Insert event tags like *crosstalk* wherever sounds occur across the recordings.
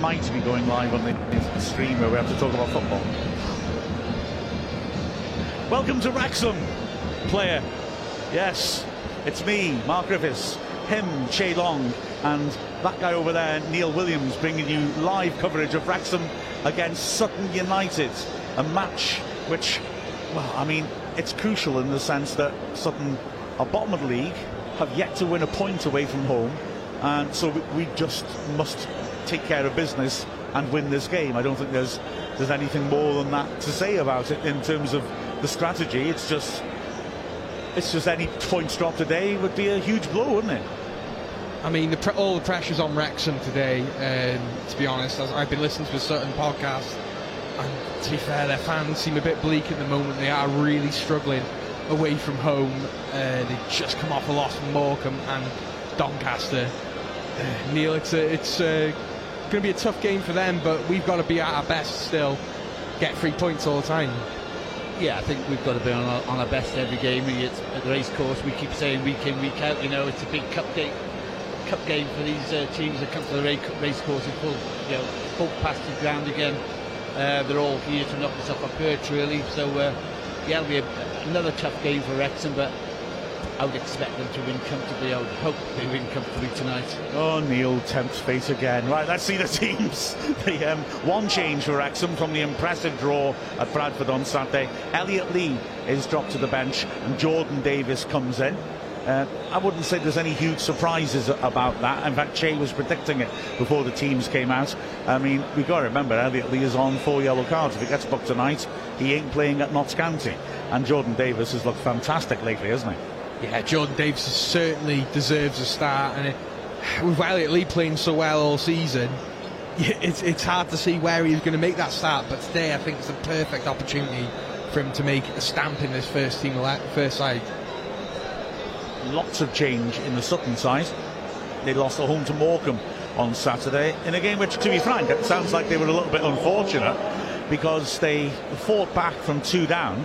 might be going live on the stream where we have to talk about football. Welcome to Wrexham, player. Yes, it's me, Mark Griffiths, him, Che Long, and that guy over there, Neil Williams, bringing you live coverage of Wrexham against Sutton United. A match which, well, I mean, it's crucial in the sense that Sutton are bottom of the league, have yet to win a point away from home, and so we just must take care of business and win this game. I don't think there's there's anything more than that to say about it in terms of the strategy. It's just it's just any points dropped today would be a huge blow, wouldn't it? I mean, the all the pressure's on Wrexham today. Um, to be honest, I've been listening to a certain podcast, and to be fair, their fans seem a bit bleak at the moment. They are really struggling away from home. Uh, they just come off a loss from Morecambe and Doncaster. Uh, Neil, it's a, it's a going to be a tough game for them, but we've got to be at our best still, get three points all the time. Yeah, I think we've got to be on our, on our best every game. It's at the race course. We keep saying week in, week out. You know, it's a big cup game, cup game for these uh, teams that come to the race course in full, you know, full capacity ground again. Uh, they're all here to knock us off our perch, really. So, uh, yeah, it'll be a, another tough game for Wrexham, but I would expect them to win comfortably. I would hope they win comfortably tonight. Oh, Neil tempts fate again. Right, let's see the *laughs* teams. the um, one change for Wrexham from the impressive draw at Bradford on Saturday. Elliot Lee is dropped to the bench, and Jordan Davis comes in. Uh, I wouldn't say there's any huge surprises about that. In fact, Che was predicting it before the teams came out. I mean, we've got to remember Elliot Lee is on four yellow cards. If he gets booked tonight, he ain't playing at Notts County. And Jordan Davis has looked fantastic lately, hasn't he? Yeah, Jordan Davis certainly deserves a start, and it, with Elliot Lee playing so well all season, *laughs* it's, it's hard to see where he's going to make that start. But today, I think it's the perfect opportunity for him to make a stamp in this first team, first side. Lots of change in the Sutton side. They lost at home to Morecambe on Saturday in a game which, to be frank, it sounds like they were a little bit unfortunate because they fought back from two down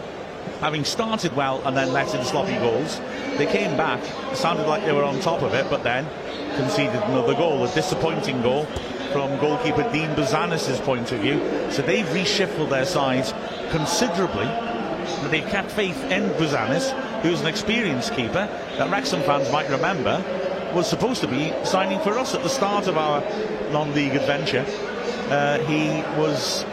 having started well and then let in sloppy goals. They came back, sounded like they were on top of it, but then conceded another goal, a disappointing goal from goalkeeper Dean Bouzanis' point of view. So they've reshuffled their sides considerably. But they've kept faith in Bouzanis, who's an experienced keeper that Wrexham fans might remember was supposed to be signing for us at the start of our non-league adventure. Uh, he was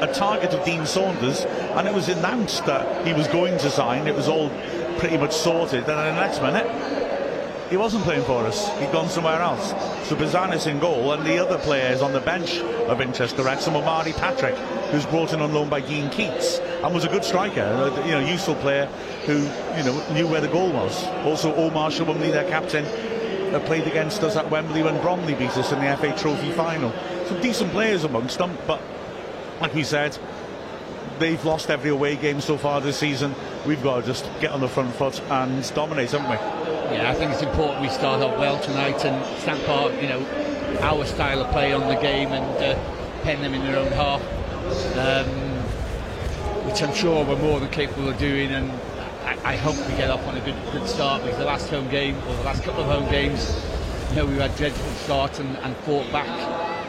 a target of Dean Saunders, and it was announced that he was going to sign. It was all pretty much sorted. Then in the next minute, he wasn't playing for us. He'd gone somewhere else. So Bouzanis in goal, and the other players on the bench of to Wrexham were Marty Patrick, who's brought in on loan by Dean Keates, and was a good striker, you know, useful player who, you know, knew where the goal was. Also, Omar Sowunmi, their captain, uh, played against us at Wembley when Bromley beat us in the FA Trophy final. Some decent players amongst them, but like we said, they've lost every away game so far this season. We've got to just get on the front foot and dominate, haven't we? Yeah, I think it's important we start off well tonight and stamp out, you know, our style of play on the game and uh, pen them in their own half, um, which I'm sure we're more than capable of doing. And I, I, hope we get off on a good good start because the last home game or the last couple of home games, you know, we've had dreadful starts and, and fought back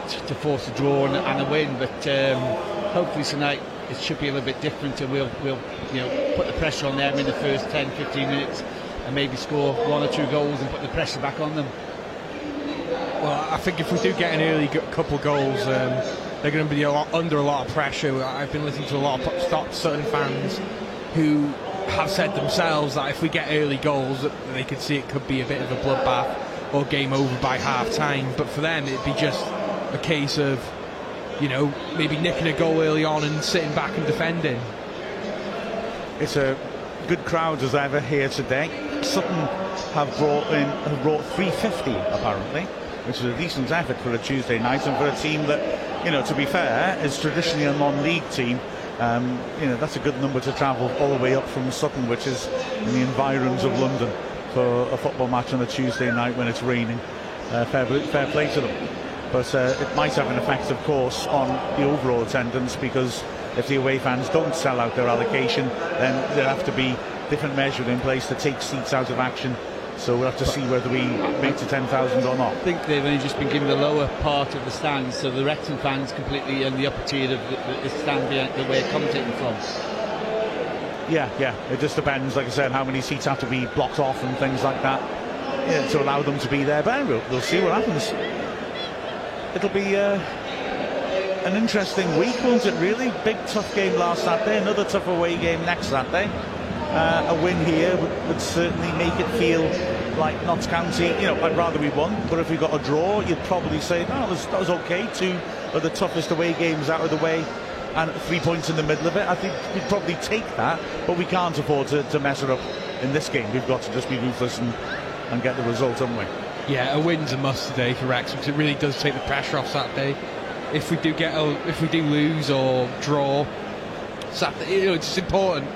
to force a draw and, and a win. But um, hopefully tonight it should be a little bit different, and we'll we'll you know put the pressure on them in the first 10, 15 minutes, and maybe score one or two goals and put the pressure back on them. Well, I think if we do get an early couple goals, um, they're going to be a lot, under a lot of pressure. I've been listening to a lot of Stop Sutton fans who have said themselves that if we get early goals, they could see it could be a bit of a bloodbath or game over by half time. But for them, it'd be just a case of, you know, maybe nicking a goal early on and sitting back and defending. It's a good crowd as ever here today. Sutton have brought in have brought 350 apparently, which is a decent effort for a Tuesday night and for a team that, you know, to be fair, is traditionally a non-league team. Um, you know, that's a good number to travel all the way up from Sutton, which is in the environs of London, for a football match on a Tuesday night when it's raining. Uh, fair, fair play to them but uh, it might have an effect, of course, on the overall attendance because if the away fans don't sell out their allocation, then there have to be different measures in place to take seats out of action So we'll have to see whether we make to 10,000 or not. I think they've only just been given the lower part of the stands, so the Wrexham fans completely in the upper tier of the, the stand behind the way commentating from. Yeah, yeah. It just depends, like I said, how many seats have to be blocked off and things like that yeah, to allow them to be there. But we'll, we'll see what happens. It'll be uh, an interesting week, won't it? Really big, tough game last Saturday. Another tough away game next Saturday. Uh, a win here would, would, certainly make it feel like Notts County. You know, I'd rather we won, but if we got a draw, you'd probably say, "No, that was, that was okay." Two of the toughest away games out of the way and three points in the middle of it. I think we'd probably take that, but we can't afford to, to mess it up in this game. We've got to just be ruthless and, and get the result, haven't we? Yeah, a win's a must today for Rex because it really does take the pressure off Saturday. If we do get a, if we do lose or draw, Saturday, you know, it's important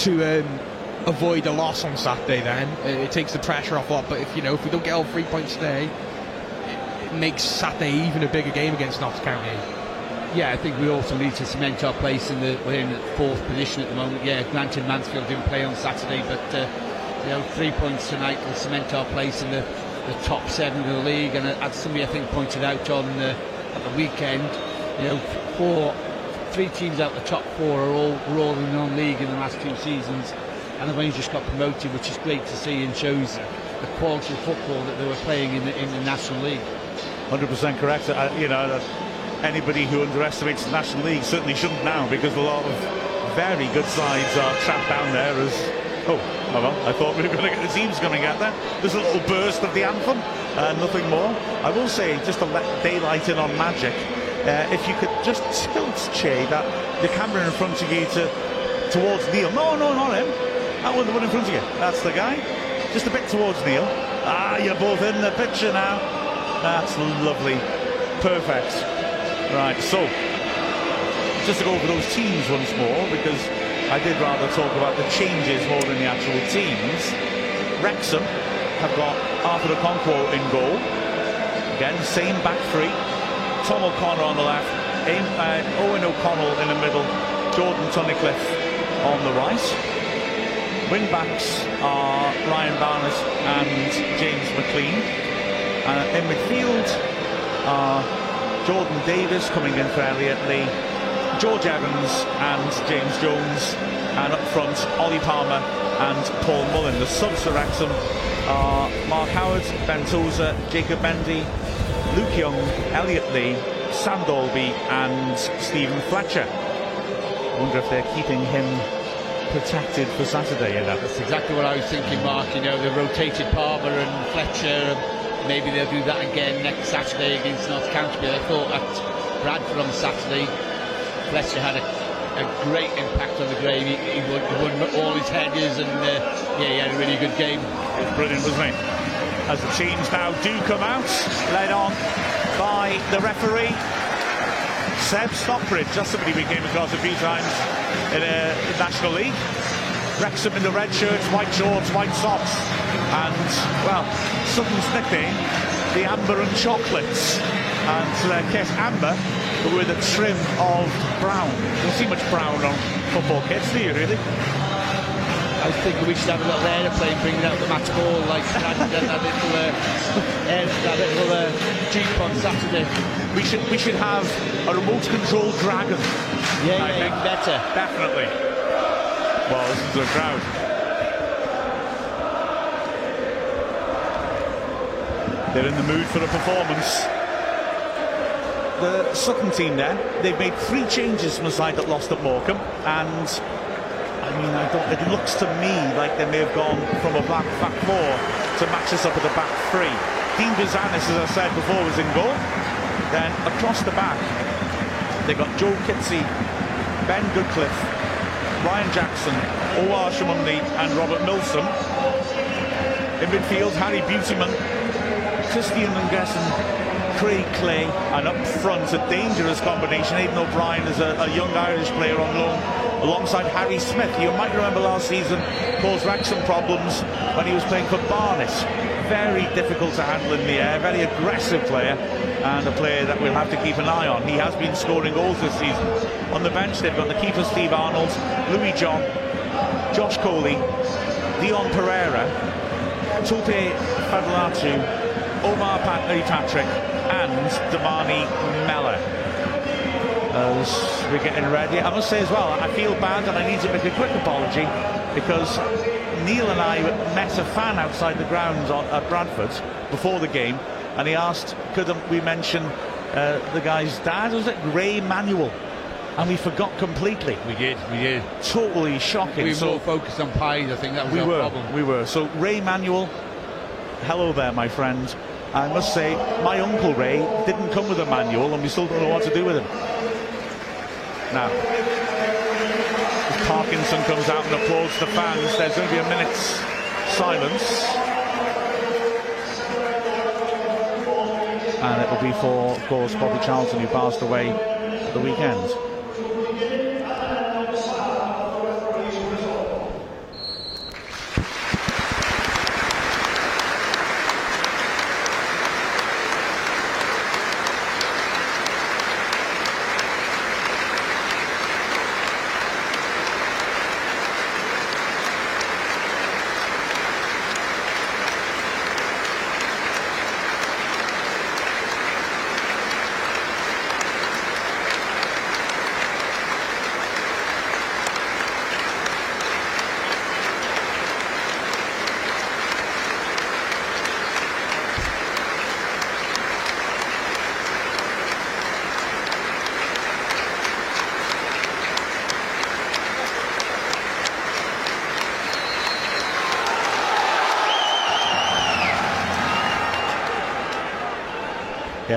to um, avoid a loss on Saturday. Then it, it, takes the pressure off a lot. But if you know if we don't get all three points today, it, it makes Saturday even a bigger game against Notts County yeah, I think we also need to cement our place in the we're in the fourth position at the moment. Yeah, granted Mansfield didn't play on Saturday, but uh, you know three points tonight will cement our place in the, the top seven of the league. And as somebody I think pointed out on uh, at the weekend, you know four, three teams out the top four are all were all in non-league in the last two seasons, and they've only just got promoted, which is great to see and shows the quality of football that they were playing in the in the National League. 100% correct. You know anybody who underestimates the National League certainly shouldn't now because a lot of very good sides are trapped down there as oh well I thought we were going to get the teams going to get there. There's a little burst of the anthem uh, nothing more. I will say just to let daylight in on magic uh, if you could just tilt Che that the camera in front of you to towards Neil. No no not him. That one the one in front of you. That's the guy. Just a bit towards Neil. Ah you're both in the picture now. That's lovely. Perfect. Right, so just to go over those teams once more, because I did rather talk about the changes more than the actual teams. Wrexham have got Arthur Okonkwo in goal. Again, same back three. Tom O'Connor on the left, uh, Eoghan O'Connell in the middle, Jordan Tunnicliffe on the right. Wing backs are Ryan Barnett and James McLean. Uh, in midfield are Jordan Davis coming in for Elliot Lee, George Evans and James Jones, and up front Ollie Palmer and Paul Mullin. The subs for Wrexham are Mark Howard, Ben Tozer, Jacob Mendy, Luke Young, Elliot Lee, Sam Dalby and Steven Fletcher. I wonder if they're keeping him protected for Saturday in that. That's exactly what I was thinking, Mark. You know, they rotated Palmer and Fletcher maybe they'll do that again next Saturday against Notts County. I thought at Bradford on Saturday, Fletcher had a, a great impact on the game. He, he, won, he, won, all his headers and uh, yeah, he had a really good game. Brilliant, wasn't it? As the teams now do come out, led on by the referee. Seb Stockbridge, just somebody we came across a few times in a National League. Wrexham in the red shirts, white shorts, white socks, and, well, Sutton's nickname, the Amber and Chocolates. And uh, Kit Amber with a trim of brown. You don't see much brown on football kits, do you, really? I think we should have a little aeroplane bringing out the match ball like that, that little, uh, *laughs* air, that little uh, jeep on Saturday. We should we should have a remote control dragon. Yeah, I yeah, think. better. Definitely. Well, this is a crowd. They're in the mood for a performance. The Sutton team then, they've made three changes from the side that lost at Morecambe, and I mean, I don't, it looks to me like they may have gone from a back, back four to match us up with a back three. Dean Bouzanis, as I said before, was in goal. Then across the back, they got Joe Kizzi, Ben Goodliffe, Ryan Jackson, Omar Sowunmi and Robert Milsom. In midfield, Harry Beautyman, Christian Ngessen, Craig Clay, and up front, a dangerous combination. Aidan O'Brien is a, a, young Irish player on loan alongside Harry Smith. You might remember last season caused Wrexham problems when he was playing for Barnet. Very difficult to handle in the air, very aggressive player and a player that we'll have to keep an eye on. He has been scoring goals this season. On the bench, they've got the keeper Steve Arnold, Louis John, Josh Coley, Dion Pereira, Tope Fadulatu, Omar Pat- Patrick, and Damani Mella. As we're getting ready, I must say as well, I feel bad and I need to make a quick apology because Neil and I met a fan outside the grounds at Bradford before the game, and he asked, could we mention uh, the guy's dad? Was it Ray Manuel? And we forgot completely. We did, we did. Totally shocking. We were so more focused on pies, I think that was we our were, problem. we were. So Ray Manuel, hello there, my friend. I must say, my uncle Ray didn't come with a manual, and we still don't know what to do with him. Now, Parkinson comes out and applauds the fans, there's going to be a minute's silence. And it will be for, of course, Bobby Charlton, who passed away at the weekend.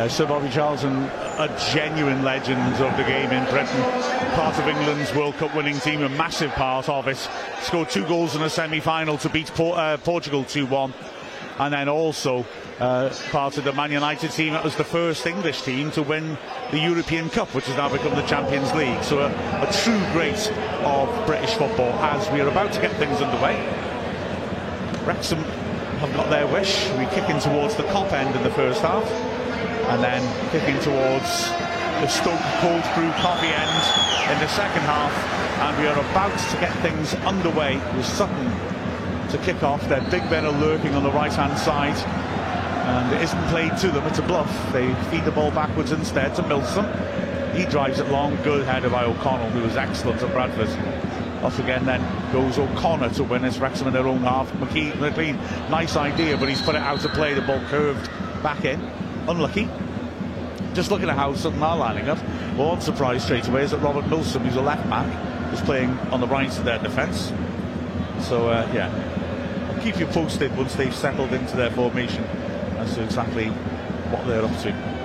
Yeah, Sir Bobby Charlton, a genuine legend of the game in Britain. Part of England's World Cup winning team, a massive part of it. Scored two goals in a semi-final to beat Por- uh, Portugal 2-1. And then also uh, part of the Man United team. That was the first English team to win the European Cup, which has now become the Champions League. So a, a true great of British football as we are about to get things underway. Wrexham have got their wish. We kick in towards the Kop end in the first half and then kicking towards the Stoke Cold Brew coffee end in the second half. And we are about to get things underway with Sutton to kick off. Their big men are lurking on the right hand side. And it isn't played to them, it's a bluff. They feed the ball backwards instead to Milsom. He drives it long, good header by O'Connell, who was excellent at Bradford. Off again then goes O'Connor to win as Wrexham in their own half. McLean, nice idea, but he's put it out of play. The ball curved back in. Unlucky. Just looking at how Sutton are lining up, one surprise straight away is that Robert Milsom, who's a left back, is playing on the right of their defence. So, uh, yeah, I'll keep you posted once they've settled into their formation as to exactly what they're up to.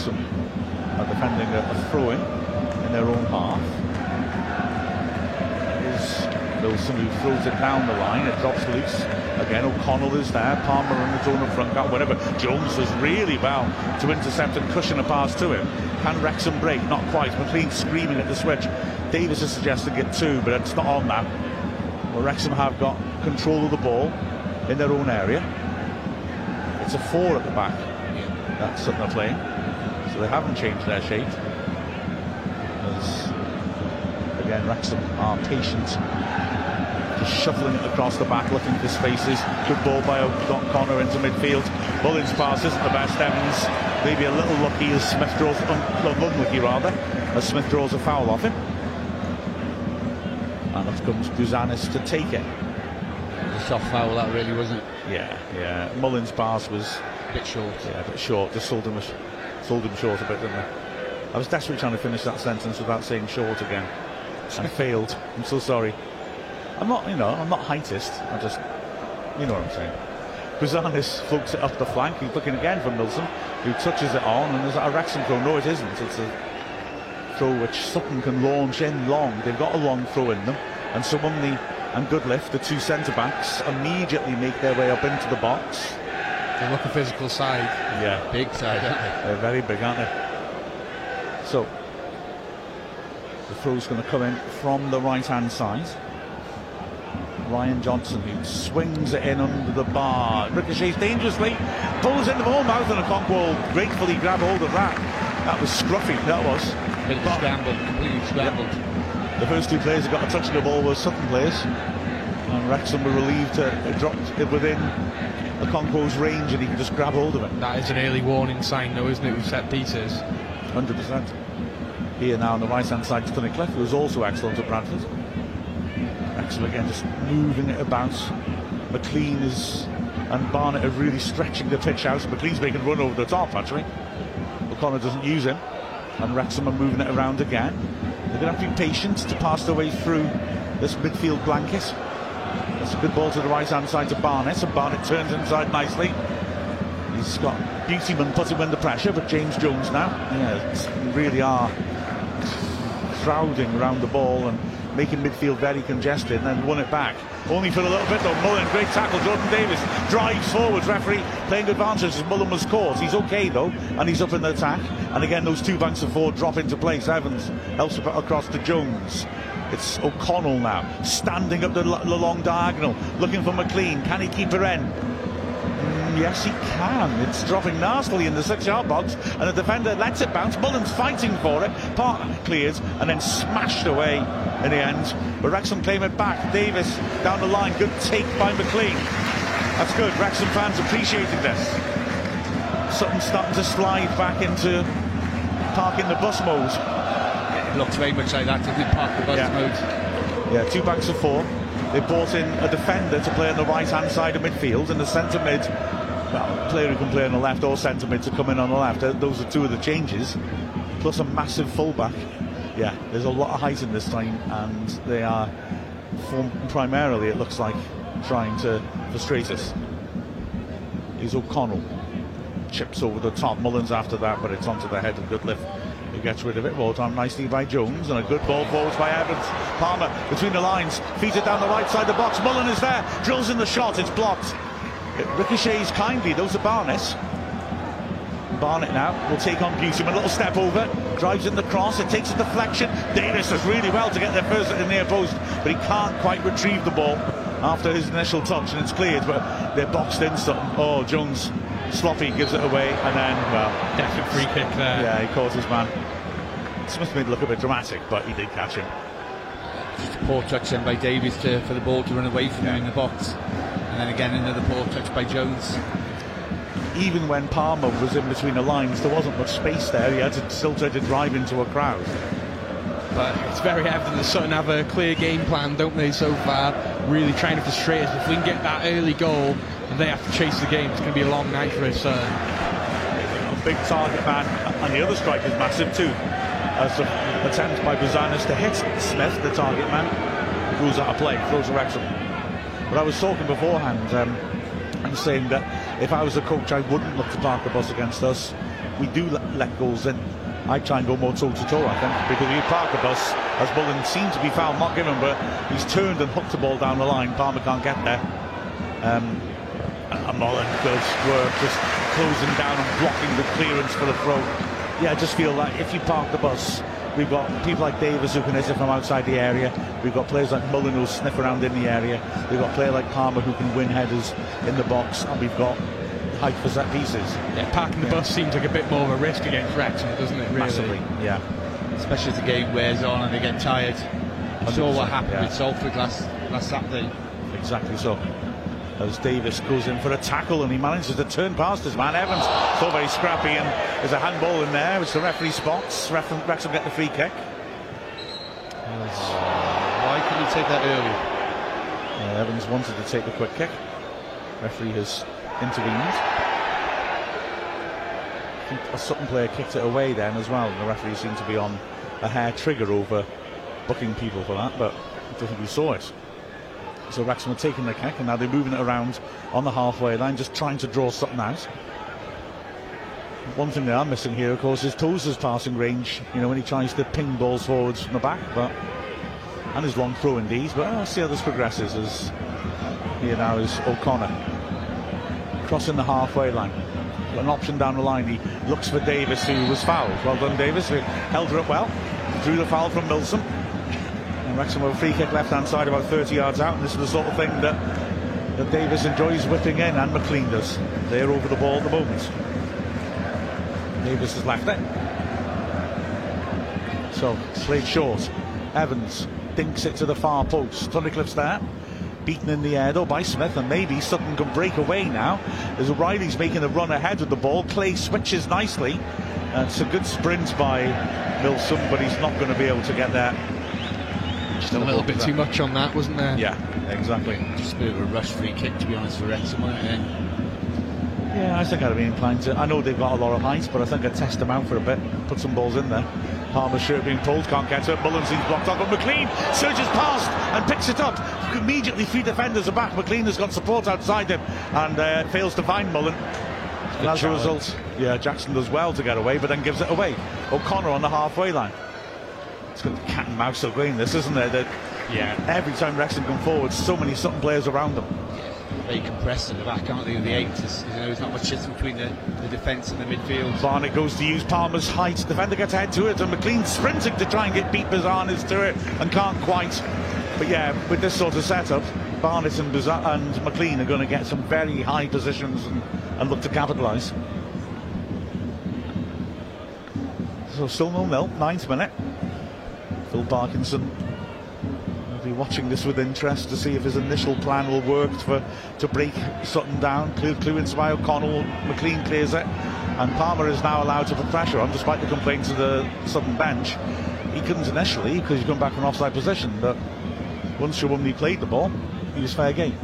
Wrexham are defending a, throw in their own half. Is Milsom who throws it down the line, it drops loose. Again, O'Connell is there, Palmer on the zone of front guard, whatever. Jones does really well to intercept and cushion a pass to him. Can Wrexham break? Not quite. McLean screaming at the switch. Davis is suggesting it too, but it's not on that. Well, Wrexham have got control of the ball in their own area. It's a four at the back. That's Sutton are playing. So they haven't changed their shape. As again, Wrexham are patient. Just shuffling it across the back, looking for spaces. Good ball by O'Connor into midfield. Mullin's pass isn't the best. Evans maybe a little lucky as Smith draws, um, un, unlucky rather, as Smith draws a foul off him. And up comes Bouzanis to take it. A soft foul that really wasn't Yeah, yeah. Mullin's pass was a bit short. yeah, a bit short. Just sold him, sold him short a bit, didn't I? I was desperately trying to finish that sentence without saying short again. And *laughs* failed. I'm so sorry. I'm not, you know, I'm not heightist. I just, you know what I'm saying. Bouzanis floats it up the flank. He's looking again for Milsom, who touches it on, and there's a Wrexham throw. No, it isn't. It's a throw which Sutton can launch in long. They've got a long throw in them, and Sowunmi and Goodliffe, the two centre backs, immediately make their way up into the box. They look a physical side. Yeah, Big side, aren't they're very big, aren't they? So the throw's going to come in from the right hand side. Ryan Johnson who swings it in under the bar, ricochets dangerously, pulls into the whole mouth, and Okonkwo gratefully grab hold of that. That was scruffy, that was. they? Bit of a scramble, completely scrambled. The first two players who got a touch of the ball were Sutton players. And Wrexham were relieved to it dropped it within Okonkwo's range and he can just grab hold of it. That is an early warning sign, though, isn't it, with set pieces? 100%. Here now on the right hand side, Tunnicliffe, who was also excellent at Bradford. Again just moving it about. McLean is and Barnett are really stretching the pitch out. McLean's making a run over the top actually. O'Connor doesn't use him. And Wrexham are moving it around again. They're going to have to be patient to pass their way through this midfield blanket. That's a good ball to the right hand side to Barnett, and Barnett turns inside nicely. He's got Beautyman putting him under pressure, but James Jones now, yeah, really are crowding around the ball and making midfield very congested and then won it back. Only for a little bit though. Mullin, great tackle. Jordan Davis drives forwards. Referee playing advantage as Mullin was caught. He's okay though, and he's up in the attack. And again, those two banks of four drop into place. Evans helps across to Jones. It's O'Connell now, standing up the, the long diagonal, looking for McLean. Can he keep her in? Mm, yes, he can. It's dropping nastily in the six-yard box, and the defender lets it bounce. Mullin's fighting for it. Park clears, and then smashed away in the end. But Wrexham claim it back. Davis down the line. Good take by McLean. That's good. Wrexham fans appreciated this. Sutton starting to slide back into parking the bus mode. It looks very much like that, doesn't it? Park the bus Yeah. mode. Yeah, two banks of four. They brought in a defender to play on the right-hand side of midfield, and the centre mid, well, a player who can play on the left or centre mid to come in on the left. Those are two of the changes, plus a massive fullback. Yeah, there's a lot of height in this time, and they are primarily, it looks like, trying to frustrate us. Here's O'Connell. Chips over the top. Mullin's after that, but it's onto the head of Goodliffe. He gets rid of it. Well done nicely by Jones and a good ball forwards by Evans. Palmer between the lines, feeds it down the right side of the box. Mullin is there, drills in the shot. It's blocked. It ricochets kindly. Those are Barnes. Barnett now will take on Beautyman. A little step over, drives in the cross. It takes a deflection. Davis does really well to get there first at the near post, but he can't quite retrieve the ball after his initial touch, and it's cleared. But they're boxed in. Something. Oh, Jones sloppy gives it away, and then well, Definite free kick there. yeah, he caught his man. Smith made it look a bit dramatic, but he did catch him. Just a poor touch then by Davis to, for the ball to run away from him in the box. And then again another poor touch by Jones. Even when Palmer was in between the lines, there wasn't much space there. He had to still try to drive into a crowd. But it's very evident that Sutton have a clear game plan, don't they, so far? Really trying to frustrate us. If we can get that early goal and they have to chase the game, it's going to be a long night for us, Sutton. A big target man, and the other strike is massive too. As an attempt by Bouzanis to hit Smith, the target man, goes out of play, throws a Wrexham. But I was talking beforehand um, and saying that if I was a coach, I wouldn't look to park the bus against us. We do let, let goals in. I'd try and go more toe to toe, I think, because if you park the bus, as Mullin seemed to be fouled, not given, but he's turned and hooked the ball down the line. Palmer can't get there. Um, and Mullin does work, just closing down and blocking the clearance for the throw. Yeah, I just feel like if you park the bus, we've got people like Davis who can hit it from outside the area. We've got players like Mullin who'll sniff around in the area. We've got a player like Palmer who can win headers in the box, and we've got height for set pieces. Yeah, parking the bus seems like a bit more of a risk against Wrexham, doesn't it, really? Massively, yeah. Especially as the game wears on and they get tired. You saw what happened yeah. with Salford last last Saturday. Exactly so. As Davis goes in for a tackle and he manages to turn past his man Evans. So very scrappy and there's a handball in there which the referee spots. Ref- Wrexham get the free kick. Why couldn't he take that early? Uh, Evans wanted to take the quick kick. Referee has intervened. A Sutton player kicked it away then as well. The referee seemed to be on a hair trigger over booking people for that, but I don't think we saw it. So Wrexham are taking the kick and now they're moving it around on the halfway line, just trying to draw something out. One thing they are missing here, of course, is Tozer's passing range. You know, when he tries to ping balls forwards from the back, but and his long throw indeed. But I'll see how this progresses as here now is O'Connor crossing the halfway line. An option down the line. He looks for Davis, who was fouled. Well done, Davis. Who held her up well. Drew the foul from Milsom. Wrexham a free kick left hand side about 30 yards out. And this is the sort of thing that, that Davis enjoys whipping in, and McLean does. They're over the ball at the moment. Davis has left it. So, played short. Evans dinks it to the far post. Tunnicliffe's there. beaten in the air though by Smith, and maybe Sutton can break away now. As O'Reilly's making a run ahead with the ball, Clay switches nicely. And it's a good sprint by Milsom, but he's not going to be able to get there. Just a little bit too much on that, wasn't there? Yeah, exactly. Just a bit of a rush free kick, to be honest, for Wrexham, wasn't it? Yeah, I think I'd be inclined to. I know they've got a lot of height, but I think I'd test them out for a bit, put some balls in there. Palmer's shirt being pulled, can't get to it. Mullin's he's blocked off, but McLean surges past and picks it up. Immediately, three defenders are back. McLean has got support outside him and uh, fails to find Mullin. And as a result, yeah, Jackson does well to get away, but then gives it away. O'Connor on the halfway line. It's got the cat and mouse so green, this, isn't there? That Yeah. every time Wrexham come forward, so many Sutton players around them. Very compressed at the back, aren't they? The eight, is, you know, there's not much distance between the, the defence and the midfield. Barnett goes to use Palmer's height. Defender gets head to it, and McLean sprinting to try and get beat Bouzanis to it, and can't quite. But yeah, with this sort of setup, Barnett and, Bazar- and McLean are going to get some very high positions and, and look to capitalise. So still nil nil, ninth minute. Phil Parkinson will be watching this with interest to see if his initial plan will work for to break Sutton down. Clear clearance by O'Connell, McLean clears it, and Palmer is now allowed to put pressure on, despite the complaints of the Sutton bench. He couldn't initially because he's come back from offside position, but once Sowunmi played the ball, he was fair game.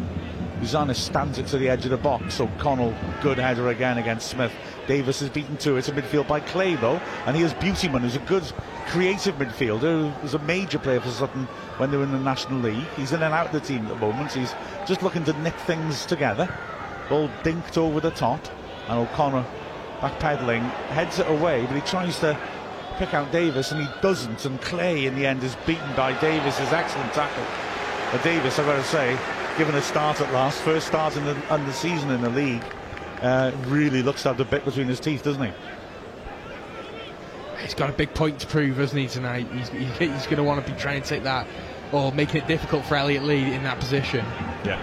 Bouzanis stands it to the edge of the box. O'Connell, good header again against Smith. Davis is beaten to it's a midfield by though, and here's Beautyman, who's a good creative midfielder, who was a major player for Sutton when they were in the National League. He's in and out of the team at the moment. He's just looking to knit things together. Ball dinked over the top, and O'Connor backpedaling, heads it away, but he tries to pick out Davis, and he doesn't. And Clay in the end is beaten by Davis's excellent tackle. But Davis, I've got to say, given a start at last, first start in the, in the season in the league, uh, really looks to have the bit between his teeth, doesn't he? He's got a big point to prove, hasn't he, tonight? He's, he's going to want to be trying to take that or making it difficult for Elliot Lee in that position. Yeah.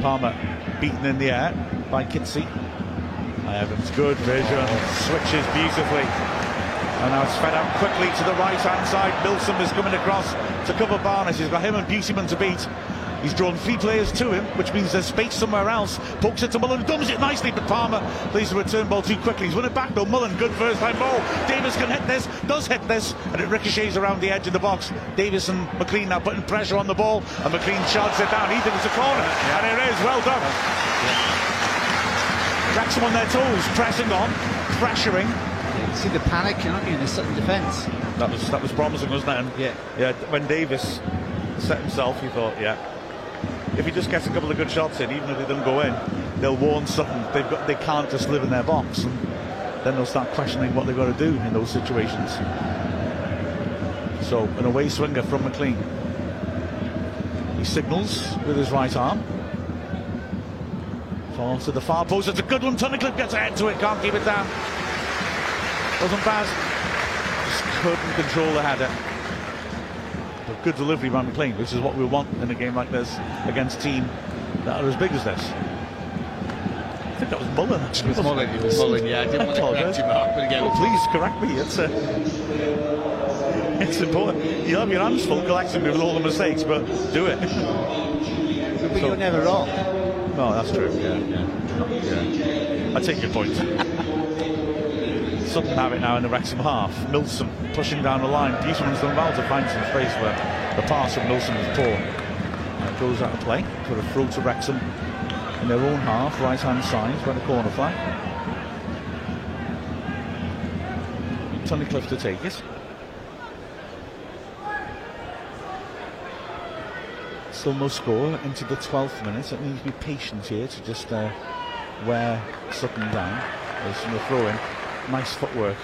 Palmer beaten in the air by Kizzi. Evans good vision, switches beautifully. And now it's fed out quickly to the right hand side. Milsom is coming across to cover Barnes. He's got him and Beautyman to beat. He's drawn three players to him, which means there's space somewhere else. Pokes it to Mullin, dumps it nicely, but Palmer plays the return ball too quickly. He's won it back though. Mullin, good first time ball. Davis can hit this, does hit this, and it ricochets around the edge of the box. Davis and McLean now putting pressure on the ball, and McLean shots it down. He thinks it's a corner, and it is. Well done. Wrexham on their toes, pressing on, pressuring. You can see the panic, can't you, in the Sutton defence? That was that was promising, wasn't it? And Yeah. yeah. When Davis set himself, he thought, yeah, if he just gets a couple of good shots in, even if they don't go in, they'll warn Sutton. They've got they can't just live in their box, and then they'll start questioning what they've got to do in those situations. So an away swinger from McLean. He signals with his right arm. Fall to the far post. It's a good one. Tunnicliffe gets ahead to it. Can't keep it down. Wasn't bad. Just couldn't control the header. But good delivery by McLean, which is what we want in a game like this against a team that are as big as this. I think that was Mullin actually. It was Mullin, it was Mullin, yeah. I didn't want to correct you, Mark, but again, Oh, please correct me. It's uh, *laughs* it's important. You have your hands full collecting me with all the mistakes, but do it. but you're never wrong. No, that's true. Yeah, yeah, yeah. I take your point. Sutton have it now in the Wrexham half. Milsom pushing down the line. Beautyman's done well to find some space where the pass from Milsom is poor. It goes out of play for a throw to Wrexham in their own half, right hand side, where the corner flag. Tunnicliffe to take it. Still no score into the 12th minute. It needs to be patient here to just uh, wear Sutton down. There's the throw in. Nice footwork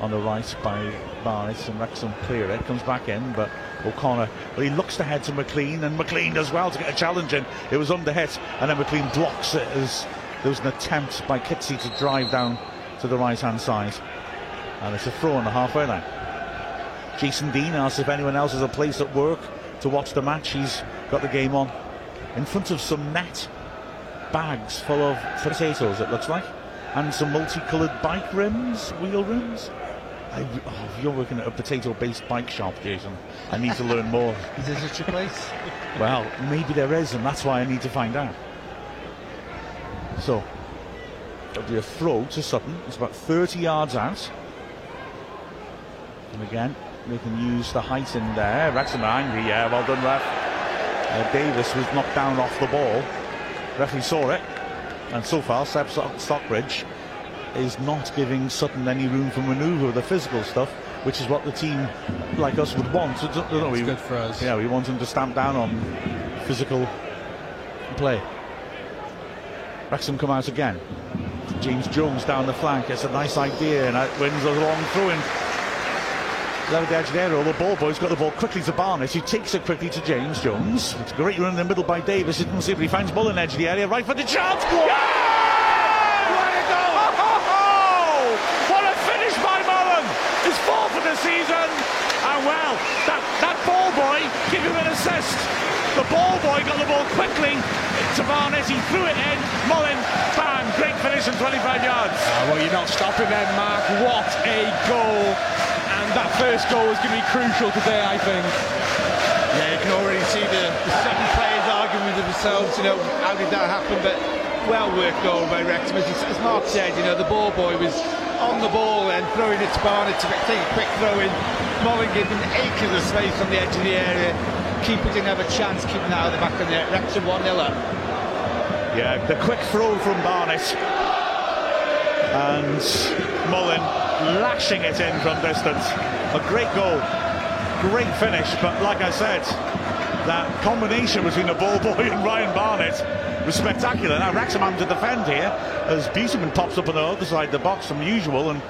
on the right by Barnes and Wrexham clear it. Comes back in, but O'Connor, well, he looks to head to McLean, and McLean does well to get a challenge in. It was under hit, and then McLean blocks it as there was an attempt by Kizzi to drive down to the right hand side. And it's a throw on the halfway line. Jason Dean asks if anyone else has a place at work to watch the match. He's got the game on in front of some net bags full of potatoes, it looks like, and some multicoloured bike rims, wheel rims. I, oh, if you're working at a potato-based bike shop, Jason, I need to learn more. *laughs* Is there such a place? Well, maybe there is, and that's why I need to find out. So, it'll be a throw to Sutton. It's about 30 yards out. And again, they can use the height in there. Wrexham are angry, yeah, well done, ref. Uh, Davis was knocked down off the ball. Referee saw it. And so far, Seb Stockbridge is not giving Sutton any room for manoeuvre with the physical stuff, which is what the team like us would want. So, don't know, It's we, good for us. Yeah, we want them to stamp down on physical play. Wrexham come out again. James Jones down the flank. It's a nice idea, and it wins a long throw in. Edge of the area. The ball boy's got the ball quickly to Barnes. He takes it quickly to James Jones. It's a great run in the middle by Davis. He doesn't see if he finds ball in the edge of the area. Right for the chance. Yeah! Way to go! What a finish by Mullin! His fourth of the season. And well, that, that ball boy give him an assist. The ball boy got the ball quickly to Barnes. He threw it in. Mullin, bang, great finish in 25 yards. Ah, well, you're not stopping then, Mark. What a goal! And that first goal is going to be crucial today, I think. Yeah, you can already see the, the seven players arguing with themselves, you know, how did that happen? But well worked goal by Wrexham. As, as Mark said, you know, the ball boy was on the ball and throwing it to Barnett to take a quick throw in. Mullin gave him acres of space on the edge of the area. Keeper didn't have a chance keeping that out of the back of the net. Wrexham 1 0 up. Yeah, the quick throw from Barnett. And Mullin lashing it in from distance. A great goal. Great finish, but like I said, that combination between the ball boy and Ryan Barnett was spectacular. Now Wrexham having to defend here as Buseman pops up on the other side of the box from usual and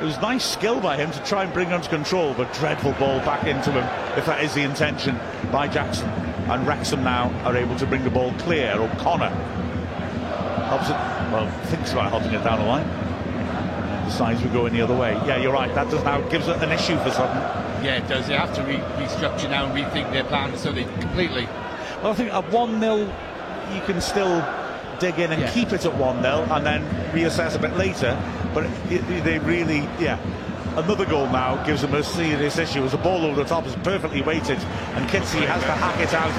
it was nice skill by him to try and bring under control, but dreadful ball back into him, if that is the intention, by Jackson. And Wrexham now are able to bring the ball clear. O'Connor well, thinks about helping it down the line. Decides we're going the other way. Yeah, you're right. That does now gives it an issue for Sutton. Yeah, it does. They have to re- restructure now and rethink their plan so they completely. Well, I think at 1 0, you can still dig in and Yeah. keep it at 1 0 and then reassess a bit later. But it, it- they really, yeah. Another goal now gives them a serious issue as the ball over the top is perfectly weighted and Kizzi has to hack it out.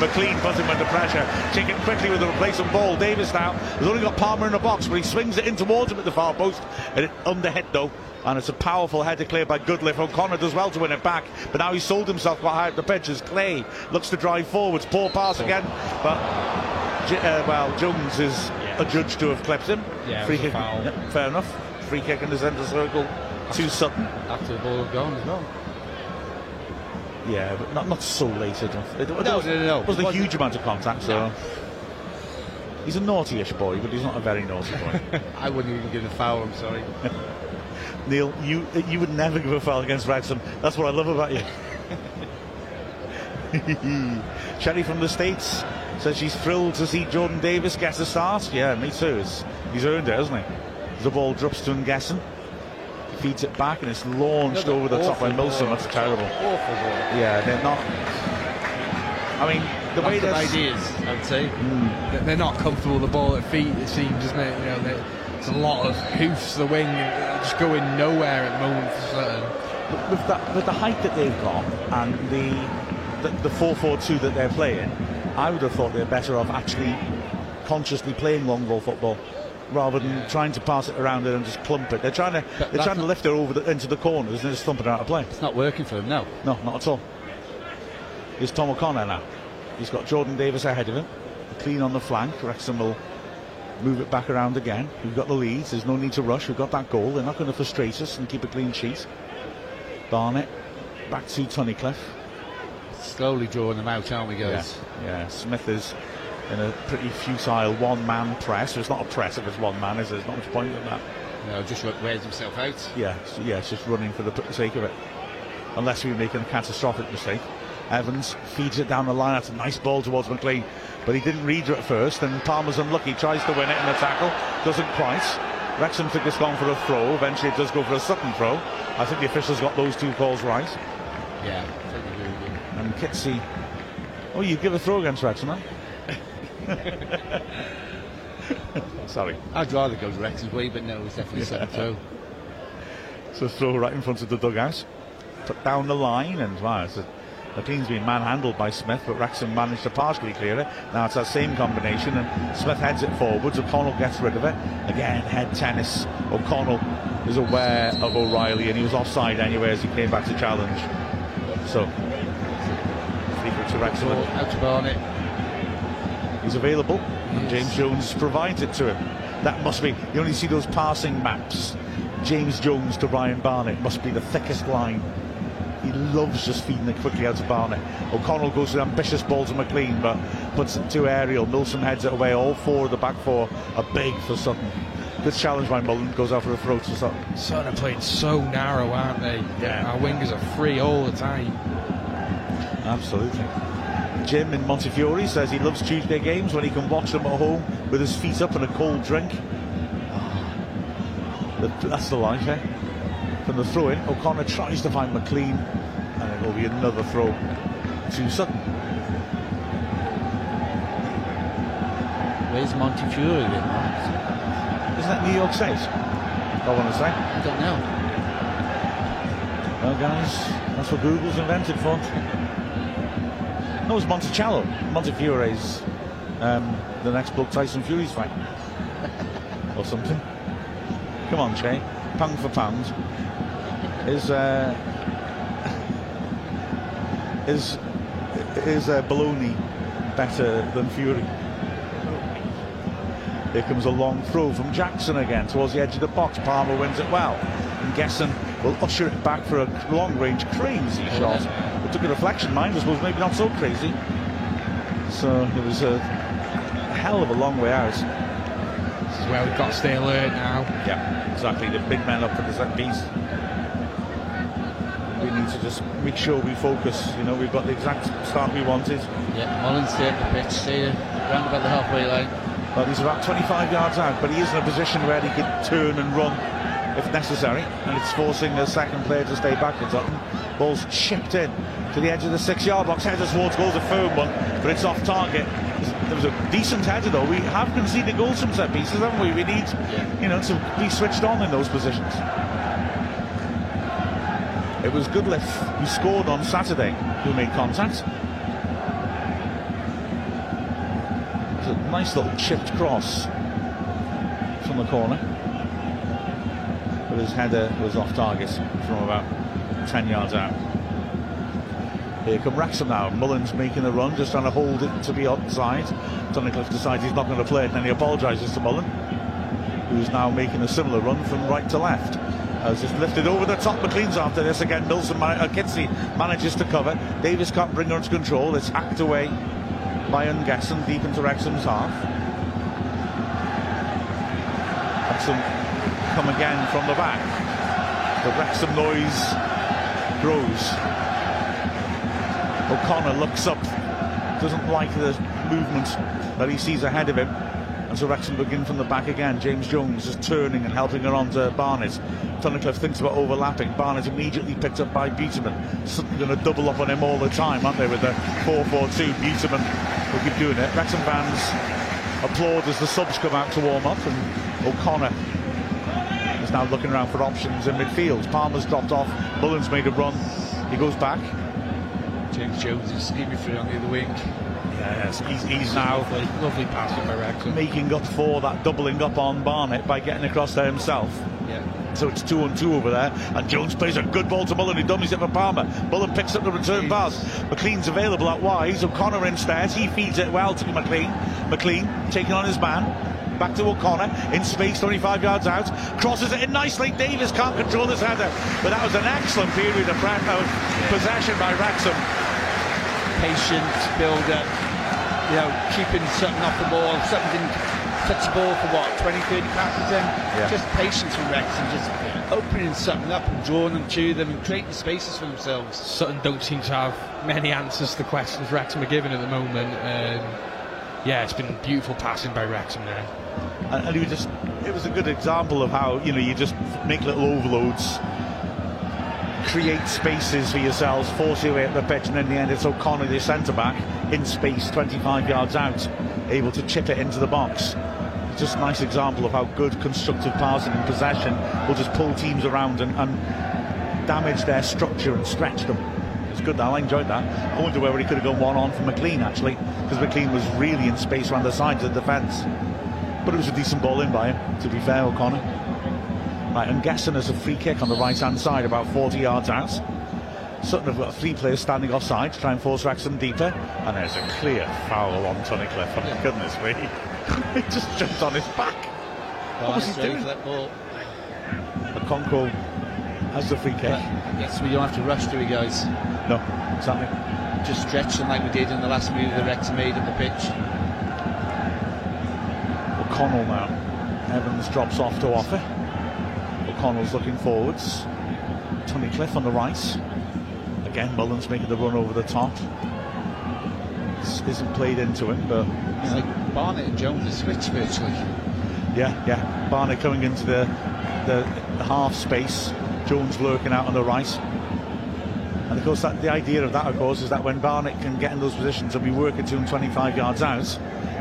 McLean puts him under pressure. It quickly with a replacement ball. Davis now has only got Palmer in the box, but he swings it in towards him at the far post and it underhit though. And it's a powerful header clear by Goodliffe. O'Connor does well to win it back, but now he's sold himself quite high up the pitch as Clay looks to drive forwards. Poor pass again, but uh, well, Jones is adjudged to have clipped him. Yeah, Free kick. yeah, fair enough. Free kick in the centre circle to Sutton. After the ball had gone as well. Yeah, but not not so late enough. It, No, wasn't, no, no, no. wasn't a huge amount of contact, so. He's a naughty-ish boy, but he's not a very naughty boy. *laughs* I wouldn't even give a foul, I'm sorry. *laughs* Neil, you you would never give a foul against Wrexham. That's what I love about you. *laughs* Shelly from the States says she's thrilled to see Jordan Davis get a start. Yeah, me too. It's, he's earned it, hasn't he? The ball drops to Ngessen. He feeds it back and it's launched over the top by awful Milsom. That's terrible. Awful ball. Yeah, they're not. I mean, the way Lack of they're. ideas, I'd say. They're- They're not comfortable with the ball at feet, it seems, isn't it? You know, they- it's a lot of hoofs the wing, uh, just going nowhere at the moment for Sutton. with the, with the height that they've got and the the, the 4-4-2 that they're playing, I would have thought they're better off actually consciously playing long ball football rather than trying to pass it around it and just clump it. They're trying to But they're trying to lift it over the, into the corners and just thump it out of play. It's not working for them, no. No, not at all. Here's Tom O'Connor now. He's got Jordan Davis ahead of him. Clean on the flank. Wrexham will move it back around again. We've got the leads. There's no need to rush. We've got that goal. They're not going to frustrate us and keep a clean sheet. Barnett back to Tunnicliffe. Slowly drawing them out, aren't we, guys? Yeah, yeah. Smith is in a pretty futile one-man press. It's not a press if it's one man, is there? There's not much point in that. No, just wears himself out. Yeah, so yeah, it's just running for the sake of it. Unless we're making a catastrophic mistake. Evans feeds it down the line. That's a nice ball towards McLean, but he didn't read it at first. And Palmer's unlucky. Tries to win it in the tackle, doesn't quite. Wrexham think it's gone for a throw. Eventually, it does go for a Sutton throw. I think the officials got those two calls right. Yeah, totally agree with you. And Kizzi. Oh, you give a throw against Wrexham, huh? Oh, sorry. I'd rather go to Wrexham's way, but no, it's definitely second throw. *laughs* So throw right in front of the dugout. Put down the line and wow, it's a, McLean's been manhandled by Smith, but Wrexham managed to partially clear it. Now it's that same combination, and Smith heads it forwards. O'Connell gets rid of it. Again, head tennis. O'Connell is aware of O'Reilly, and he was offside anyway as he came back to challenge. So, free to Wrexham. Out to Barnett. He's available, and James Jones provides it to him. That must be, you only see those passing maps. James Jones to Ryan Barnett must be the thickest line. He loves just feeding it quickly out to Barnett. O'Connell goes to ambitious ball to McClean, but puts it to aerial. Milsom heads it away. All four of the back four are big for Sutton. Good challenge by Mullin. Goes out for the throat to Sutton. Sutton are playing so narrow, aren't they? Yeah. Our wingers are free all the time. Absolutely. Jim in Montefiore says he loves Tuesday games when he can watch them at home with his feet up and a cold drink. That's the life, eh? From the throw in, O'Connor tries to find McClean, and it will be another throw to Sutton. Where's Montefiore then? Isn't that New York State? I want to say. I don't know. Well, guys, that's what Google's invented for. No, it's Monticello. Montefiore's um, the next bloke Tyson Fury's fight. *laughs* or something. Come on, Che. Pound for pound. Is uh, *laughs* is is uh, Baloney better than Fury? Here comes a long throw from Jackson again towards the edge of the box. Palmer wins it well. And Gesson will usher it back for a long range crazy shot. Took a reflection. mine suppose maybe not so crazy. So it was a hell of a long way out. This is where we've got to stay alert now. Yeah, exactly. The big man up for the set piece. We need to just make sure we focus. You know, we've got the exact start we wanted. Yeah, Mullin's there at the pitch, stay round about the halfway line. Well, he's about 25 yards out, but he is in a position where he can turn and run if necessary, and it's forcing the second player to stay back. It's Sutton. Ball's chipped in to the edge of the six-yard box. Header towards goal's a firm one, but it's off target. There was a decent header though. We have conceded goals from set pieces, haven't we? We need, you know, to be switched on in those positions. It was Goodliffe who scored on Saturday, who made contact. It's a nice little chipped cross from the corner. But his header was off target from about 10 yards out. Here come Wrexham now. Mullin's making the run, just trying to hold it to be outside. Tunnicliffe decides he's not going to play it, and then he apologises to Mullin, who's now making a similar run from right to left. As it's lifted over the top, McClean's after this again. Milsom, man- uh, manages to cover. Davis can't bring her into control. It's hacked away by Ungesson deep into Wrexham's half. Wrexham come again from the back. The Wrexham noise grows. O'Connor looks up, doesn't like the movement that he sees ahead of him. And so Wrexham begin from the back again. James Jones is turning and helping her on to Barnett. Tunnicliffe thinks about overlapping. Barnett immediately picked up by Beautyman. Sutton going to double up on him all the time, aren't they, with the 4-4-2. Beautyman will keep doing it. Wrexham fans applaud as the subs come out to warm up, and O'Connor is now looking around for options in midfield. Palmer's dropped off. Mullin's made a run. He goes back. Jones is scheming through on the other wing. Yes, he's, he's now Lovely, lovely passing by Wrexham. making up for that doubling up on Barnett by getting across there himself. Yeah. So it's two on two over there, and Jones plays a good ball to Mullin. He dummies it for Palmer. Mullin picks up the return pass. McClean's available at wide. O'Connor instead. He feeds it well to McClean. McClean taking on his man. Back to O'Connor in space, 25 yards out. Crosses it in nicely. Davis can't control this header, but that was an excellent period of, of possession by Wrexham. Patient, build up, you know, keeping something off the ball. Something didn't touch the ball for what, 20, 30 passes in? Yeah. Just patience from and just opening something up and drawing them to them and creating spaces for themselves. Sutton don't seem to have many answers to the questions Wrexham are given at the moment. Um, yeah, it's been beautiful passing by Wrexham there. and, and he was just it was a good example of how you know you just make little overloads create spaces for yourselves force your way up the pitch and in the end it's O'Connor the centre back in space 25 yards out able to chip it into the box just a nice example of how good constructive passing and possession will just pull teams around and, and damage their structure and stretch them. It's good. That I enjoyed that. I wonder whether he could have gone one on for McClean actually, because McClean was really in space around the sides of the defence. But it was a decent ball in by him, to be fair, O'Connor. Right, and Gesson has a free kick on the right hand side, about 40 yards out. Sutton have got three players standing offside to try and force Wrexham deeper. And there's a clear foul on Tony Tunnicliffe. Oh, yeah. goodness me. *laughs* he just jumped on his back. what was he doing? That ball. Okonkwo has the free kick. Yes, we don't have to rush, do we, guys? No, exactly. Just stretch them like we did in the last move the Wrexham made at the pitch. O'Connell now. Evans drops off to offer. O'Connell's looking forwards. Tunnicliffe on the right. Again, Mullin's making the run over the top. This isn't played into him, but. It's like Barnett and Jones have switched virtually. Yeah, yeah. Barnett coming into the, the, the half space. Jones lurking out on the right. And of course, that, the idea of that, of course, is that when Barnett can get in those positions and be working to him 25 yards out,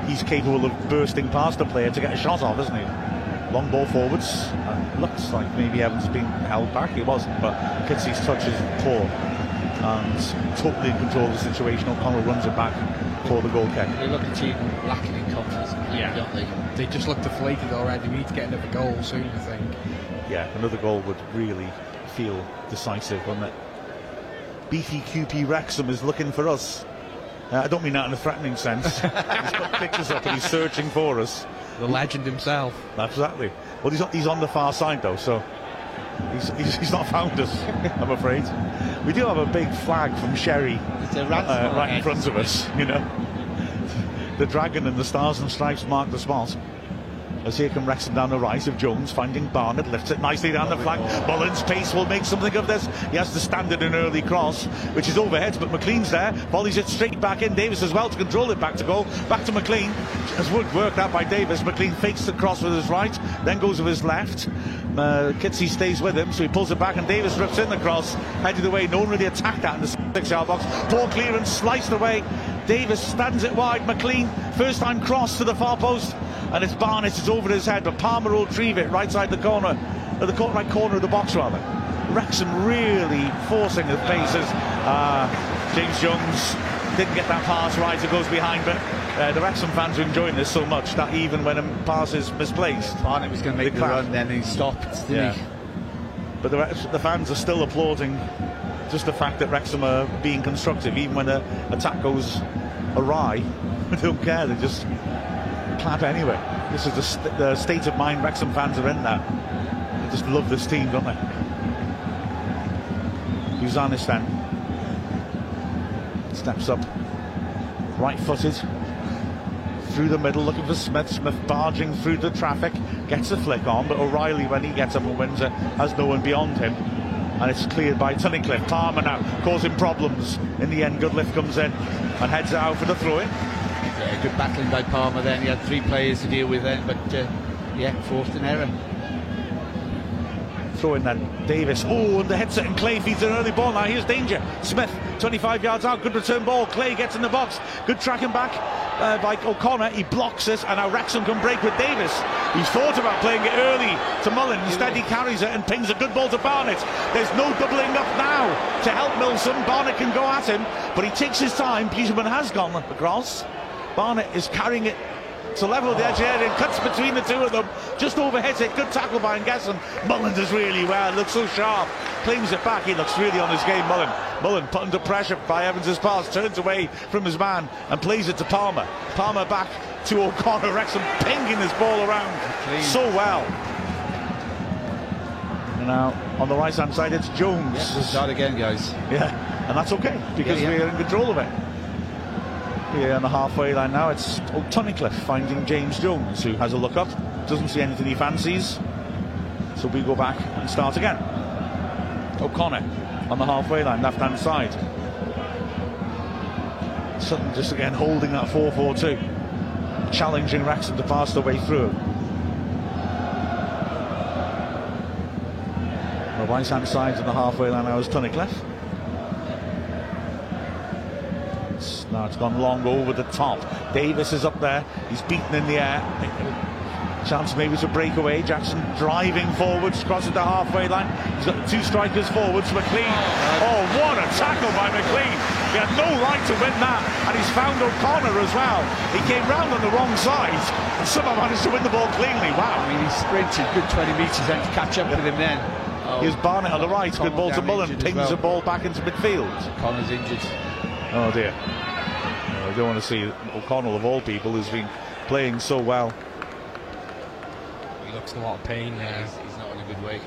he's capable of bursting past a player to get a shot off, isn't he? Long ball forwards. Looks like maybe Evans has been held back. He wasn't, but Kizzi's touch is poor and totally in control of the situation. O'Connell runs it back for the goal kick. They look at you lacking in confidence, yeah. don't they? They just look deflated already. We need to get another goal soon, I think. Yeah, another goal would really feel decisive, wouldn't it? BTQP Wrexham is looking for us. Uh, I don't mean that in a threatening sense. *laughs* he's got pictures up and he's searching for us. The legend himself. Exactly. Well, he's on, he's on the far side though, so he's, he's, he's not found us, I'm afraid. We do have a big flag from Sherry uh, right in front of us, *laughs* you know. The dragon and the stars and stripes mark the spot. As here come Wrexham down the right of Jones, finding Barnett, lifts it nicely down the flank. Mullin's pace will make something of this. He has to stand an early cross, which is overhead, but McClean's there, volleys it straight back in. Davis as well to control it back to goal. Back to McClean. As would worked out by Davis. McClean fakes the cross with his right, then goes with his left. Uh, Kizzi stays with him, so he pulls it back, and Davis rips in the cross, headed away. No one really attacked that in the six-yard box. Poor clearance, sliced away. Davis stands it wide. McClean, first time cross to the far post and it's Barnett, it's over his head, but Palmer will retrieve it right side the corner, or the right corner of the box rather. Wrexham really forcing the paces. Uh, James Jones didn't get that pass right, it goes behind, but uh, the Wrexham fans are enjoying this so much that even when a pass is misplaced, Barnett was going to make the run, then he stopped, yeah. He? But the, the fans are still applauding just the fact that Wrexham are being constructive, even when the attack goes awry. *laughs* they don't care, they just anyway. This is the, st- the state of mind Wrexham fans are in now. They just love this team, don't they? Uzanistan steps up, right footed, through the middle, looking for Smith. Smith barging through the traffic, gets a flick on, but O'Reilly, when he gets up and wins it, has no one beyond him. And it's cleared by Tunnicliffe. Palmer now causing problems. In the end, Goodliffe comes in and heads out for the throw in. Good battling by Palmer then. He had three players to deal with then, but uh, yeah, forced an error. Throw in then. Davis. Oh, and the headset and Clay feeds an early ball. Now here's danger. Smith, 25 yards out. Good return ball. Clay gets in the box. Good tracking back uh, by O'Connor. He blocks it, and now Wrexham can break with Davis. He's thought about playing it early to Mullin. Instead, he carries it and pings a good ball to Barnett. There's no doubling up now to help Milsom. Barnett can go at him, but he takes his time. Beautyman has gone across. Barnett is carrying it to level the edge here and cuts between the two of them. Just overheads it. Good tackle by Ngesson. Mullin does really well. Looks so sharp. Claims it back. He looks really on his game, Mullin. Mullin put under pressure by Evans's pass. Turns away from his man and plays it to Palmer. Palmer back to O'Connor. Wrexham pinging this ball around Clean. so well. And now on the right hand side it's Jones. Yeah, start again, guys. Yeah, and that's okay because yeah, yeah. we're in control of it here on the halfway line now. It's Tunnicliffe finding James Jones, who has a look up, doesn't see anything he fancies. So we go back and start again. O'Connor on the halfway line, left hand side. Sutton just again holding that 4 4 2, challenging Wrexham to pass the way through. The right hand side of the halfway line now is Tunnicliffe. Now it's gone long over the top. Davis is up there. He's beaten in the air. Chance maybe to break away. Jackson driving forwards, crossing the halfway line. He's got two strikers forwards. McClean. Oh, what a tackle by McClean. He had no right to win that. And he's found O'Connor as well. He came round on the wrong side and somehow managed to win the ball cleanly. Wow. I mean, he sprinted good 20 metres then to catch up with him then. Oh, Here's Barnett on the right. Good ball to Mullin. Pings well. the ball back into midfield. Connor's injured. Oh dear. Uh, I don't want to see O'Connell of all people who's been playing so well. He looks in a lot of pain there. He's, he's not in a good way.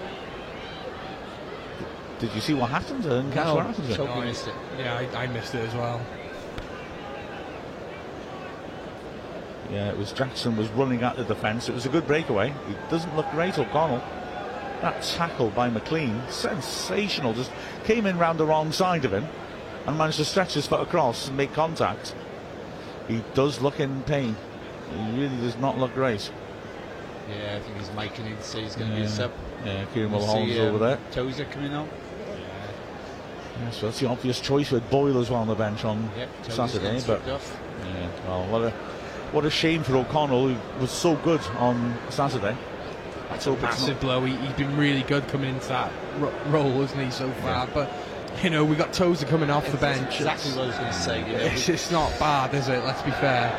Did you see what happened? I didn't catch No, what happened. No, I, missed it. Yeah, I, I missed it as well. Yeah, it was Jackson was running at the defence. It was a good breakaway. It doesn't look great, O'Connell. That tackle by McClean, sensational. Just came in round the wrong side of him and managed to stretch his foot across and make contact. He does look in pain. He really does not look great. Yeah, I think he's making in to say he's going to be a sub. Yeah, Kieran We'll see, um, over there. Tozer coming on. Yeah, so that's the obvious choice with Boyle as well on the bench on Yep, Saturday. But yeah, well, what a what a shame for O'Connell who was so good on Saturday. That's a massive blow. He, he's been really good coming into that ro- role, hasn't he, so far? But, you know, we got Tozer coming off the bench. Exactly what I was going to say. You know, It's, *laughs* it's not bad, is it? Let's be fair.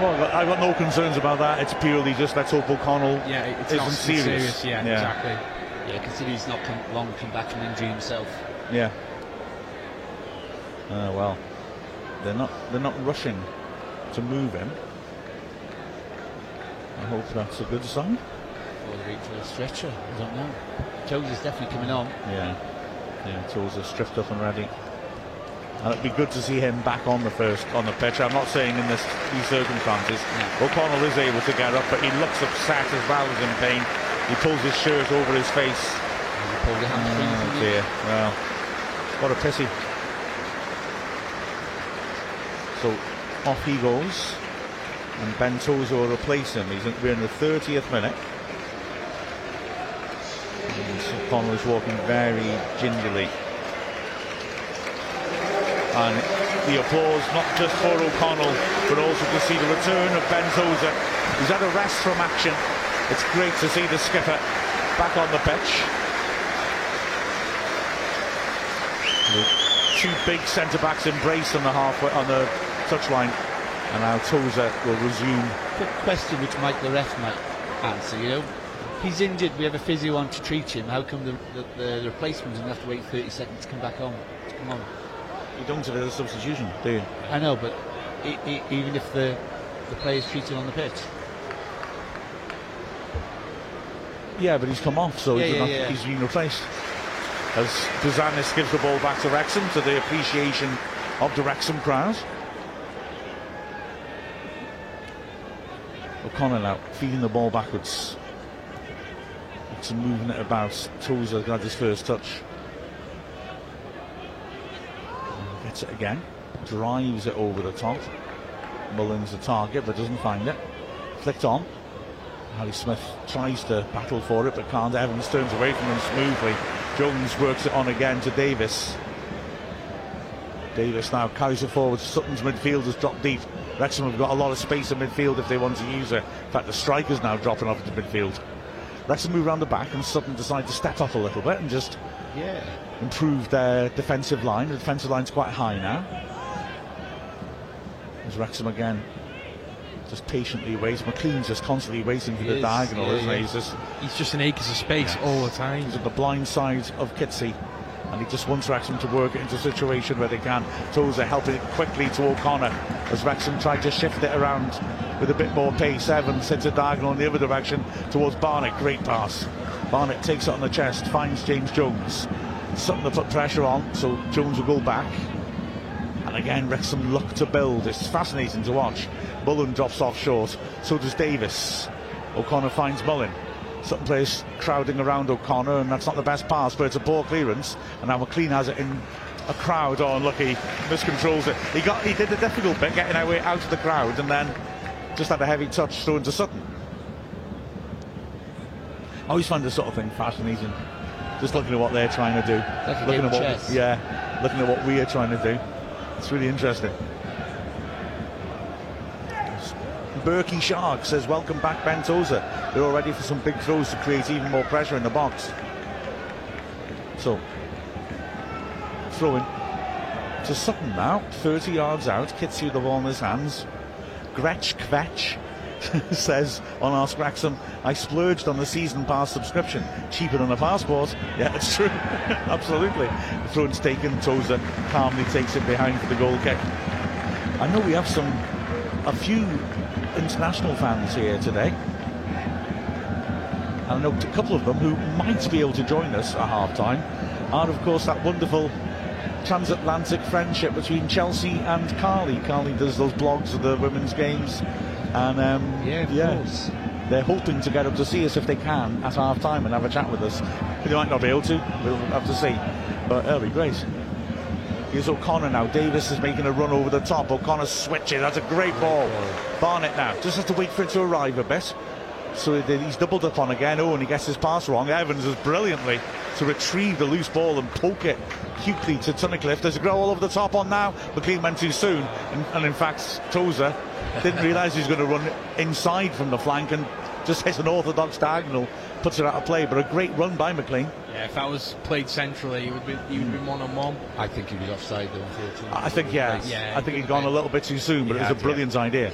Well, I've got- no concerns about that. It's purely just let's hope O'Connell Yeah, it's isn't not serious. serious. Yeah, Yeah. exactly. yeah, considering he's not come, long come back from injury himself. Yeah. Uh, well, they're not they're not rushing to move him. I hope that's a good sign. Or the wait for a stretcher. I don't know. Tozer's definitely coming on. Yeah. Yeah, Tozer's stripped up and ready. And it'd be good to see him back on the first on the pitch. I'm not saying in this these circumstances. O'Connell is able to get up, but he looks upset as well as in pain. He pulls his shirt over his face. And he pulled a hamstring. Oh dear. Well, what a pity. So off he goes, and Ben Tozer will replace him. He's in, we're in the 30th minute. And O'Connell is walking very gingerly. And the applause not just for O'Connell, but also to see the return of Ben Tozer. He's had a rest from action. It's great to see the skipper back on the pitch. The two big centre backs embrace on the halfway on the touchline, and now Tozer will resume. Quick question which Mike the ref might answer, you know. He's injured, we have a physio on to treat him. How come the, the, the replacement's going to have to wait 30 seconds to come back on? Come on. You don't have a substitution, do you? I know, but e- e- even if the, the player's treated on the pitch. Yeah, but he's come off, so Yeah, he's, yeah, not, yeah. he's been replaced. As Bouzanis gives the ball back to Wrexham to the appreciation of the Wrexham crowd. O'Connell now feeding the ball backwards. Wrexham moving it about. Tozer got his first touch. Gets it again. Drives it over the top. Mullin's the target but doesn't find it. Flicked on. Harry Smith tries to battle for it but can't. Evans turns away from him smoothly. Jones works it on again to Davis. Davis now carries it forward. Sutton's midfield has dropped deep. Wrexham have got a lot of space in midfield if they want to use it. In fact, the striker's now dropping off into midfield. Wrexham move around the back and Sutton decide to step up a little bit and just Yeah. improve their defensive line. The defensive line's quite high now. There's Wrexham again. Just patiently waits. McClean's just constantly waiting for He the is, diagonal, yeah, isn't yeah. he? He's just He's just in acres of space all the time. he's at the blind side of Kizzi. And he just wants Wrexham to work into a situation where they can. Tozer helping it quickly to O'Connor as Wrexham tried to shift it around with a bit more pace. Evans sends a diagonal in the other direction towards Barnett. Great pass. Barnett takes it on the chest, finds James Jones. Something to put pressure on, so Jones will go back. And again, Wrexham look to build. It's fascinating to watch. Mullin drops off short, so does Davis. O'Connor finds Mullin. Sutton players crowding around O'Connor, and that's not the best pass, but it's a poor clearance. And now McClean has it in a crowd. Oh, unlucky, miscontrols it. He got, he did the difficult bit, getting away out of the crowd, and then just had a heavy touch through to Sutton. I always find this sort of thing fascinating. Just looking at what they're trying to do, Like looking at what, chess. yeah, looking at what we are trying to do. It's really interesting. Berkey Shark says, welcome back Ben Tozer. They're all ready for some big throws to create even more pressure in the box. So, throwing to Sutton now, 30 yards out, with the ball in his hands. Gretch Kvetch *laughs* says on Ask Wrexham, I splurged on the season pass subscription. Cheaper than a passport. *laughs* Yeah, it's true. *laughs* Absolutely. The thrown's taken. Tozer calmly takes it behind for the goal kick. I know we have some, a few international fans here today. And know a couple of them who might be able to join us at half time are, of course, that wonderful transatlantic friendship between Chelsea and Carly. Carly does those blogs of the women's games and um, yeah, yeah they're hoping to get up to see us if they can at half time and have a chat with us. They might not be able to, we'll have to see. But it'll be great. Here's O'Connor now. Davis is making a run over the top. O'Connor switches. That's a great ball. Barnett now. Just has to wait for it to arrive a bit. So he's doubled up on again. Oh, and he gets his pass wrong. Evans is brilliantly to retrieve the loose ball and poke it cutely to Tunnicliffe. There's a grow all over the top on now. McClean went too soon. And, and in fact, Tozer didn't *laughs* realise he was going to run inside from the flank and just hit an orthodox diagonal, puts it out of play. But a great run by McClean. Yeah, if that was played centrally, it would be he would have been hmm. one on one. I think he was offside though, unfortunately. I think yeah, yeah I think he'd gone a little bit too soon, but it was a brilliant yeah. idea.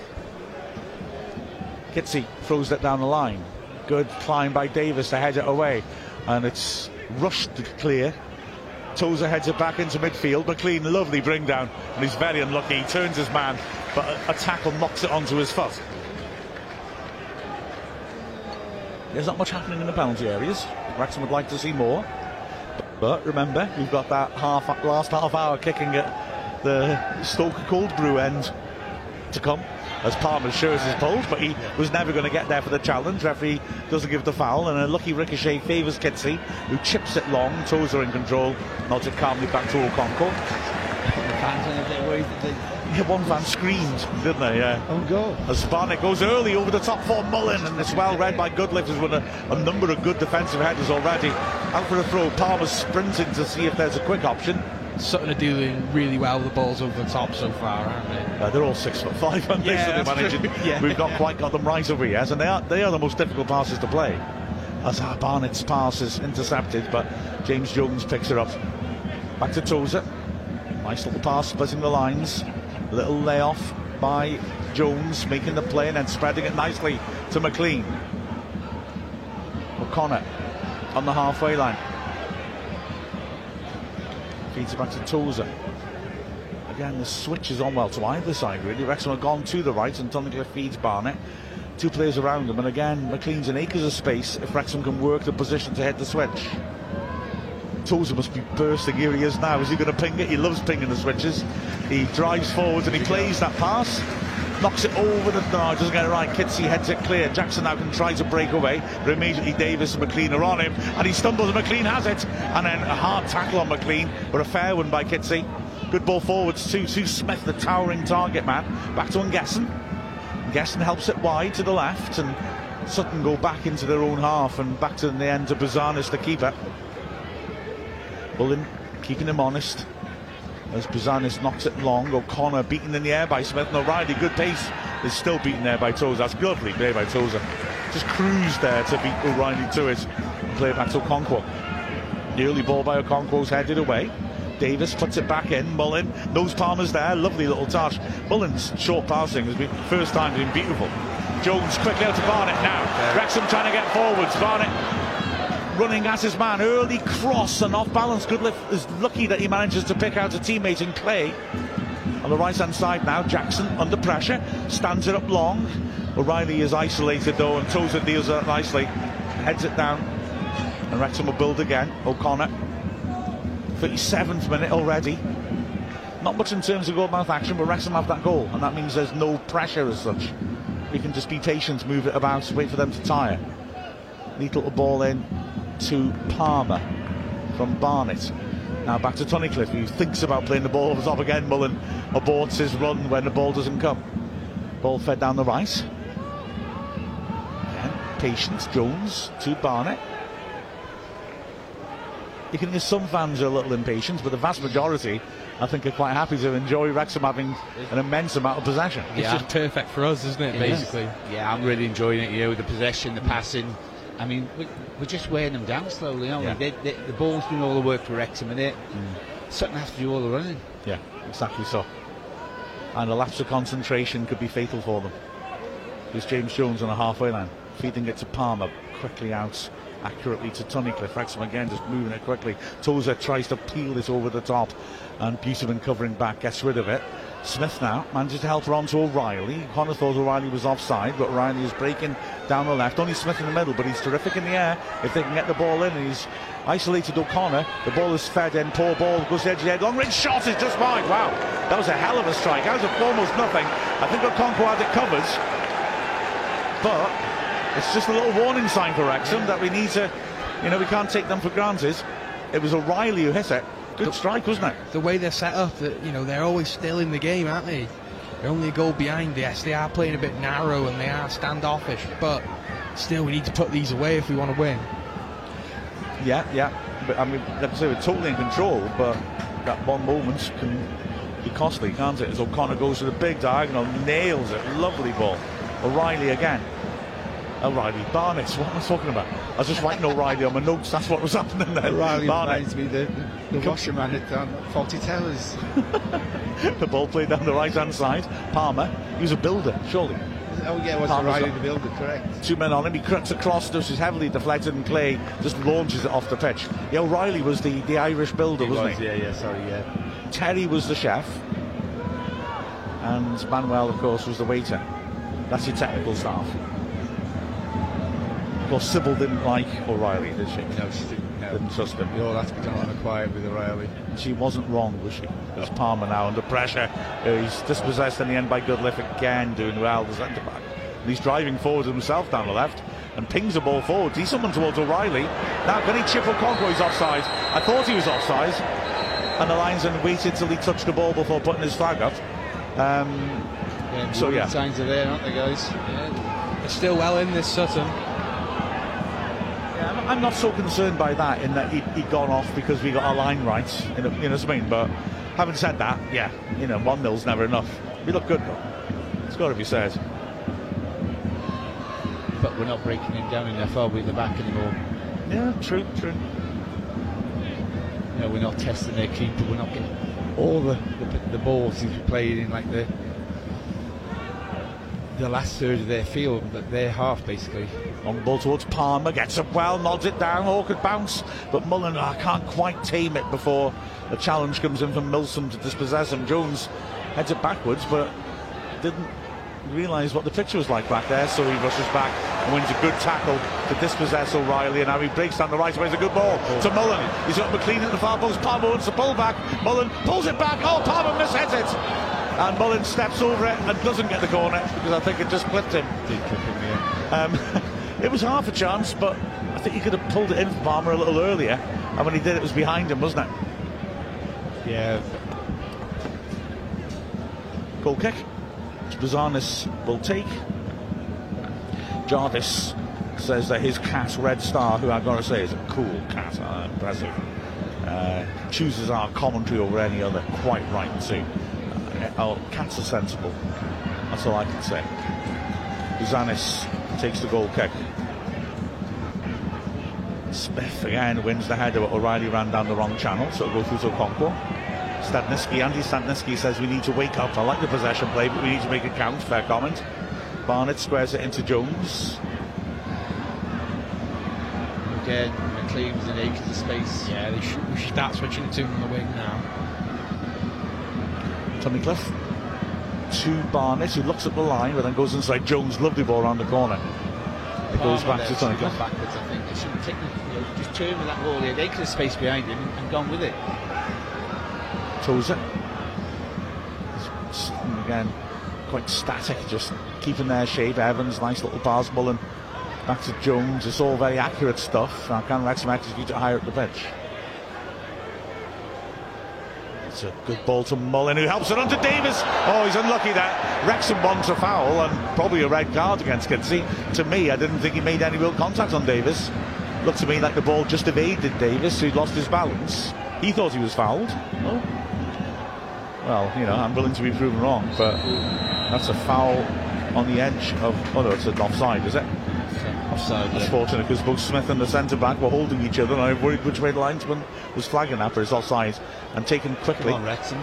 Kizzi throws it down the line. Good climb by Davis to head it away, and it's rushed clear. Tozer heads it back into midfield. McClean, lovely bring down, and he's very unlucky. He turns his man, but a, a tackle knocks it onto his foot. There's not much happening in the penalty areas. Wrexham would like to see more. But remember, we've got that half last half hour kicking at the Stoke Cold Brew end to come as Palmer shows his pulls, but he was never going to get there for the challenge. Referee doesn't give the foul, and a lucky ricochet favours Kizzi, who chips it long. Tozer in control, nods it calmly back to Okonkwo. Yeah, one fan screamed, didn't they? Yeah. Oh, goal. As Barnett goes early over the top for Mullin, and it's well read by Goodliffe, who's won a, a number of good defensive headers already. Out for a throw, Palmer sprinting to see if there's a quick option. Sutton are doing really well with the balls over the top so far, aren't they? Uh, they're all six foot five, aren't they? Yeah, so yeah. We've not quite got them right over here, and they are they are the most difficult passes to play. As Barnett's pass is intercepted, but James Jones picks it up. Back to Tozer. Nice little pass, splitting the lines. Little layoff by Jones, making the play and then spreading it nicely to McClean. O'Connor on the halfway line. Feeds it back to Tozer. Again, the switch is on well to either side, really. Wrexham have gone to the right, and Tunnicliffe feeds Barnett. Two players around them, and again, McClean's in acres of space if Wrexham can work the position to hit the switch. Tozer must be bursting. Here he is now. Is he going to ping it? He loves pinging the switches. He drives forwards and he plays that pass knocks it over the no, doesn't get it right. Kizzi heads it clear. Jackson now can try to break away, but immediately Davis and McClean are on him, and he stumbles and McClean has it, and then a hard tackle on McClean, but a fair one by Kizzi. Good ball forwards to, to Smith, the towering target man. Back to Ngesson. Ngesson helps it wide to the left, and Sutton go back into their own half and back to the end to Bouzanis, the keeper. Bullen keeping him honest as Bouzanis knocks it long. O'Connor beaten in the air by Smith. And O'Reilly, good pace, is still beaten there by Tozer. That's lovely play by Tozer. Just cruised there to beat O'Reilly to it. Play back to Okonkwo. The early ball by Okonkwo's headed away. Davis puts it back in. Mullin, nose Palmer's there. Lovely little touch. Mullin's short passing has been first time been beautiful. Jones quickly out to Barnett now. Wrexham trying to get forwards. Barnett running at his man. Early cross and off balance. Goodliffe is lucky that he manages to pick out a teammate in Clay. On the right hand side now, Jackson under pressure, stands it up long. O'Reilly is isolated though, and Tozer deals it nicely, heads it down, and Wrexham will build again. O'Connor, 37th minute already. Not much in terms of goalmouth action, but Wrexham have that goal, and that means there's no pressure as such. We can just be patient, move it about, wait for them to tire. Neat little ball in, to Palmer from Barnett. Now back to Tunnicliffe, who thinks about playing the ball over the top again. Mullin aborts his run when the ball doesn't come. Ball fed down the right. Again, Patience, Jones to Barnett. you can hear some fans are a little impatient, but the vast majority, I think, are quite happy to enjoy Wrexham having an immense amount of possession. It's just perfect for us, isn't it? It is. Basically. Yeah, I'm really enjoying it. You know, the possession, the passing. I mean, we, we're just wearing them down slowly, aren't Yeah. we? They, they, the ball's doing all the work for Wrexham, and it Sutton has to do all the running. Yeah, exactly so. And a lapse of concentration could be fatal for them. There's James Jones on the halfway line, feeding it to Palmer, quickly out, accurately to Tunnicliffe. Wrexham again just moving it quickly. Tozer tries to peel this over the top, and Beautyman covering back, gets rid of it. Smith now manages to help her on to O'Reilly. Connor thought O'Reilly was offside, but O'Reilly is breaking down the left. Only Smith in the middle, but he's terrific in the air if they can get the ball in. And he's isolated O'Connor. The ball is fed in, poor ball, goes edge to head. Long range shot is just wide. Wow, that was a hell of a strike. Out of almost nothing. I think Okonkwo had it covered, but it's just a little warning sign for Wrexham that we need to, you know, we can't take them for granted. It was O'Reilly who hit it. Good strike, wasn't it? The way they're set up, that you know, they're always still in the game, aren't they? They're only a goal behind. Yes, they are playing a bit narrow and they are standoffish, but still, we need to put these away if we want to win. Yeah, yeah. But I mean, like I say, we're totally in control, but that one moment can be costly, can't it? As O'Connor goes to the big diagonal, nails it. Lovely ball. O'Reilly again. O'Reilly, Barnett, what am I talking about? I was just writing O'Reilly on my notes, that's what was *laughs* happening there. O'Reilly Barnett, reminds me the, the washerman at um, Fawlty Towers. *laughs* the ball played down the right hand side. Palmer, he was a builder, surely. Oh yeah, it was Palmer's Riley the builder, correct? Two men on him, he cuts across, this is heavily deflected, and Clay just launches it off the pitch. Yeah, O'Reilly was the, the Irish builder, He wasn't was, he? yeah, yeah, sorry, yeah. Terry was the chef, and Manuel, of course, was the waiter. That's your technical staff. Of course, Sybil didn't like O'Reilly, did she? No, she didn't. No. Didn't trust him. We all had to be on the quiet with O'Reilly. She wasn't wrong, was she? There's Palmer now under pressure. Uh, he's dispossessed in the end by Goodliffe again, doing well, the centre back. And he's driving forward himself down the left and pings the ball forward. He's someone towards O'Reilly. Now, can he chip Okonkwo? He's offside. I thought he was offside. And the linesman waited till he touched the ball before putting his flag up. Um, Yeah, So, yeah. signs are there, aren't they, guys? They're still well in this Sutton. I'm- not so concerned by that in that he, he'd gone off because we got our line right. You know, you know what I mean? But having said that, yeah, you know, 1 0's never enough. We look good though. It's got to be said. But we're not breaking him down enough, are we, the back anymore? Yeah, true, true. You know, we're not testing their keeper. We're not getting all the the, the balls he's playing in like the the last third of their field, but their half basically. Long ball towards Palmer, gets up well, nods it down, awkward bounce. But Mullin oh, can't quite tame it before the challenge comes in from Milsom to dispossess him. Jones heads it backwards, but didn't realise what the picture was like back there, so he rushes back and wins a good tackle to dispossess O'Reilly. And now he breaks down the right way. It's a good ball to Mullin. He's got McClean at the far post. Palmer wants to pull back. Mullin pulls it back. Oh, Palmer misheads it. And Mullin steps over it and doesn't get the corner because I think it just clipped him. Did clip him, yeah. Um, *laughs* it was half a chance, but I think he could have pulled it in for Palmer a little earlier. And when he did, it was behind him, wasn't it? Yeah, Goal kick. Bouzanis will take. Jarvis says that his cat, Red Star, who I've got to say is a cool cat, uh, impressive, uh, chooses our commentary over any other. Quite right, too. Uh, oh, cats are sensible. That's all I can say. Bouzanis takes the goal kick. Smith again wins the header, but O'Reilly ran down the wrong channel, so it'll go through to Okonkwo. Stadniski, Andy Stadniski says we need to wake up. I like the possession play, but we need to make it count. Fair comment. Barnett squares it into Jones. Again, McClean was in acres of space. Yeah, they should, we should start switching to him on the wing now. Tunnicliffe to Barnett, who looks at the line, but then goes inside Jones. Lovely ball around the corner. It goes back to there should have gone Tunnicliffe. backwards, I think. They should have taken, you know, just turned with that ball. He had acres of space behind him and, and gone with it. Tozer. Again, quite static, just keeping their shape. Evans, nice little pass. Mullin back to Jones. It's all very accurate stuff. I can't Wrexham execute it higher up the pitch. It's a good ball to Mullin, who helps it onto Davis. Oh, he's unlucky that Wrexham wants a foul and probably a red card against Kinsey. To me, I didn't think he made any real contact on Davis. Looked to me like the ball just evaded Davis, who'd lost his balance. He thought he was fouled. Well, you know, I'm willing to be proven wrong, but that's a foul on the edge of. Oh no, it's an offside, is it? Offside. That's yeah. fortunate because both Smith and the centre back were holding each other, and I worried which way the linesman was flagging that, for his offside and taken quickly. Come on, Wrexham.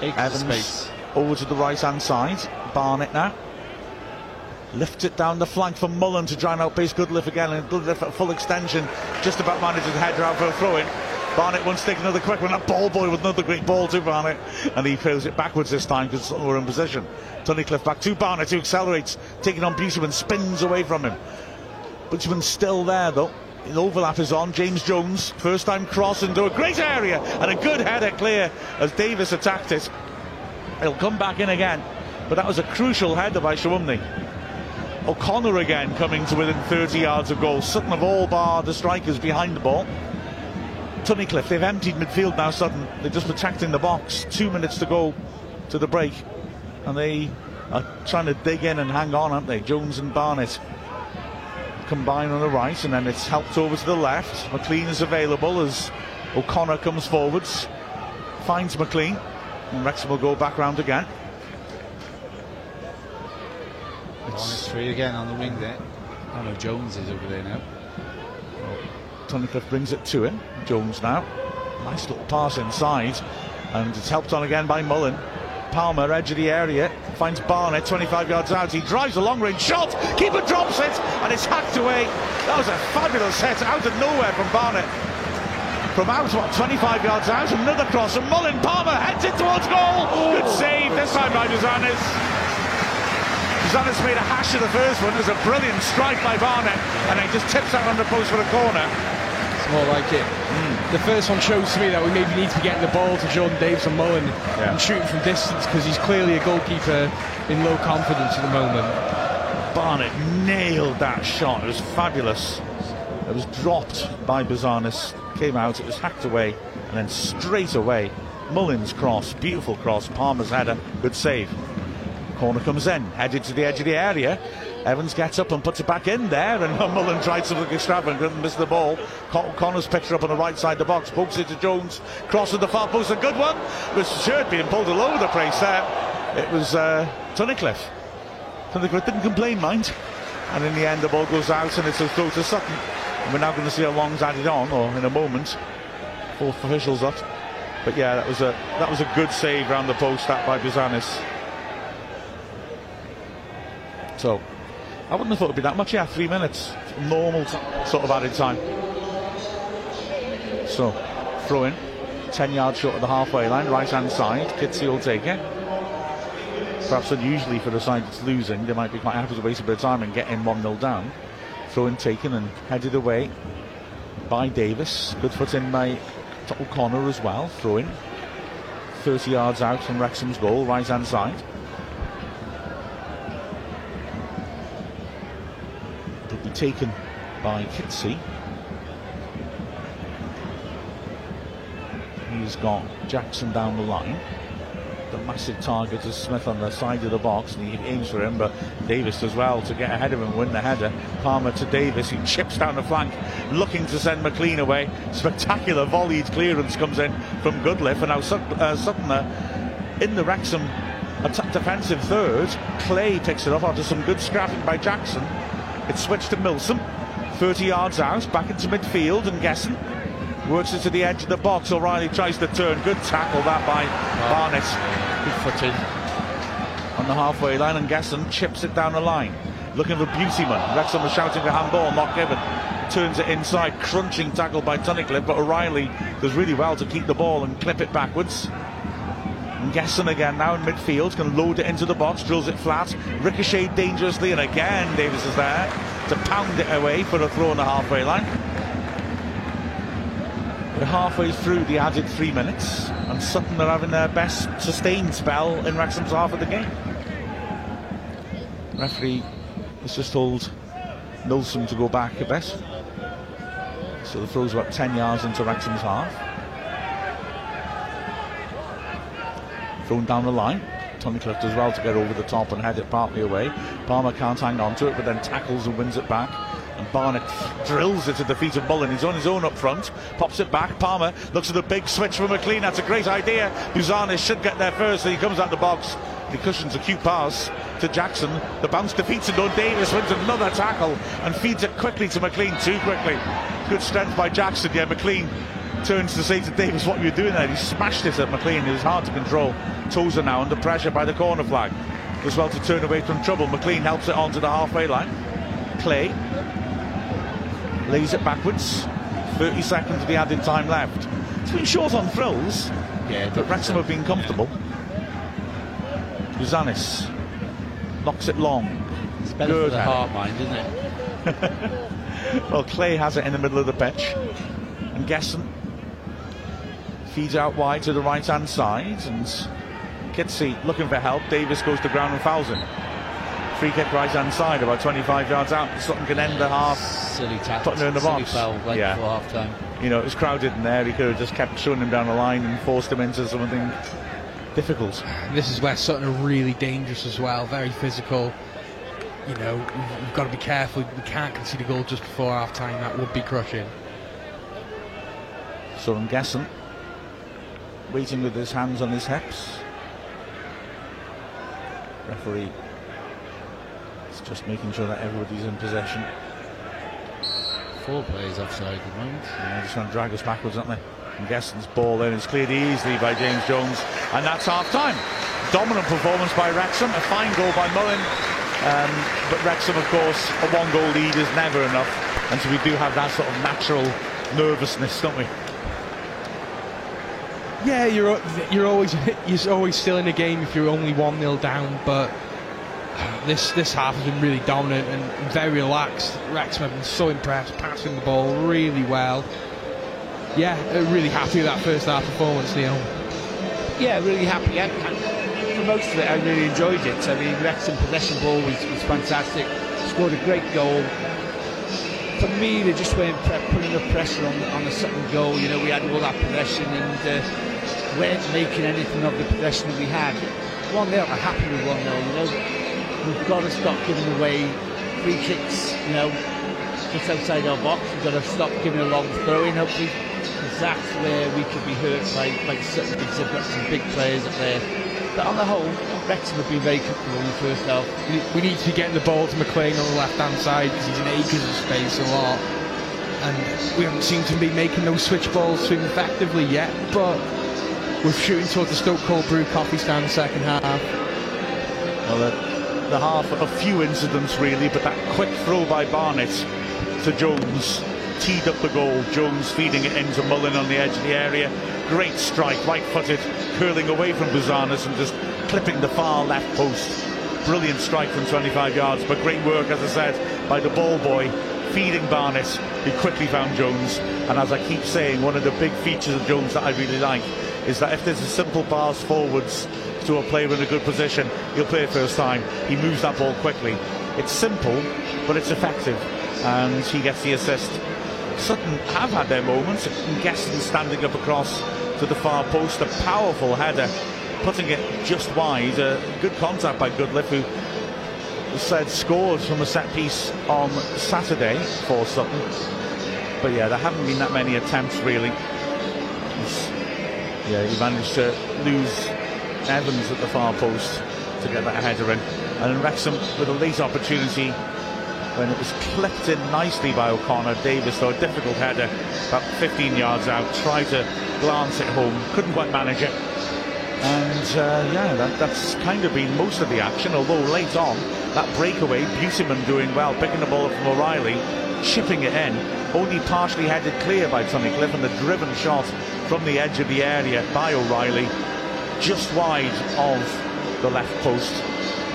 Evans space. over to the right hand side. Barnett now. Lifts it down the flank for Mullin to try and outpace Goodliffe again. And Goodliffe at full extension, just about manages to head out for a throw in. Barnett wants to take another quick one. That ball boy with another great ball to Barnett. And he throws it backwards this time because we're in position. Tunnicliffe back to Barnett who accelerates, taking on Beautyman, spins away from him. Beautyman's still there though. The overlap is on. James Jones, first time cross into a great area and a good header clear as Davis attacked it. He'll come back in again, but that was a crucial header by Sowunmi. O'Connor again coming to within 30 yards of goal. Sutton of all bar the strikers behind the ball. Tunnicliffe, they've emptied midfield now, Sutton. They're just protecting the box. Two minutes to go to the break. And they are trying to dig in and hang on, aren't they? Jones and Barnett combine on the right, and then it's helped over to the left. McClean is available as O'Connor comes forwards, finds McClean, and Wrexham will go back round again. On it's free again on the wing there. Oh know Jones is over there now. Tunnicliffe brings it to him. Jones now. Nice little pass inside. And it's helped on again by Mullin. Palmer, edge of the area, finds Barnett 25 yards out. He drives a long range shot. Keeper drops it, and it's hacked away. That was a fabulous hit out of nowhere from Barnett. From out, what, 25 yards out, another cross, and Mullin, Palmer heads it towards goal. Good save this time by Bouzanis. Bouzanis made a hash of the first one. There's a brilliant strike by Barnett, and he just tips that on the post for a corner. It's more like it. The first one shows to me that we maybe need to be getting the ball to Jordan Davis and Mullin Yeah. and shooting from distance because he's clearly a goalkeeper in low confidence at the moment. Barnett nailed that shot. It was fabulous. It was dropped by Bouzanis, came out, it was hacked away, and then straight away, Mullin's cross, beautiful cross, Palmer's header, good save. Corner comes in, headed to the edge of the area. Evans gets up and puts it back in there, and *laughs* Mullin tried something extravagant and missed the ball. Con- Connors picks it up on the right side of the box, pokes it to Jones, crosses the far post, a good one. Was shirt being pulled all over the place there. It was uh, Tunnicliffe. Tunnicliffe didn't complain, mind. And in the end, the ball goes out and it's a throw to Sutton. And we're now going to see how long's added on, or in a moment. Fourth officials up. But yeah, that was a that was a good save round the post that by Bouzanis. So I wouldn't have thought it'd be that much. Yeah, three minutes, normal sort of added time. So throw in, ten yards short of the halfway line, right hand side. Kizzi will take it. Perhaps unusually for the side that's losing, they might be quite happy to waste a bit of time and get in 1 0 down. Throw in taken and headed away by Davis. Good foot in by O'Connor as well. Throw in 30 yards out from Wrexham's goal, right hand side. It'll be taken by Kizzi. He's got Jackson down the line. The massive target is Smith on the side of the box, and he aims for him, but Davis as well to get ahead of him, win the header. Palmer to Davis, he chips down the flank, looking to send McClean away. Spectacular volleyed clearance comes in from Goodliffe, and now uh, Sutton in the Wrexham attack defensive third. Clay picks it up after some good scrapping by Jackson. It's switched to Milsom, 30 yards out, back into midfield, and Gesson works it to the edge of the box. O'Reilly tries to turn. Good tackle that by Barnett Good footed. on the halfway line, and Gesson chips it down the line. Looking for Beautyman. Wrexham was shouting for handball, not given. Turns it inside, crunching tackle by Tunnicliffe, but O'Reilly does really well to keep the ball and clip it backwards. Gesson again now in midfield, can load it into the box, drills it flat, ricocheted dangerously, and again Davis is there to pound it away for a throw on the halfway line. We're halfway through the added three minutes, and Sutton are having their best sustained spell in Wrexham's half of the game. Referee has just told Milsom to go back a bit. So the throw's about 10 yards into Wrexham's half. Thrown down the line. Tunnicliffe does well to get over the top and head it partly away. Palmer can't hang on to it, but then tackles and wins it back. And Barnett drills it to the feet of Mullin. He's on his own up front, pops it back. Palmer looks at the big switch for McClean. That's a great idea. Bouzanis should get there first, so he comes out the box. He cushions a cute pass to Jackson. The bounce defeats it. Don Davis wins another tackle and feeds it quickly to McClean, too quickly. Good strength by Jackson. Yeah, McClean turns to say to Davis, What are you doing there? He smashed it at McClean. It was hard to control. Tozer now under pressure by the corner flag. As well to turn away from trouble. McClean helps it onto the halfway line. Clay lays it backwards. 30 seconds of the added time left. It's been short on thrills, Yeah, but Wrexham have been comfortable. Bouzanis knocks it long. It's better Good for the heart mind, isn't it? *laughs* Well, Clay has it in the middle of the pitch. And Gesson feeds out wide to the right hand side. And Kizzi looking for help. Davis goes to ground and fouls him. Free kick right hand side, about 25 yards out. Sutton can end the half. Silly tackle. Putting her in the box. foul Yeah. half time. You know, it was crowded in there. He could have just kept shooting him down the line and forced him into something difficult. This is where Sutton are really dangerous as well, very physical. You know, we've, got to be careful. We can't concede a goal just before half time. That would be crushing. I'm guessing, waiting with his hands on his hips. Referee is just making sure that everybody's in possession. Four players offside at the moment. Yeah, just trying to drag us backwards, aren't they? And Guesson's ball in is cleared easily by James Jones, and that's half time. Dominant performance by Wrexham, a fine goal by Mullin. Um, but Wrexham, of course, a one goal lead is never enough, and so we do have that sort of natural nervousness, don't we? Yeah, you're you're always you're always still in the game if you're only one 0 down, but this this half has been really dominant and very relaxed. Wrexham have been so impressed, passing the ball really well. Yeah, uh, really happy with that first half performance, Neil. Yeah, really happy. For most of it, I really enjoyed it. I mean, Wrexham possession ball was, was fantastic. Scored a great goal. For me, they just weren't putting enough pressure on, on the second goal. You know, we had all that possession and uh, weren't making anything of the possession that we had. 1 0, I'm happy with 1 0. You know, we've got to stop giving away free kicks, you know, just outside our box. We've got to stop giving a long throw in, hopefully. 'cause That's where we could be hurt by, by certain things. They've got some big players up there. But on the whole, Wrexham have been very comfortable in the first half. We need- to be getting the ball to McClean on the left hand side because he's in acres of space a lot. And we haven't seemed to be making those switch balls to him effectively yet, but we're shooting towards the Stok Cold Brew coffee stand second half. Well, the, the half, of a few incidents really, but that quick throw by Barnett to Jones teed up the goal. Jones feeding it into Mullin on the edge of the area. Great strike, right footed, curling away from Bouzanis and just clipping the far left post. Brilliant strike from 25 yards, but great work, as I said, by the ball boy feeding Barnes. He quickly found Jones. And as I keep saying, one of the big features of Jones that I really like is that if there's a simple pass forwards to a player in a good position, he'll play it first time. He moves that ball quickly. It's simple, but it's effective, and he gets the assist. Sutton have had their moments. Gesson standing up across to the far post, a powerful header, putting it just wide. A good contact by Goodliffe, who said scores from a set piece on Saturday for Sutton. But yeah, there haven't been that many attempts really. He's- yeah, he managed to lose Evans at the far post to get that header in. And Wrexham with a late opportunity when it was clipped in nicely by O'Connell. Davis, though, a difficult header, about 15 yards out, tried to glance it home, couldn't quite manage it. And uh, yeah, that, that's kind of been most of the action, although late on, that breakaway, Beautyman doing well, picking the ball from O'Reilly, chipping it in, only partially headed clear by Tunnicliffe, and the driven shot from the edge of the area by O'Reilly, just wide of the left post.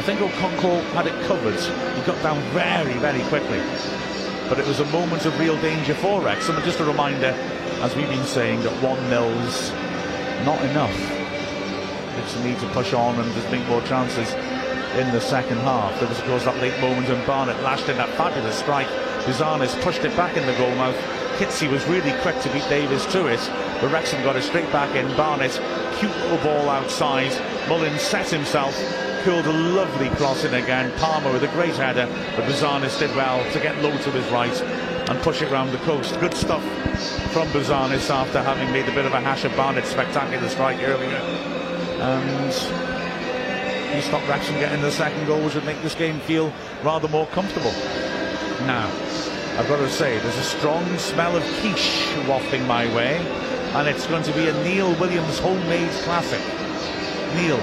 Think Okonkwo had it covered. He got down very, very quickly. But it was a moment of real danger for Wrexham. And just a reminder, as we've been saying, that 1 nil's not enough. It's need to push on and just make more chances in the second half. There was, of course, that late moment when Barnett lashed in that fabulous strike. Bouzanis pushed it back in the goal mouth. Kizzi was really quick to beat Davis to it, but Wrexham got it straight back in. Barnett, cute little ball outside. Mullin's set himself, curled a lovely cross in again. Palmer with a great header, but Bouzanis did well to get low to his right and push it round the coast. Good stuff from Bouzanis after having made a bit of a hash of Barnett's spectacular strike earlier. And he stopped Wrexham getting the second goal, which would make this game feel rather more comfortable. Now, I've got to say, there's a strong smell of quiche wafting my way, and it's going to be a Neil Williams homemade classic. Neil,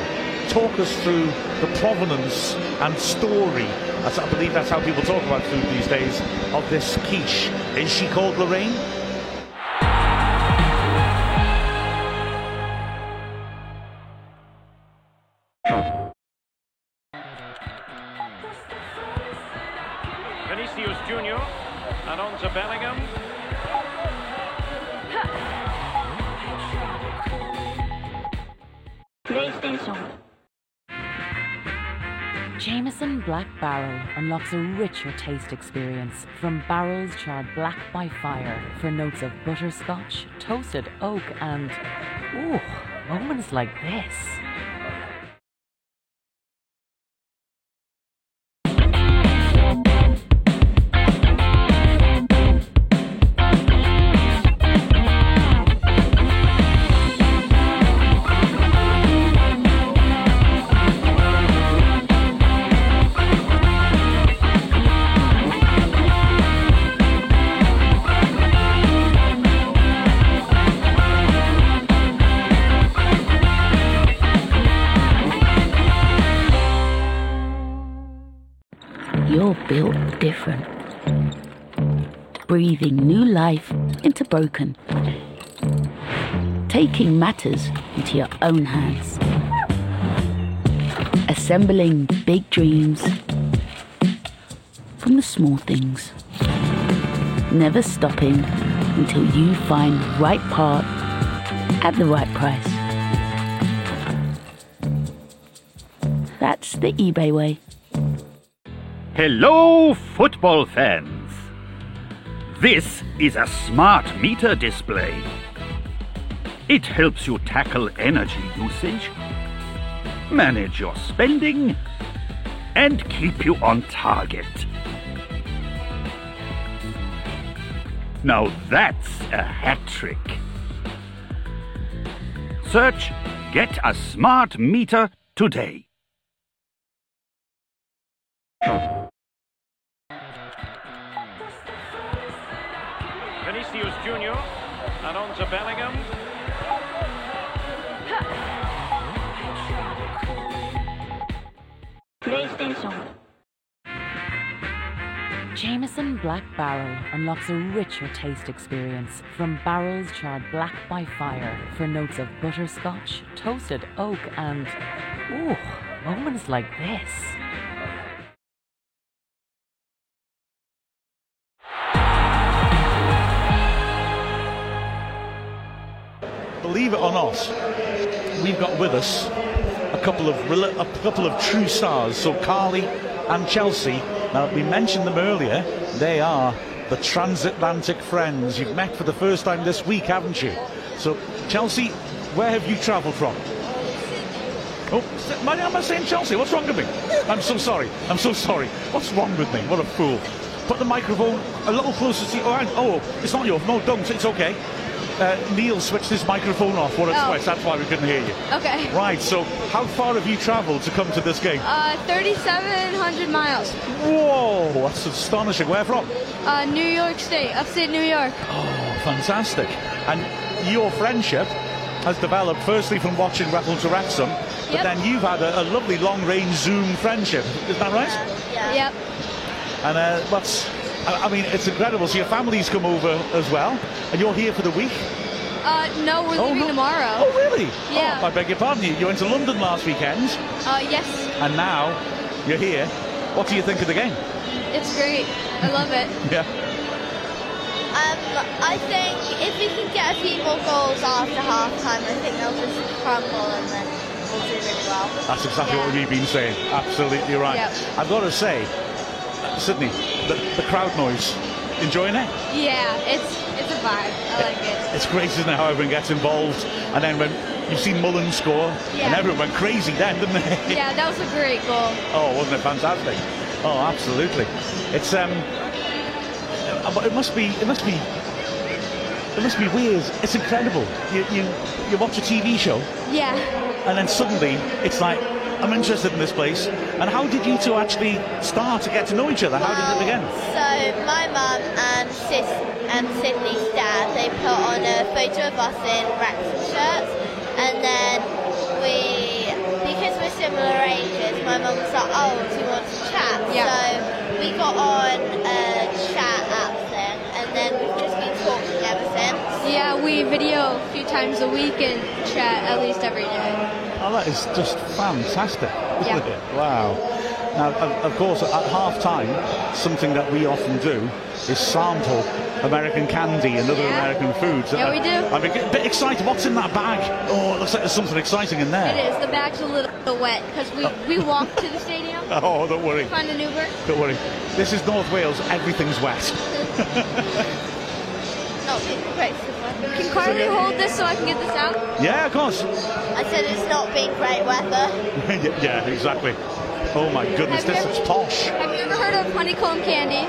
talk us through the provenance and story. I believe that's how people talk about food these days. Of this quiche, is she called Lorraine? Black Barrel unlocks a richer taste experience from barrels charred black by fire for notes of butterscotch, toasted oak, and ooh, moments like this. You're built different. Breathing new life into broken. Taking matters into your own hands. Assembling big dreams from the small things. Never stopping until you find the right part at the right price. That's the eBay way. Hello, football fans! This is a smart meter display. It helps you tackle energy usage, manage your spending, and keep you on target. Now that's a hat trick. Search Get a Smart Meter today. Vinicius Junior and on to Bellingham. PlayStation. Jameson Black Barrel unlocks a richer taste experience from barrels charred black by fire for notes of butterscotch, toasted oak, and ooh, moments like this. Believe it or not, we've got with us a couple of a couple of true stars. So Carly and Chelsea. Now we mentioned them earlier. They are the transatlantic friends. You've met for the first time this week, haven't you? So Chelsea, where have you travelled from? Oh, my- am I saying Chelsea? What's wrong with me? I'm so sorry. I'm so sorry. What's wrong with me? What a fool. Put the microphone a little closer to you. Oh, oh it's not yours. No, don't. It's okay. Uh, Neil switched his microphone off for its Oh. twice. That's why we couldn't hear you. Okay. Right, so how far have you travelled to come to this game? Uh, 3,700 miles. Whoa, that's astonishing. Where from? Uh, New York State, upstate New York. Oh, fantastic. And your friendship has developed firstly from watching Rattle to Wrexham, but Yep. then you've had a, a lovely long range Zoom friendship. Isn't that right? Yeah. Yep. And uh, what's, I I mean, it's incredible. So your family's come over as well, and you're here for the week. Uh, no, we're Oh, leaving no. tomorrow. Oh, really? Yeah. Oh, I beg your pardon. You, you went to London last weekend, Uh, yes, and now you're here. What do you think of the game? it's great. I love it. *laughs* Yeah. Um, I think if we can get a few more goals after half time, I think they'll just crumble and then we'll do really well. That's exactly Yeah. what we've been saying. Absolutely right. Yep. I've got to say, Sydney, the, the crowd noise, enjoying it? Yeah, it's it's a vibe. I like it. It's great, isn't it, how everyone gets involved. And then when you've seen Mullin score, and everyone went crazy then, didn't they? *laughs* Yeah, that was a great goal. Oh, wasn't it fantastic? Oh, absolutely. It's um, but it must be, it must be, it must be weird. It's incredible. You you you watch a TV show, Yeah. and then suddenly it's like, I'm interested in this place. And how did you two actually start to get to know each other? How did it begin? So my mum and sis and Sydney's dad, they put on a photo of us in Wrexham shirts, and then we, because we're similar ages, my mum was like, "Oh, do you want to chat?" Yeah. So we got on a chat app thing, and then we've just been talking ever since. Yeah, we video a few times a week and chat at least every day. Oh, that is just fantastic. Isn't it? Wow. Now, of, of course, at half time, something that we often do is sample American candy and other Yeah. American foods. Yeah, we uh, do. I'm a bit excited. What's in that bag? Oh, it looks like there's something exciting in there. It is. The bag's a little wet because we, oh. we walked *laughs* to the stadium, Oh, don't worry. find an Uber. Don't worry. This is North Wales. Everything's wet. Not being great weather. Can Carly hold this so I can get this out? Yeah, of course. I said it's not been great weather. *laughs* yeah, exactly. Oh my goodness, Have this ever- is posh. Have you ever heard of honeycomb candy?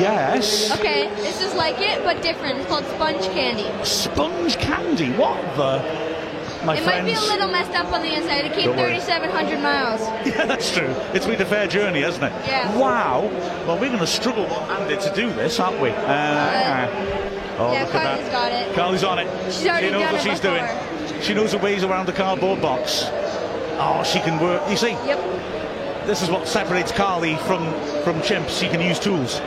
Yes. Okay, this is like it, but different. It's called sponge candy. Sponge candy. What the? My it friends. might be a little messed up on the inside. It came 3,700 miles. *laughs* Yeah, that's true. It's been a fair journey, hasn't it? Yeah. Wow. Well, we're going to struggle, Andy, to do this, aren't we? Uh, oh, yeah, look at that. got it. Carly's on it. She's already she knows what she's before. doing. She knows the ways around the cardboard box. Oh, she can work. You see, Yep. this is what separates Carly from from chimps. She can use tools.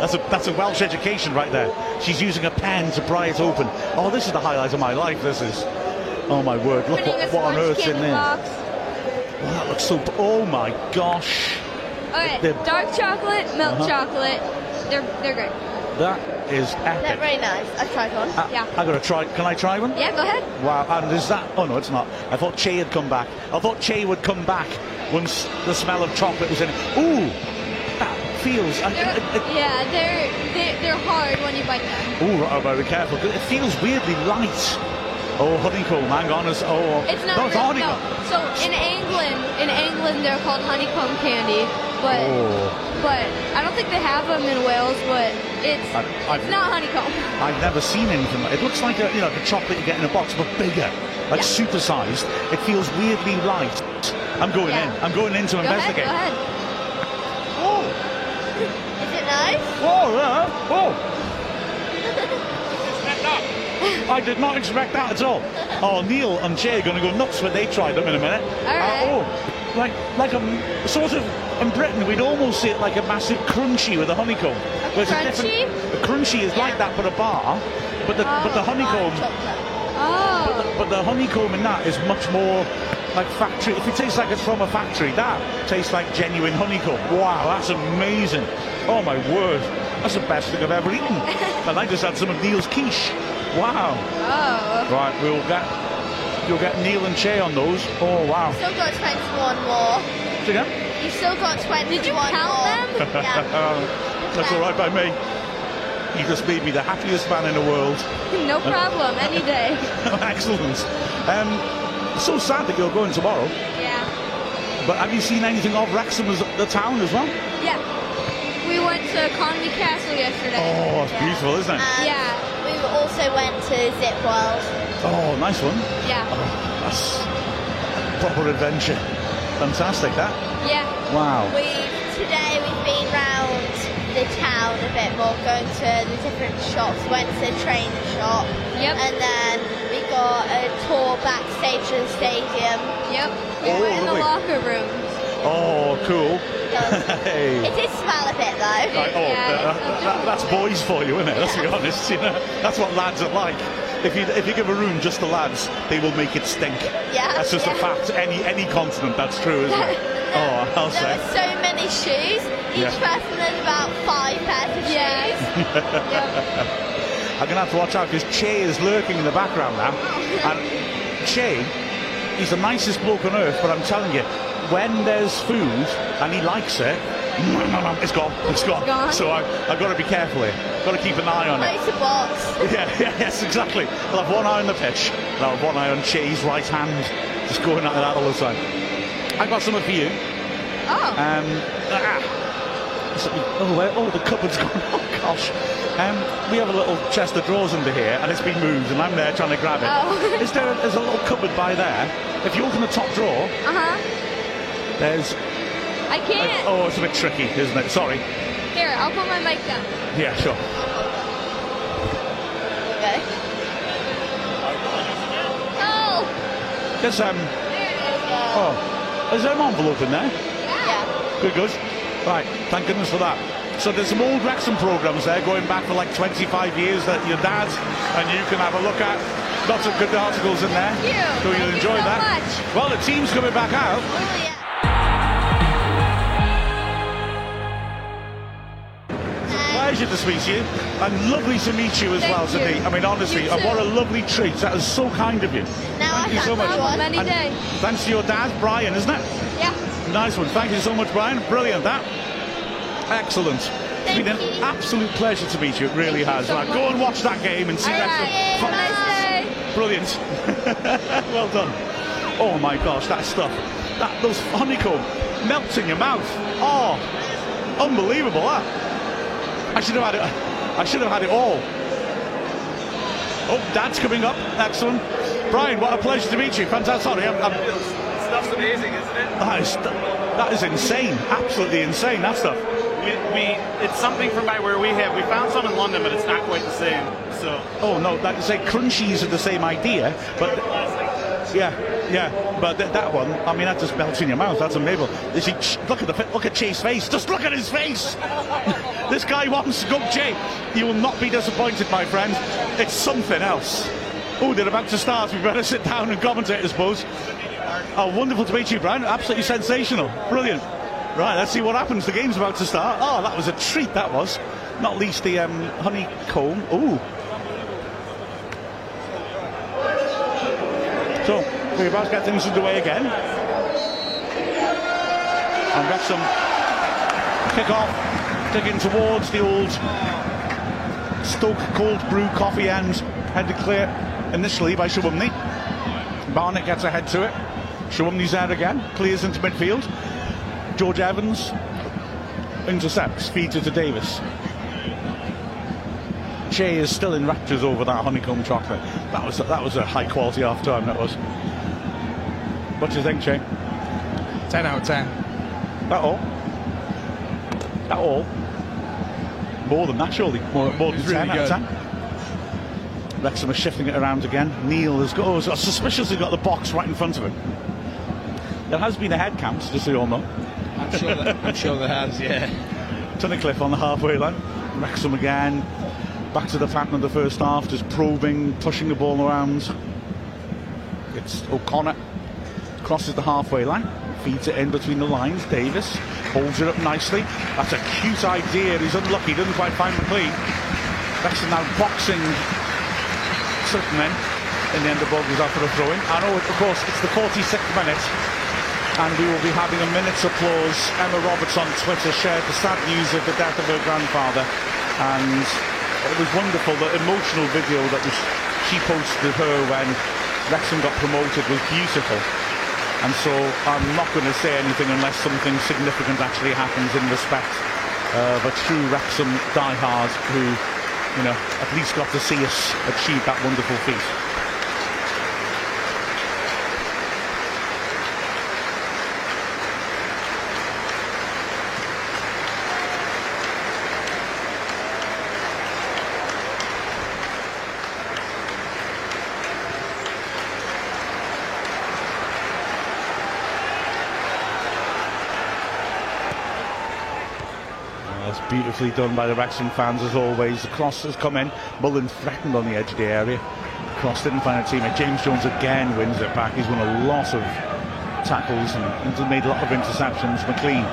That's a that's a Welsh education right there. She's using a pen to pry it open. Oh, this is the highlight of my life. This is. Oh my word! Look what, what on earth's in there. box. Wow, that looks so. Oh my gosh! Okay, They're- dark chocolate, milk Uh-huh. chocolate. They're they're great. That is They're very nice. I've tried one. I, Yeah. I gotta try. Can I try one? Yeah, go ahead. Wow, and is that? Oh no, it's not. I thought Che had come back. I thought Che would come back once the smell of chocolate was in it. Ooh, that feels. They're, I, I, yeah, they're, they're they're hard when you bite them. ooh, right, very careful. It feels weirdly light. Oh, honeycomb. Hang on. It's, oh, It's not no, it's real- honeycomb. no. So in England, in England they're called honeycomb candy, but Oh, but I don't think they have them in Wales. But it's I- I've- it's not honeycomb. I've never seen anything like it. looks like a you know a chocolate you get in a box, but bigger, like Yeah. supersized. It feels weirdly light. I'm going Yeah. in. I'm going in to Go ahead, investigate. go ahead. Oh, Is it nice? Oh, yeah, whoa. *laughs* I did not expect that at all. Oh, Neil and Jay are going to go nuts when they try them in a minute. right. Uh, oh, like like a sort of in Britain we'd almost see it like a massive crunchy with a honeycomb. Whereas a different- crunchy? A crunchy is like that, but a bar. But the but the Oh, honeycomb. Oh, But the honeycomb in that is much more like factory. If it tastes like it's from a factory, that tastes like genuine honeycomb. Wow, that's amazing. Oh my word, that's the best thing I've ever eaten. *laughs* and I just had some of Neil's quiche. Wow. oh. Right, we'll get you'll get Neil and Che on those. Oh wow. Still got 21 more. See again? You've still got 21 Did you count more. them? Yeah. *laughs* That's all right by me. You just made me the happiest man in the world. *laughs* No problem. Any day. *laughs* Excellent. Um, so sad that you're going tomorrow. Yeah. But have you seen anything of Wrexham as the town as well? Yeah. We went to Conwy Castle yesterday. Oh, it's Yeah. beautiful, isn't it? And Yeah. we also went to Zip World. Oh, nice one. Yeah. Oh, that's a proper adventure. Fantastic, that. Yeah. Wow. We today we've been round the town a bit more, going to the different shops. Went to the train shop. Yep. And then we got a tour backstage to the stadium. Yep. We Oh, were in the locker rooms. Oh, cool. *laughs* hey. It did smell a bit though. Right, oh, Yeah, that- it's that- that- that's boys for you, isn't it? Let's be honest. You know, that's what lads are like. If you if you give a room just to lads, they will make it stink. Yeah, That's just a fact. Any any continent, that's true, isn't it? *laughs* Oh, I'll There say. were so many shoes. Each Yeah. person had about five pairs of Yes. shoes. *laughs* yep. I'm gonna have to watch out because Che is lurking in the background now. Oh. And Che, he's the nicest bloke on earth, but I'm telling you, when there's food and he likes it, *laughs* it's gone. It's gone. It's gone. So I, I've got to be careful here. Got to keep an eye on it. It's a box. *laughs* Yeah, yeah, yes, exactly. I'll have one eye on the pitch. and I'll have one eye on Che's right hand, just going at that all the time. I've got something for you. Oh. Um, ah. So- oh, where, oh, the cupboard's *laughs* gone. Oh, gosh. Um, we have a little chest of drawers under here, and it's been moved, and I'm there trying to grab it. Oh. Is there? A, there's a little cupboard by there. If you open the top drawer, Uh huh. there's. I can't. oh, it's a bit tricky, isn't it? Sorry. Here, I'll put my mic down. Yeah, sure. Okay. Oh. There's um. There it is. Yeah. Oh, is there an envelope in there? Yeah. Good, good. Right, thank goodness for that. So there's some old Wrexham programmes there going back for like 25 years that your dad and you can have a look at. Lots of good articles in there. Thank you. So you'll Thank you enjoy so that. much. Well, the team's coming back out. Oh yeah. Pleasure to speak to you. And lovely to meet you as Thank well, Sadiq. you. I mean, honestly, You and what a lovely treat. That is so kind of you. Now Thank I you so much. Many And days. Thanks to your dad, Brian, isn't it? Yeah. Nice one. Thank you so much, Brian. Brilliant, that. Excellent. It's Thank been an absolute pleasure to meet you. It really Thank has. so Right, much. go and watch that game and see All right. Have a nice day. Brilliant. *laughs* well done. Oh my gosh, that stuff. That those honeycomb melts in your mouth. Oh, unbelievable! That. I should have had it. I should have had it all. Oh, Dad's coming up. Excellent. Brian, what a pleasure to meet you. Fantastic. Sorry, I'm, I'm, Stuff's amazing, isn't it? that is that is insane. Absolutely insane. That stuff. We, we it's something from by where we have. We found some in London, but it's not quite the same. So Oh no, like you say, crunchies are the same idea, but yeah, yeah, but th- that one, I mean, that just melts in your mouth. That's unbelievable. You see, ch- look at the look at Che's face. Just look at his face. *laughs* this guy wants to go, Che. You will not be disappointed, my friend. It's something else. Oh, they're about to start. We better sit down and commentate, I suppose. Oh, wonderful to meet you, Brian. Absolutely sensational. Brilliant. Right, let's see what happens. The game's about to start. Oh, that was a treat, that was. Not least the um, honeycomb. Ooh. So, we're about to get things underway again. And Wrexham kick off, digging towards the old Stoke cold brew coffee end, headed clear initially by Sowunmi. Barnett gets ahead to it. Sowunmi's there again, clears into midfield. George Evans intercepts, feeds it to Davis. Che is still in raptures over that honeycomb chocolate. That was that was a high quality half time. That was. What do you think, Che? 10 out of 10. That all? That all? More than that, surely. More, more than 10 really out of 10. Wrexham are shifting it around again. Neil has got, oh, got suspiciously got the box right in front of him. There has been a head count, just so you all know. I'm sure, that, I'm sure there has, yeah. *laughs* Tunnicliffe on the halfway line. Wrexham again. Back to the pattern of the first half, just probing, pushing the ball around. It's O'Connell. Crosses the halfway line. Feeds it in between the lines. Davis holds it up nicely. That's a cute idea. He's unlucky. Doesn't quite find McClean. Wrexham now boxing certain men. In the end, the ball goes out for a throw in. I know, of course, it's the 46th minute and we will be having a minute's applause. Emma Roberts on Twitter shared the sad news of the death of her grandfather, and it was wonderful. The emotional video that was she posted of her when Wrexham got promoted was beautiful. And so I'm not going to say anything unless something significant actually happens in respect of a true Wrexham diehard who, you know, at least got to see us achieve that wonderful feat. That's beautifully done by the Wrexham fans as always. The cross has come in. Mullin threatened on the edge of the area. Cross didn't find a teammate. James Jones again wins it back. He's won a lot of tackles and, made a lot of interceptions. McClean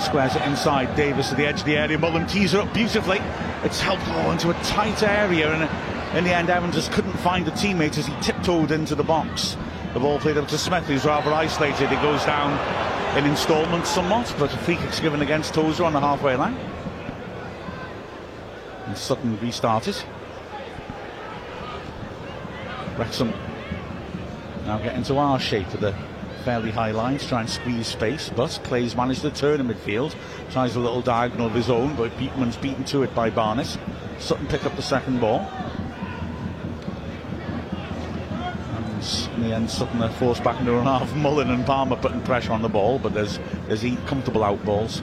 squares it inside. Davis to the edge of the area. Mullin tees it up beautifully. It's helped go into a tight area and in the end Evans just couldn't find a teammate as he tiptoed into the box. The ball played up to Smith who's rather isolated. It goes down in instalments somewhat, but a free kick's given against Tozer on the halfway line. And Sutton restarted. Wrexham now get into our shape of the fairly high lines, try and squeeze space, but Clay's managed to turn in midfield, tries a little diagonal of his own, but Beautyman's beaten to it by Barnes. Sutton pick up the second ball. And in the end, Sutton are forced back into a half. *laughs* Mullin and Palmer putting pressure on the ball, but there's there's eight comfortable out balls.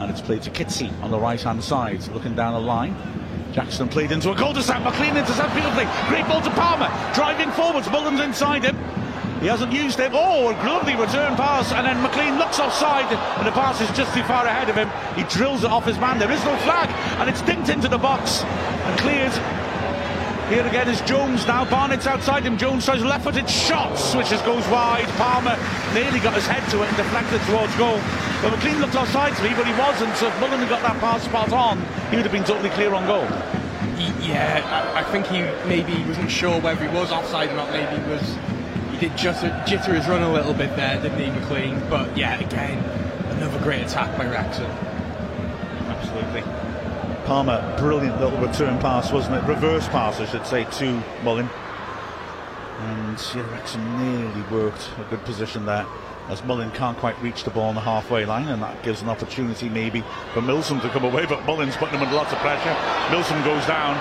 And it's played to Kizzi on the right hand side, looking down the line. Jackson played into a cul-de-sac. McClean intercepts beautifully. Great ball to Palmer. Driving forwards. Mullin's inside him. He hasn't used it. Oh, a lovely return pass. And then McClean looks offside. And the pass is just too far ahead of him. He drills it off his man. There is no flag. And it's dinked into the box and cleared. Here again is Jones now. Barnett's outside him. Jones tries left footed which just goes wide. Palmer nearly got his head to it and deflected towards goal. But McClean looked offside to me, but he wasn't. So if Mullin had got that pass spot on, he would have been totally clear on goal. Yeah, I, I think he maybe wasn't sure whether he was offside or not. Maybe he was. He did just jitter his run a little bit there, didn't he, McClean? But yeah, again, another great attack by Wrexham. Palmer, brilliant little return pass, wasn't it? Reverse pass, I should say, to Mullin. And Wrexham nearly worked a good position there as Mullin can't quite reach the ball on the halfway line, and that gives an opportunity maybe for Milsom to come away. But Mullin's putting him under lots of pressure. Milsom goes down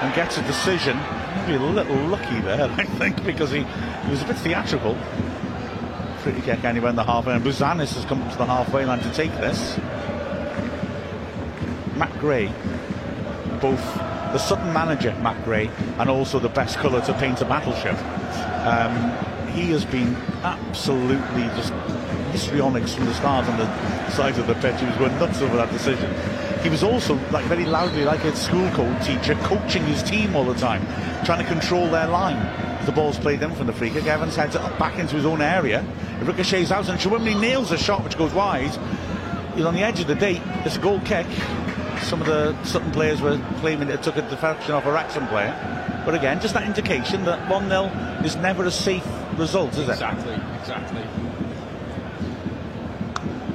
and gets a decision. Maybe a little lucky there, *laughs* I think, because he, he was a bit theatrical. Free kick anywhere in the halfway, and Bouzanis has come to the halfway line to take this. Gray, both the Sutton manager, Matt Gray, and also the best colour to paint a battleship. Um, he has been absolutely just histrionics from the start on the side of the pitch. He was going nuts over that decision. He was also like very loudly, like a school teacher, coaching his team all the time, trying to control their line. The ball's played in from the free kick. Evans heads it back into his own area. It ricochets out, and Sowunmi nails a shot which goes wide. He's on the edge of the date. It's a goal kick. Some of the Sutton players were claiming it took a deflection off a Wrexham player. But again, just that indication that 1 0 is never a safe result, is exactly, it? Exactly, exactly.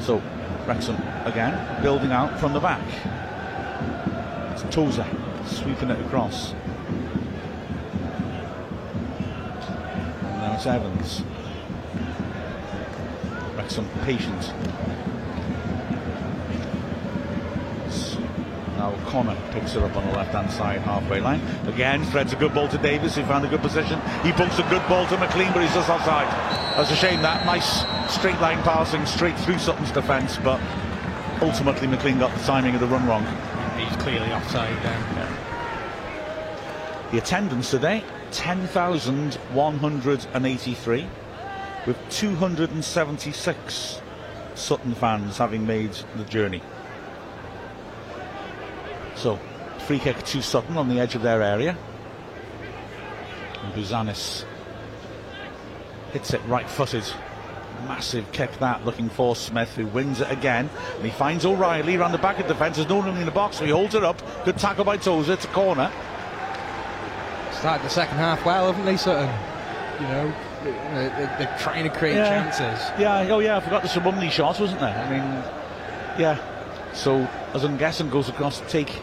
So, Wrexham again, building out from the back. It's Tozer sweeping it across. And now it's Evans. Wrexham patient. Now Connor picks it up on the left-hand side, halfway line. Again, threads a good ball to Davis. He found a good position. He pokes a good ball to McClean, but he's just offside. That's a shame. That nice straight line passing straight through Sutton's defence, but ultimately McClean got the timing of the run wrong. He's clearly offside there. Yeah. The attendance today, 10,183, with 276 Sutton fans having made the journey. So, free kick to Sutton on the edge of their area. And Bouzanis hits it right footed. Massive kick that, looking for Smith, who wins it again. And he finds O'Reilly around the back of the defence. There's no room in the box, so he holds it up. Good tackle by Tozer. It's a corner. Started the second half well, haven't they, Sutton? You know, they're trying to create yeah. chances. Yeah, oh yeah, I forgot the Sowunmi shot, wasn't there? I mean, yeah. So as Nguessan goes across to take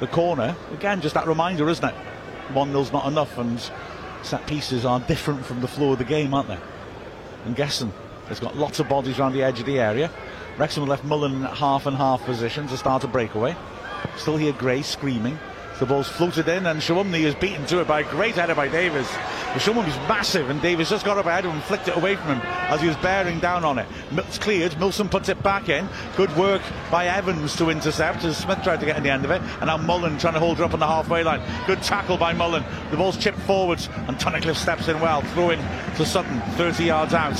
the corner, again, just that reminder, isn't it? 1 0's not enough, and set pieces are different from the flow of the game, aren't they? Nguessan has got lots of bodies around the edge of the area. Wrexham left Mullin in half and half position to start a breakaway. Still hear Gray screaming. The ball's floated in, and Sowunmi is beaten to it by a great header by Davis. Sowunmi's massive, and Davis just got up ahead of him and flicked it away from him as he was bearing down on it. It's cleared. Milsom puts it back in. Good work by Evans to intercept as Smith tried to get in the end of it. And now Mullin trying to hold her up on the halfway line. Good tackle by Mullin. The ball's chipped forwards, and Tunnicliffe steps in well, throwing to Sutton, 30 yards out.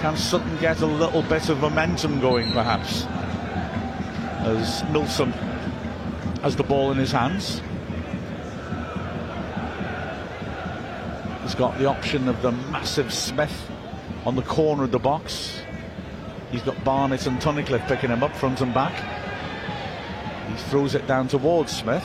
Can Sutton get a little bit of momentum going, perhaps? As Milsom has the ball in his hands. He's got the option of the massive Smith on the corner of the box. He's got Barnett and Tunnicliffe picking him up front and back. He throws it down towards Smith.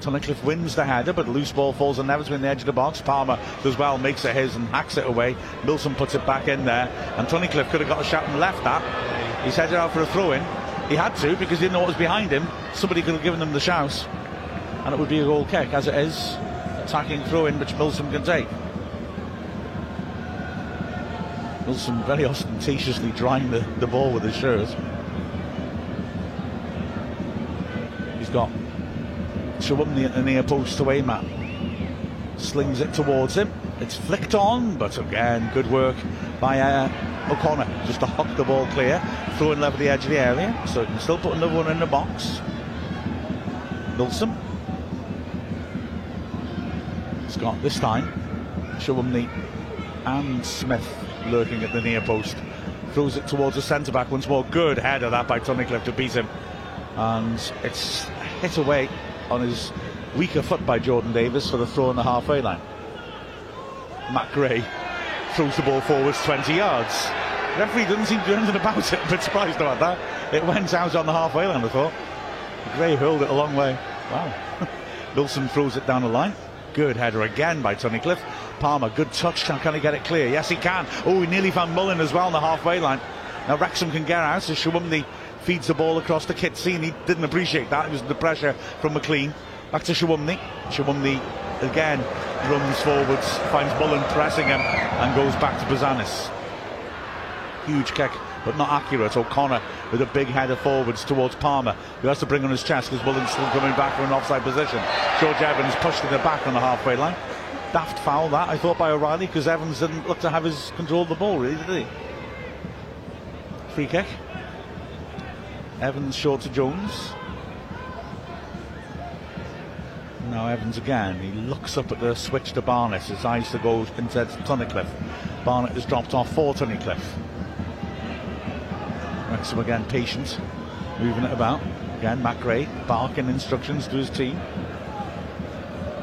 Tunnicliffe wins the header, but loose ball falls on Nevers in the edge of the box. Palmer does well, makes it his and hacks it away. Milsom puts it back in there, and Tunnicliffe could have got a shot and left that. He's headed out for a throw in. He had to because he didn't know what was behind him. Somebody could have given him the shout, and it would be a goal kick. As it is, attacking throw in which Milsom can take. Milsom very ostentatiously drying the, the ball with his shirt. He's got Sowunmi at the near post away at. Slings it towards him. It's flicked on, but again, good work by uh, O'Connell just to hook the ball clear, throwing level the edge of the area, so can still put another one in the box. Milsom. Got this time Sowunmi and Smith lurking at the near post. Throws it towards the centre back once more. Good header that by Tunnicliffe to beat him. And it's hit away on his weaker foot by Jordan Davis for the throw on the halfway line. Matt Gray throws the ball forwards 20 yards. referee doesn't seem to do anything about it. *laughs* A bit surprised about that. It went out on the halfway line, I thought. Gray hurled it a long way. Wow. *laughs* Wilson throws it down the line. Good header again by Tunnicliffe. Palmer, good touch. Can he get it clear? Yes, he can. Oh, he nearly found Mullin as well on the halfway line. Now Wrexham can get out as Sowunmi feeds the ball across to and he didn't appreciate that. It was the pressure from McClean. Back to Sowunmi. Sowunmi again runs forwards, finds Mullin pressing him and goes back to Bouzanis. Huge kick, but not accurate. O'Connell with a big header forwards towards Palmer, who has to bring on his chest because Mullin's still coming back from an offside position. George Evans pushed in the back on the halfway line. Daft foul that, I thought, by O'Reilly because Evans didn't look to have his control of the ball, really, did he? Free kick. Evans short to Jones. Now Evans again. He looks up at the switch to Barnett. His eyes to go into Tunnicliffe. Barnett has dropped off for Tunnicliffe. Wrexham again patient, moving it about. Again, Gray barking instructions to his team.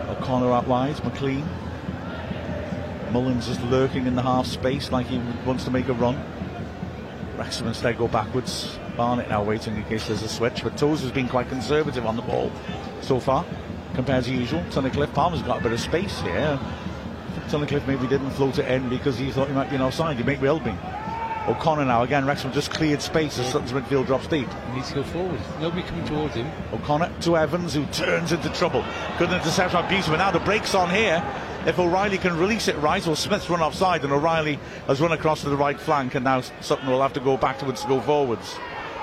O'Connell out wide, McClean. Mullin's is lurking in the half space like he wants to make a run. Wrexham instead go backwards. Barnett now waiting in case there's a switch, but Toes has been quite conservative on the ball so far compared to usual. Tunnicliffe Palmer's got a bit of space here. Tunnicliffe maybe didn't float it in because he thought he might be an offside. He may well be. O'Connell now again. Wrexham just cleared space as Sutton's midfield drops deep. He needs to go forward. Nobody coming towards him. O'Connell to Evans, who turns into trouble. Good interception by Beauty, but now the break's on here. If O'Reilly can release it right, or Smith's run offside, and O'Reilly has run across to the right flank, and now Sutton will have to go backwards to go forwards.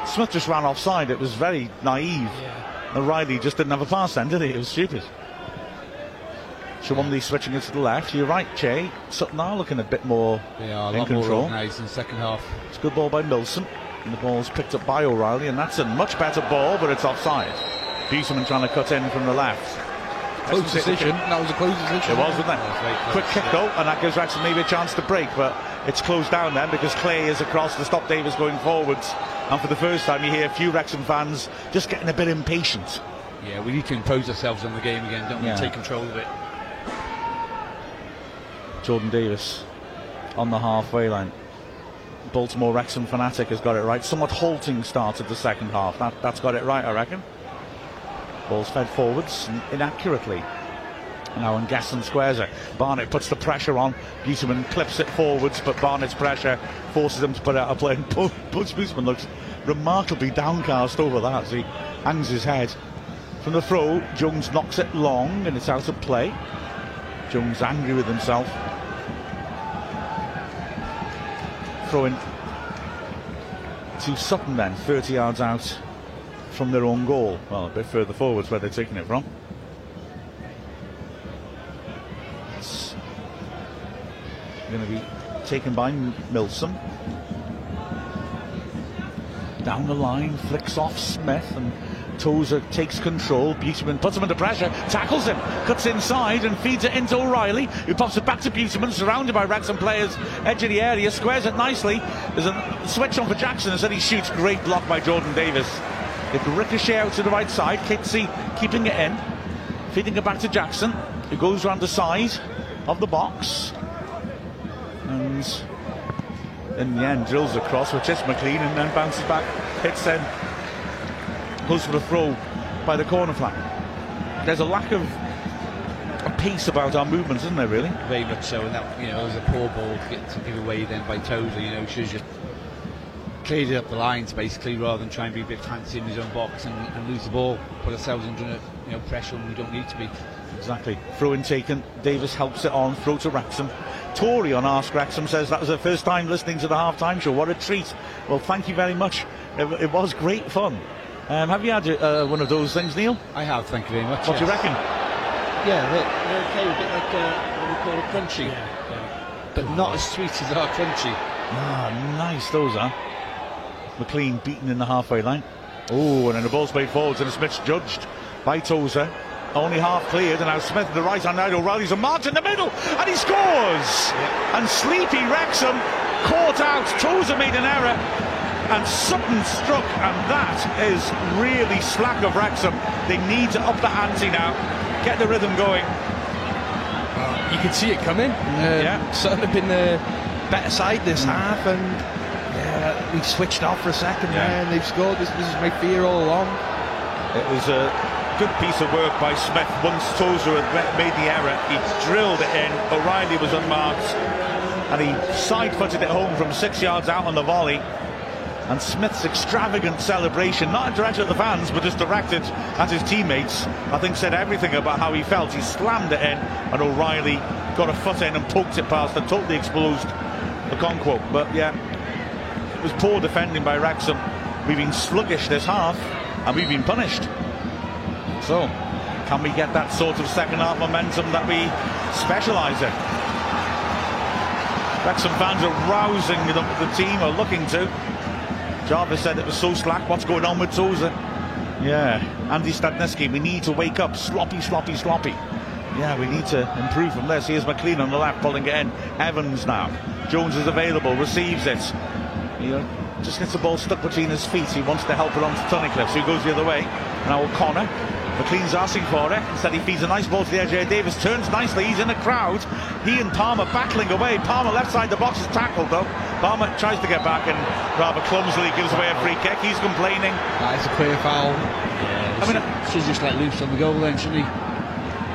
Smith just ran offside. It was very naive. Yeah. O'Reilly just didn't have a pass then, did he? It was stupid. Sowunmi switching it to the left. You're right, Jay. Sutton are looking a bit more yeah, in control. Nice in the second half. It's a good ball by Milsom. And the ball's picked up by O'Reilly, and that's a much better ball, but it's offside. Beautyman trying to cut in from the left. Close decision. That was a close decision. It was, wasn't it? Quick kick though, and that gives Wrexham maybe a chance to break, but it's closed down then because Clay is across to stop Davis going forwards. And for the first time, you hear a few Wrexham fans just getting a bit impatient. Yeah, we need to impose ourselves on the game again, don't we? Yeah. Take control of it. Jordan Davis on the halfway line. Baltimore Wrexham fanatic has got it right. Somewhat halting start of the second half. That, that's got it right, I reckon. Ball's fed forwards inaccurately. Now on Gaston squares it. Barnett puts the pressure on. Beautyman clips it forwards, but Barnett's pressure forces him to put out a play. And Beautyman looks remarkably downcast over that as he hangs his head. From the throw, Jones knocks it long and it's out of play. Jones angry with himself. Throwing to Sutton then, 30 yards out from their own goal. Well, a bit further forwards where they're taking it from. It's going to be taken by Milsom. Down the line, flicks off Smith and Tozer takes control. Beautyman puts him under pressure, tackles him, cuts inside and feeds it into O'Reilly, who pops it back to Beautyman, surrounded by Wrexham players, edge of the area, squares it nicely. There's a switch on for Jackson, and then he shoots. Great block by Jordan Davis. It ricochet out to the right side. Kitsy keeping it in, feeding it back to Jackson, who goes round the side of the box. And in the end, drills across, which is McClean, and then bounces back, hits in goes for the throw by the corner flag. there's a lack of a pace about our movements, isn't there? Really? Very much so, and that you know, was a poor ball to get to give away then by Tozer. You know, should just cleared it up the lines basically, rather than try and be a bit fancy in his own box and, and lose the ball, put ourselves under you know pressure when we don't need to be. Exactly. Throw in taken. Davis helps it on. Throw to Wrexham. Tory on Ask Wrexham says that was the first time listening to the half-time show. What a treat. Well, thank you very much. It, it was great fun. Um, have you had uh, one of those things, Neil? I have, thank you very much. What do you reckon? Yeah, they're, they're okay, a bit like uh, what we call a crunchy. But not as sweet as our crunchy. Ah, nice those are. McClean beaten in the halfway line. Oh, and then the ball's played forwards and Smith's judged by Tozer. Only half cleared, and now Smith to the right hand side. O'Reilly's a march in the middle, and he scores! And sleepy Wrexham caught out. Tozer made an error, and Sutton struck, and that is really slack of Wrexham. They need to up the ante now, get the rhythm going. You can see it coming. Uh, Yeah. Sutton have been the better side this half, and yeah, we switched off for a second Yeah. there, and they've scored. This, this is my fear all along. It was a good piece of work by Smith. Once Tozer had made the error, he drilled it in. O'Reilly was unmarked, and he side-footed it home from six yards out on the volley. And Smith's extravagant celebration, not directed at the fans, but just directed at his teammates, I think said everything about how he felt. He slammed it in, and O'Reilly got a foot in and poked it past and totally exposed the Okonkwo. But yeah, it was poor defending by Wrexham. We've been sluggish this half, and we've been punished. So, can we get that sort of second half momentum that we specialise in? Wrexham fans are rousing the, the team, or looking to. Jarvis said it was so slack. What's going on with Tozer? Yeah, Andy Stadneski, we need to wake up. Sloppy, sloppy, sloppy. Yeah, we need to improve from this. Here's McClean on the left, pulling it in. Evans now. Jones is available, receives it. He uh, just gets the ball stuck between his feet. He wants to help it on to Tunnicliffe, so he goes the other way. Now O'Connell. McClean's asking for it. Instead, he feeds a nice ball to the edge. here. Davis turns nicely. He's in the crowd. He and Palmer battling away. Palmer left side the box is tackled though. Palmer tries to get back and rather clumsily gives away a free kick. He's complaining. That is a clear foul. Yeah, I mean, should uh, just let loose on the goal then, shouldn't he?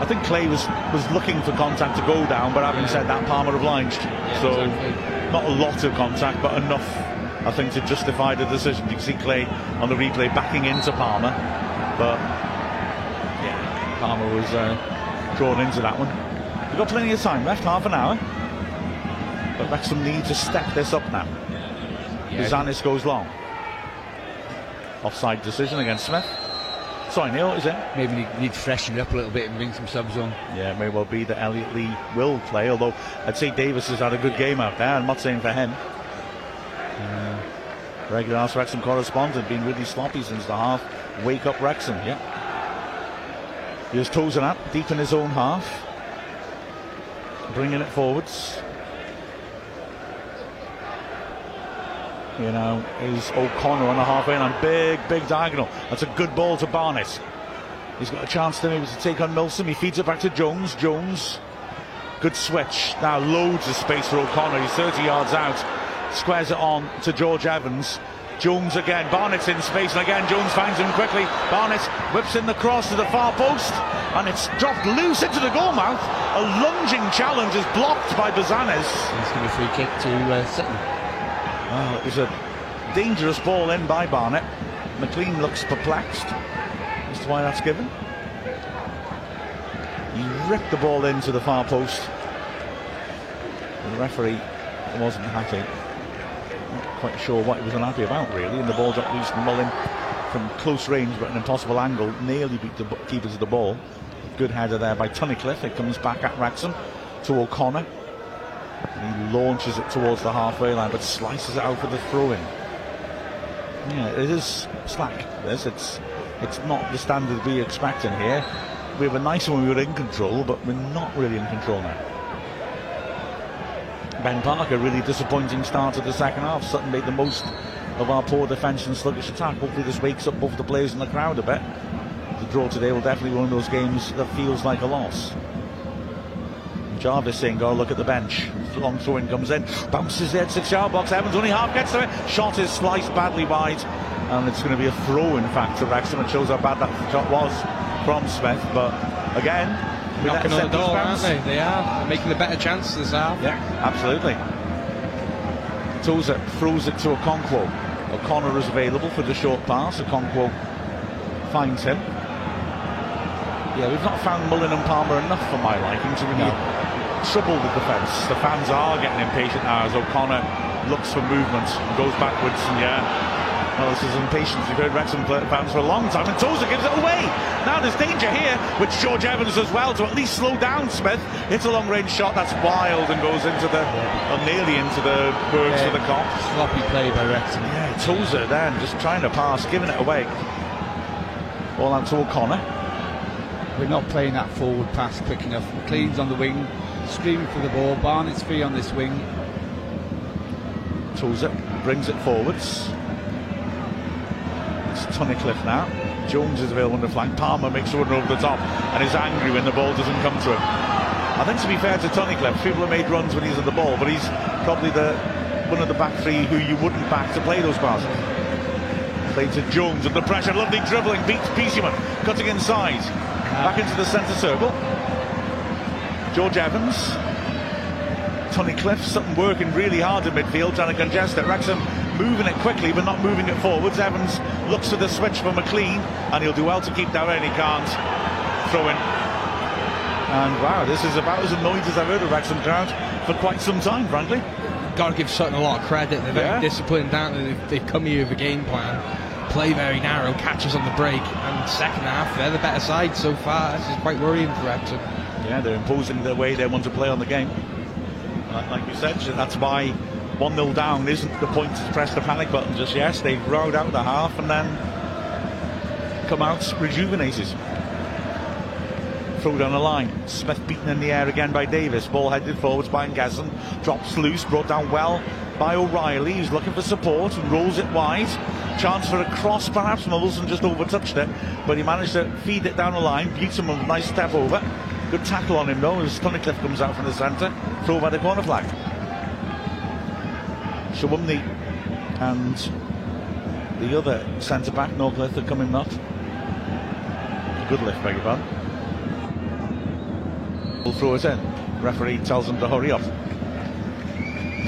I think Clay was was looking for contact to go down, but having said that, Palmer obliged. so exactly. not a lot of contact, but enough, I think, to justify the decision. You can see Clay on the replay backing into Palmer, but yeah, Palmer was uh, drawn into that one. We've got plenty of time left, half an hour. But Wrexham need to step this up now. Yeah. Zanis goes long. Offside decision against Smith. Sorry, Neil, is it? Maybe need, need to freshen it up a little bit and bring some subs on. Yeah, it may well be that Elliot Lee will play, although I'd say Davis has had a good game out there. I'm not saying for him. Uh, regular Wrexham correspondent been really sloppy since the half. Wake up Wrexham, yeah. Here's Tozer up deep in his own half. Bringing it forwards. You know, is O'Connell on the halfway line. Big, big diagonal. That's a good ball to Barnett. He's got a chance to maybe to take on Milsom. He feeds it back to Jones. Jones, good switch. Now loads of space for O'Connell. He's 30 yards out. Squares it on to George Evans. Jones again. Barnett's in space, and again Jones finds him quickly. Barnett whips in the cross to the far post, and it's dropped loose into the goal mouth. A lunging challenge is blocked by Bouzanis. It's going to be a free kick to uh, Sutton. Oh, it was a dangerous ball in by Barnett. McClean looks perplexed as to why that's given. He ripped the ball into the far post. The referee wasn't happy. Not quite sure what he was unhappy about, really. And the ball dropped loose and Mullin from close range, but an impossible angle, nearly beat the keepers of the ball. Good header there by Tunnicliffe. It comes back at Wrexham to O'Connell. And he launches it towards the halfway line, but slices it out for the throw-in. Yeah, it is slack. This, it's it's not the standard we expect in here. We were nice when we were in control, but we're not really in control now. Ben Parker, really disappointing start to the second half. Sutton made the most of our poor defence and sluggish attack. Hopefully, this wakes up both the players and the crowd a bit. The draw today will definitely be one of those games that feels like a loss. Jarvis saying, "Oh, look at the bench." Long throw in comes in, bounces the six yard box. Evans only half gets to it. Shot is sliced badly wide, and it's going to be a throw. In fact, to Wrexham. It shows how bad that shot was. from Smith, but again, Knocking on the door, bounce. aren't they? They are. They're making the better chances half. Yeah, absolutely. Tozer throws it to Okonkwo. O'Connell is available for the short pass. Okonkwo finds him. Yeah, we've not found Mullin and Palmer enough for my liking So to really trouble the defence. The fans are getting impatient now as O'Connell looks for movement and goes backwards. And yeah, well, this is impatience. We've heard Wrexham fans for a long time, and Tozer gives it away. Now there's danger here, which George Evans as well to at least slow down Smith. It's a long range shot that's wild and goes into the, or nearly into the works Yeah. for the Kop. Sloppy play by Wrexham. Yeah, Tozer then just trying to pass, giving it away. Ball out to O'Connell. We're not playing that forward pass quick enough. McClean's on the wing, screaming for the ball. Barnett's free on this wing. Tozer brings it forwards. It's Tunnicliffe now. Jones is available on the flank. Palmer makes a run over the top and is angry when the ball doesn't come to him. I think to be fair to Tunnicliffe, people have made runs when he's on the ball, but he's probably the one of the back three who you wouldn't back to play those passes. Played to Jones under pressure, lovely dribbling, beats Peaceman, cutting inside. Back into the centre circle. George Evans. Tunnicliffe, something working really hard in midfield, trying to congest it. Wrexham moving it quickly, but not moving it forwards. Evans looks for the switch for McClean, and he'll do well to keep that in. He can't throw in. And wow, this is about as annoyed as I've heard a Wrexham crowd for quite some time, frankly. Got to give Sutton a lot of credit. They're very Yeah. disciplined, they? They've, they've come here with a game plan, play very narrow, catches on the break, and second half they're the better side so far. This is quite worrying for Wrexham. Yeah, they're imposing the way they want to play on the game. Like you said, that's why 1 0 down isn't the point to press the panic button just yet. They've rode out the half and then come out rejuvenated. Throw down the line. Smith beaten in the air again by Davis. Ball headed forwards by Ngasson. Drops loose, brought down well by O'Reilly, who's looking for support and rolls it wide. Chance for a cross, perhaps. Wilson just overtouched it, but he managed to feed it down the line. A nice step over. Good tackle on him though as Tunnicliffe comes out from the centre. Throw by the corner flag. Sowunmi and the other centre back, Norcliffe, are coming up. Good lift, beg your pardon. Will throw it in. Referee tells him to hurry up.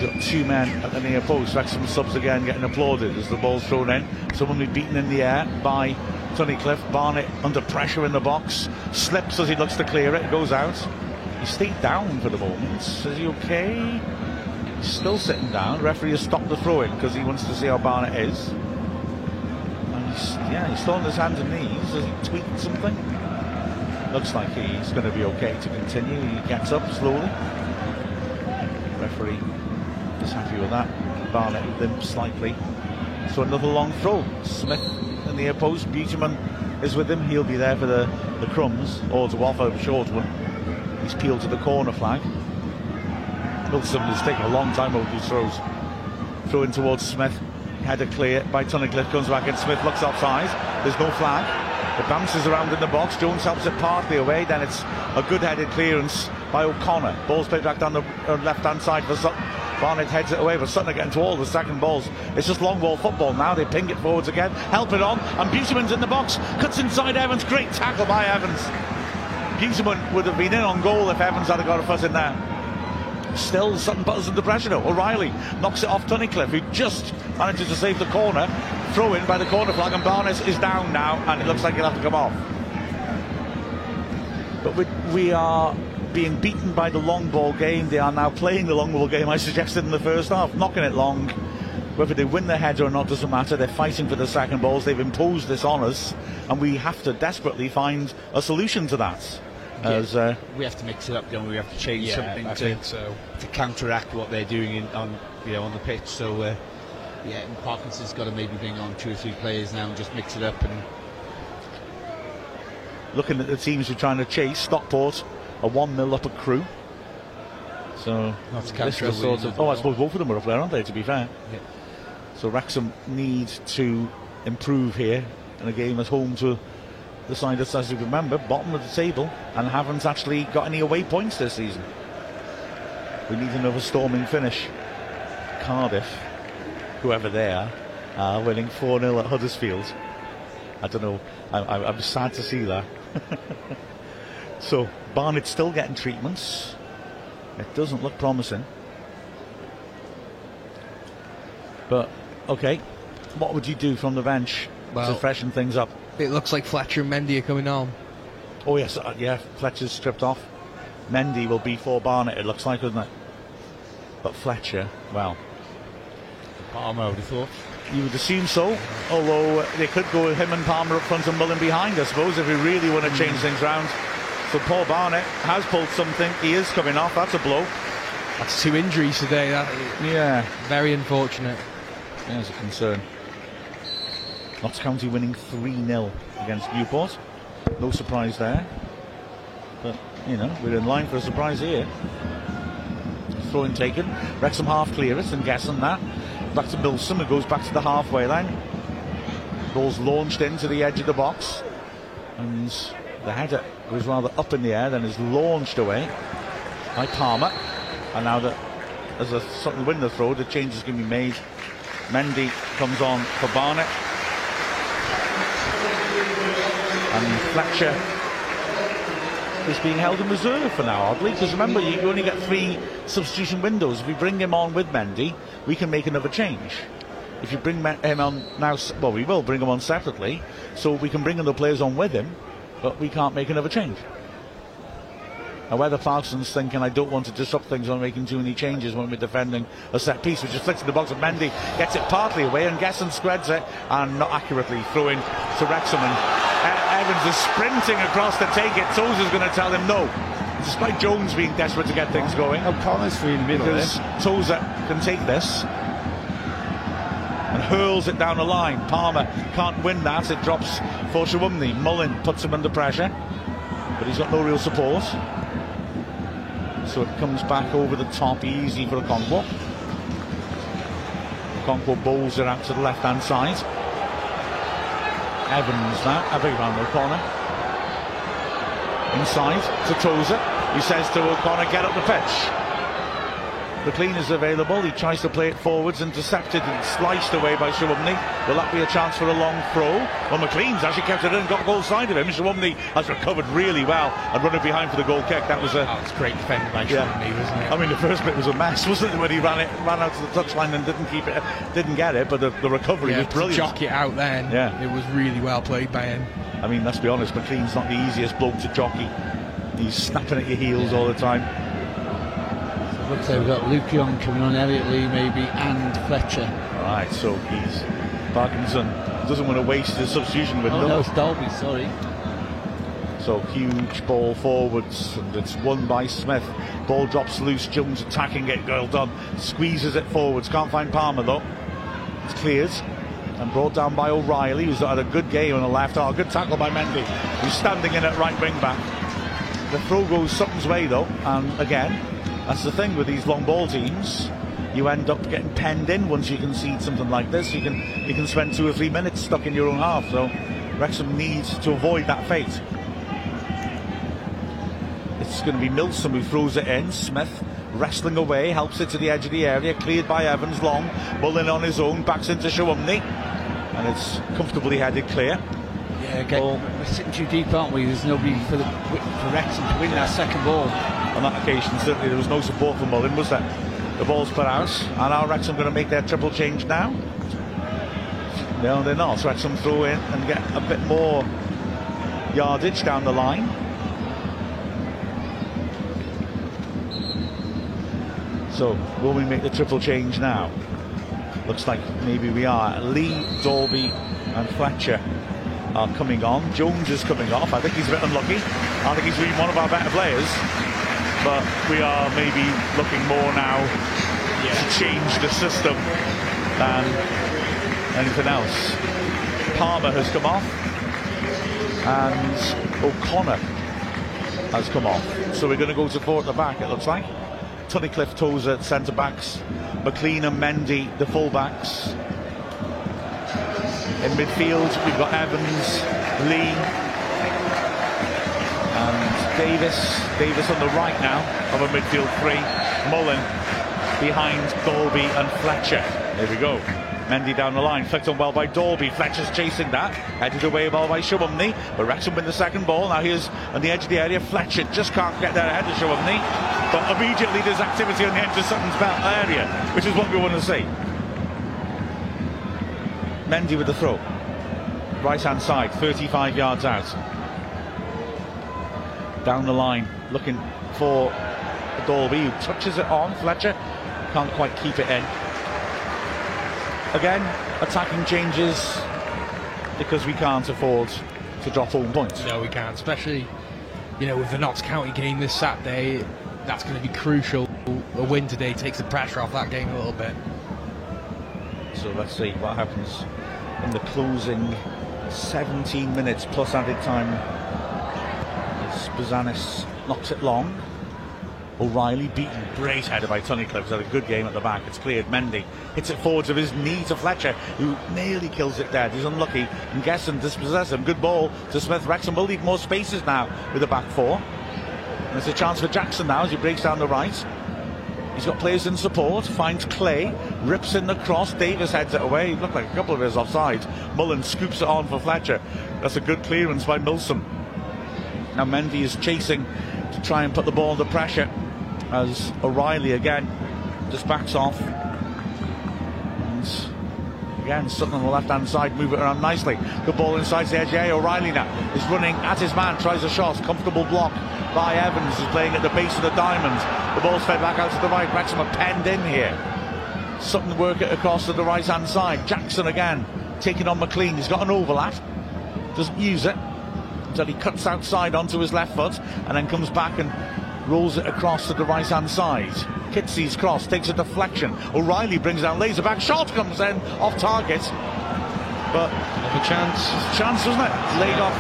Got two men at the near post. Wrexham subs again getting applauded as the ball's thrown in. Someone be beaten in the air by Tunnicliffe. Barnett under pressure in the box. Slips as he looks to clear it. Goes out. He stayed down for the moment. Is he okay? He's still sitting down. Referee has stopped the throw in because he wants to see how Barnett is. And he's, yeah, he's still on his hands and knees. Has he tweaked something? Looks like he's going to be okay to continue. He gets up slowly. Referee is happy with that. Barnett limps slightly. So another long throw. Smith in the air post. Beautyman is with him. He'll be there for the, the crumbs or to a short one. He's peeled to the corner flag. Wilson has taken a long time over these throws. Throw in towards Smith. Header clear by Tunnicliffe. Comes back and Smith looks outside. There's no flag. It bounces around in the box. Jones helps it partly away. Then it's a good headed clearance by O'Connell. Ball's played back down the uh, left hand side for Sutton. Barnett heads it away, but Sutton getting to all the second balls. It's just long ball football now. They ping it forwards again, help it on, and Beautyman's in the box. Cuts inside Evans. Great tackle by Evans. Beautyman would have been in on goal if Evans had got a foot in there. Still, Sutton puts under pressure. O'Reilly knocks it off Tunnicliffe, who just manages to save the corner. Throw in by the corner flag, and Barnes is down now, and it looks like he'll have to come off. But we, we are being beaten by the long ball game. They are now playing the long ball game I suggested in the first half, knocking it long. Whether they win the header or not doesn't matter. They're fighting for the second balls. They've imposed this on us, and we have to desperately find a solution to that. As uh, we have to mix it up, don't we? We have to change Yeah, something I to, so. to counteract what they're doing in, on you know on the pitch. So uh, yeah, and Parkinson's got to maybe bring on two or three players now and just mix it up and looking at the teams we're trying to chase, Stockport are 1 0 up at Crewe. So That's this is sort of. Oh, I suppose both of them are up there, aren't they? To be fair. Yeah. So Wrexham need to improve here in a game at home to the side that's, as you remember, bottom of the table and haven't actually got any away points this season. We need another storming finish. Cardiff, whoever they are, are winning 4 0 at Huddersfield. I don't know. I, I, I'm sad to see that. *laughs* so Barnett's still getting treatments. It doesn't look promising. But okay, what would you do from the bench Well- to freshen things up? It looks like Fletcher and Mendy are coming on. Oh yes, uh, yeah. Fletcher's stripped off. Mendy will be for Barnett. It looks like, doesn't it? But Fletcher, well, Palmer, I would have thought. you would assume so. Although they could go with him and Palmer up front and Mullin behind, I suppose, if we really want to change things round. So Paul Barnett has pulled something. He is coming off. That's a blow. That's two injuries today. That Yeah, very unfortunate. there's a concern. Notts County winning 3 0 against Newport. No surprise there. But, you know, we're in line for a surprise here. Throw in taken. Wrexham half clear it and guessing that. Back to Milsom, it goes back to the halfway line. Ball's launched into the edge of the box. And the header goes rather up in the air, then is launched away by Palmer. And now that as a window throw, the changes can be made. Mendy comes on for Barnett. And Fletcher is being held in reserve for now, oddly, because remember, you only get three substitution windows. If we bring him on with Mendy, we can make another change. If you bring him on now, well, we will bring him on separately, so we can bring other players on with him, but we can't make another change. Now, whether Parkinson's thinking, I don't want to disrupt things by making too many changes when we're defending a set piece, which is flicks in the box of Mendy, gets it partly away, and Gesson spreads it, and not accurately throwing to Wrexham. And E- Evans is sprinting across to take it. Tozer's going to tell him no. Despite Jones being desperate to get things going. Oh, O'Connell's free in the middle Because there. Tozer can take this and hurls it down the line. Palmer can't win that. It drops for Sowunmi. Mullin puts him under pressure, but he's got no real support. So it comes back over the top, easy for Okonkwo. Okonkwo bowls it out to the left hand side. Evans that, I beg O'Connell. Inside to Tozer. He says to O'Connell, get up the pitch. McClean is available. He tries to play it forwards, intercepted and sliced away by Sowunmi. Will that be a chance for a long throw? Well, McClean's actually kept it in and got goal side of him. Sowunmi has recovered really well and run it behind for the goal kick. That was a oh, That was great defending by Yeah. Wasn't it? I mean, the first bit was a mess, *laughs* wasn't it? When he ran it, ran out to the touchline and didn't keep it, didn't get it. But the, the recovery yeah, was to brilliant. jock it out then. Yeah. It was really well played by him. I mean, let's be honest, McClean's not the easiest bloke to jockey. He's snapping at your heels all the time. Looks like we've got Luke Young coming on, Elliot Lee maybe, and Fletcher. All right, so he's Parkinson doesn't want to waste his substitution window. Oh no, it's Dalby, sorry. So huge ball forwards, and it's won by Smith. Ball drops loose. Jones attacking it. Girl done. Squeezes it forwards. Can't find Palmer though. It's cleared and brought down by O'Reilly, who's had a good game on the left. Oh, good tackle by Mendy, who's standing in at right wing back. The throw goes Sutton's way though, and again, that's the thing with these long ball teams. You end up getting penned in once you concede something like this. You can you can spend two or three minutes stuck in your own half. So Wrexham needs to avoid that fate. It's going to be Milsom who throws it in. Smith wrestling away, helps it to the edge of the area, cleared by Evans long. Mullin on his own, backs into Sowunmi. And it's comfortably headed clear. Yeah, get, we're sitting too deep, aren't we? There's nobody for the for Wrexham to win that second ball. On that occasion, certainly there was no support for Mullin, was there? The ball's put out, and are Wrexham going to make their triple change now? No, they're not. Wrexham throw in and get a bit more yardage down the line. So, will we make the triple change now? Looks like maybe we are. Lee, Dalby, and Fletcher are coming on. Jones is coming off. I think he's a bit unlucky. I think he's been one of our better players. But we are maybe looking more now to change the system than anything else. Palmer has come off, and O'Connell has come off. So we're going to go to four at the back, it looks like. Tunnicliffe, Tozer, centre backs. McClean and Mendy, the full backs. In midfield, we've got Evans, Lee, Davis. Davis on the right now of a midfield three. Mullin behind Dalby and Fletcher. There we go. Mendy down the line, flicked on well by Dalby. Fletcher's chasing that, headed away well by Sowunmi. But Wrexham win the second ball. Now here's on the edge of the area. Fletcher just can't get there ahead of Sowunmi. But immediately there's activity on the edge of Sutton's belt area, which is what we want to see. Mendy with the throw. Right hand side, 35 yards out. Down the line, looking for Dalby, who touches it on. Fletcher can't quite keep it in. Again, attacking changes because we can't afford to drop home points. No, we can't, especially you know with the Notts County game this Saturday. That's going to be crucial. A win today takes the pressure off that game a little bit. So let's see what happens in the closing 17 minutes plus added time. Bouzanis knocks it long. O'Reilly beaten, great header by Tunnicliffe. He's had a good game at the back. It's cleared. Mendy hits it forwards of his knee to Fletcher, who nearly kills it dead. He's unlucky. And Gesson dispossesses him. Good ball to Smith. Wrexham will need more spaces now with the back four. And there's a chance for Jackson now as he breaks down the right. He's got players in support, finds Clay, rips in the cross, Davis heads it away. He looked like a couple of his offside. Mullin scoops it on for Fletcher. That's a good clearance by Milsom. Now Mendy is chasing to try and put the ball under pressure as O'Reilly again just backs off. And again, Sutton on the left hand side, move it around nicely. Good ball inside the edge. Yeah, O'Reilly now is running at his man, tries a shot, comfortable block by Evans, who's playing at the base of the diamond. The ball's fed back out to the right. Wrexham are penned in here. Sutton work it across to the right hand side. Jackson again taking on McClean. He's got an overlap, doesn't use it until he cuts outside onto his left foot and then comes back and rolls it across to the right hand side. Kizzi's cross takes a deflection. O'Reilly brings down laser back. Shot comes in off target. But a chance. Chance, wasn't it? Laid off.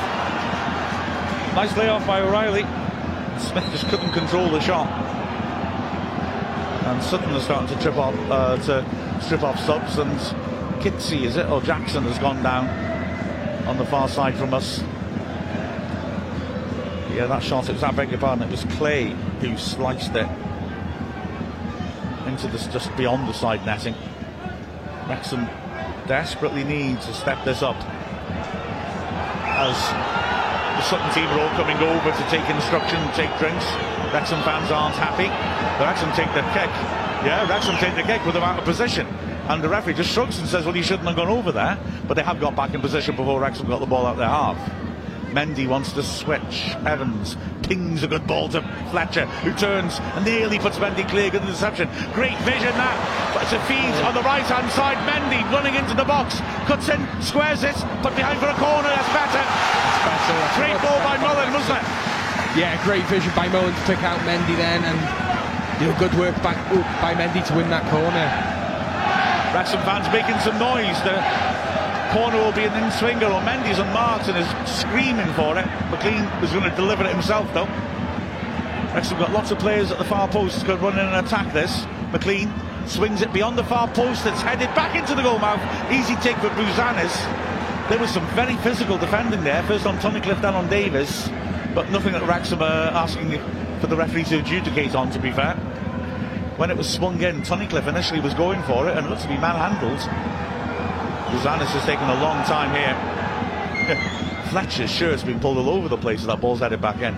Nice layoff by O'Reilly. Smith just couldn't control the shot. And Sutton is starting to trip off uh, to strip off subs and Kitsey is it? Or Jackson has gone down on the far side from us. Yeah, that shot, it was, I beg your pardon, it was Clay who sliced it into this just beyond the side netting. Wrexham desperately needs to step this up as the Sutton team are all coming over to take instruction and take drinks. Wrexham fans aren't happy. The Wrexham take the kick. Yeah, Wrexham take the kick with them out of position. And the referee just shrugs and says, well, you shouldn't have gone over there. But they have got back in position before Wrexham got the ball out their half. Mendy wants to switch. Evans pings a good ball to Fletcher, who turns and nearly puts Mendy clear. Good interception. Great vision that. But it's a feed on the right hand side. Mendy running into the box. Cuts in, squares it, but behind for a corner. That's better. That's better. Great ball by Mullin, wasn't it? Yeah, great vision by Mullin to pick out Mendy then, and you know, good work by, oh, by Mendy to win that corner. Wrexham fans making some noise. The corner will be an in-swinger or Mendy's and is screaming for it. McClean was going to deliver it himself though. Wrexham got lots of players at the far post could run in and attack this. McClean swings it beyond the far post. It's headed back into the goal mouth. Easy take for Bouzanis. There was some very physical defending there. First on Tunnicliffe, then on Davis. But nothing that Wrexham are asking for the referee to adjudicate on, to be fair. When it was swung in, Tunnicliffe initially was going for it and looked to be manhandled. Bouzanis has taken a long time here. *laughs* Fletcher's shirt's been pulled all over the place as that ball's headed back in.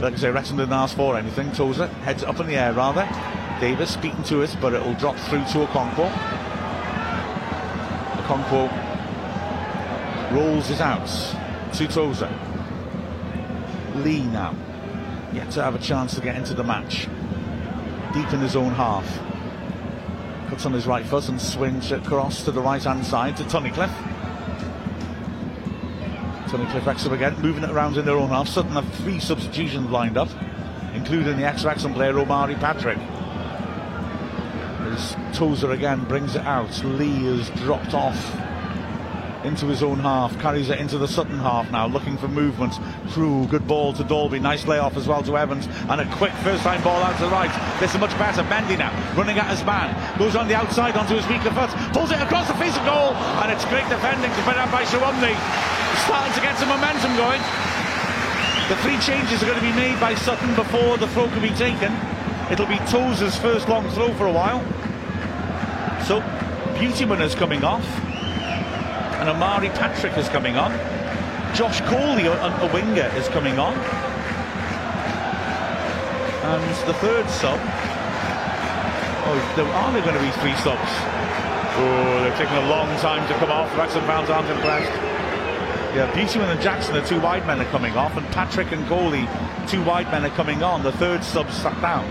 Like I say, Wrexham didn't ask for anything. Tozer heads up in the air rather. Davis beaten to it, but it'll drop through to a Okonkwo. Okonkwo rolls it out to Tozer. Lee now, yet to have a chance to get into the match. Deep in his own half. Cuts on his right foot and swings it across to the right hand side to Tunnicliffe. Tunnicliffe Wrexham again, moving it around in their own half. Sutton have three substitutions lined up, including the ex-Wrexham player Omari Patrick. As Tozer again brings it out, Lee has dropped off into his own half, carries it into the Sutton half now, looking for movement. Crew, good ball to Dalby, nice layoff as well to Evans, and a quick first time ball out to the right. This is much better. Mendy now, running at his man, goes on the outside onto his weaker foot, pulls it across the face of goal, and it's great defending to put out by Sowunmi. Starting to get some momentum going. The three changes are going to be made by Sutton before the throw can be taken. It'll be Tozer's first long throw for a while. So Beautyman is coming off, and Omari Patrick is coming on. Josh Coley, a, a winger, is coming on. And the third sub. Oh, there are there going to be three subs? Oh, they're taking a long time to come off. Wrexham fans aren't impressed. Yeah, Beautyman and Jackson, the two wide men, are coming off, and Patrick and Coley, two wide men, are coming on. The third sub sat down.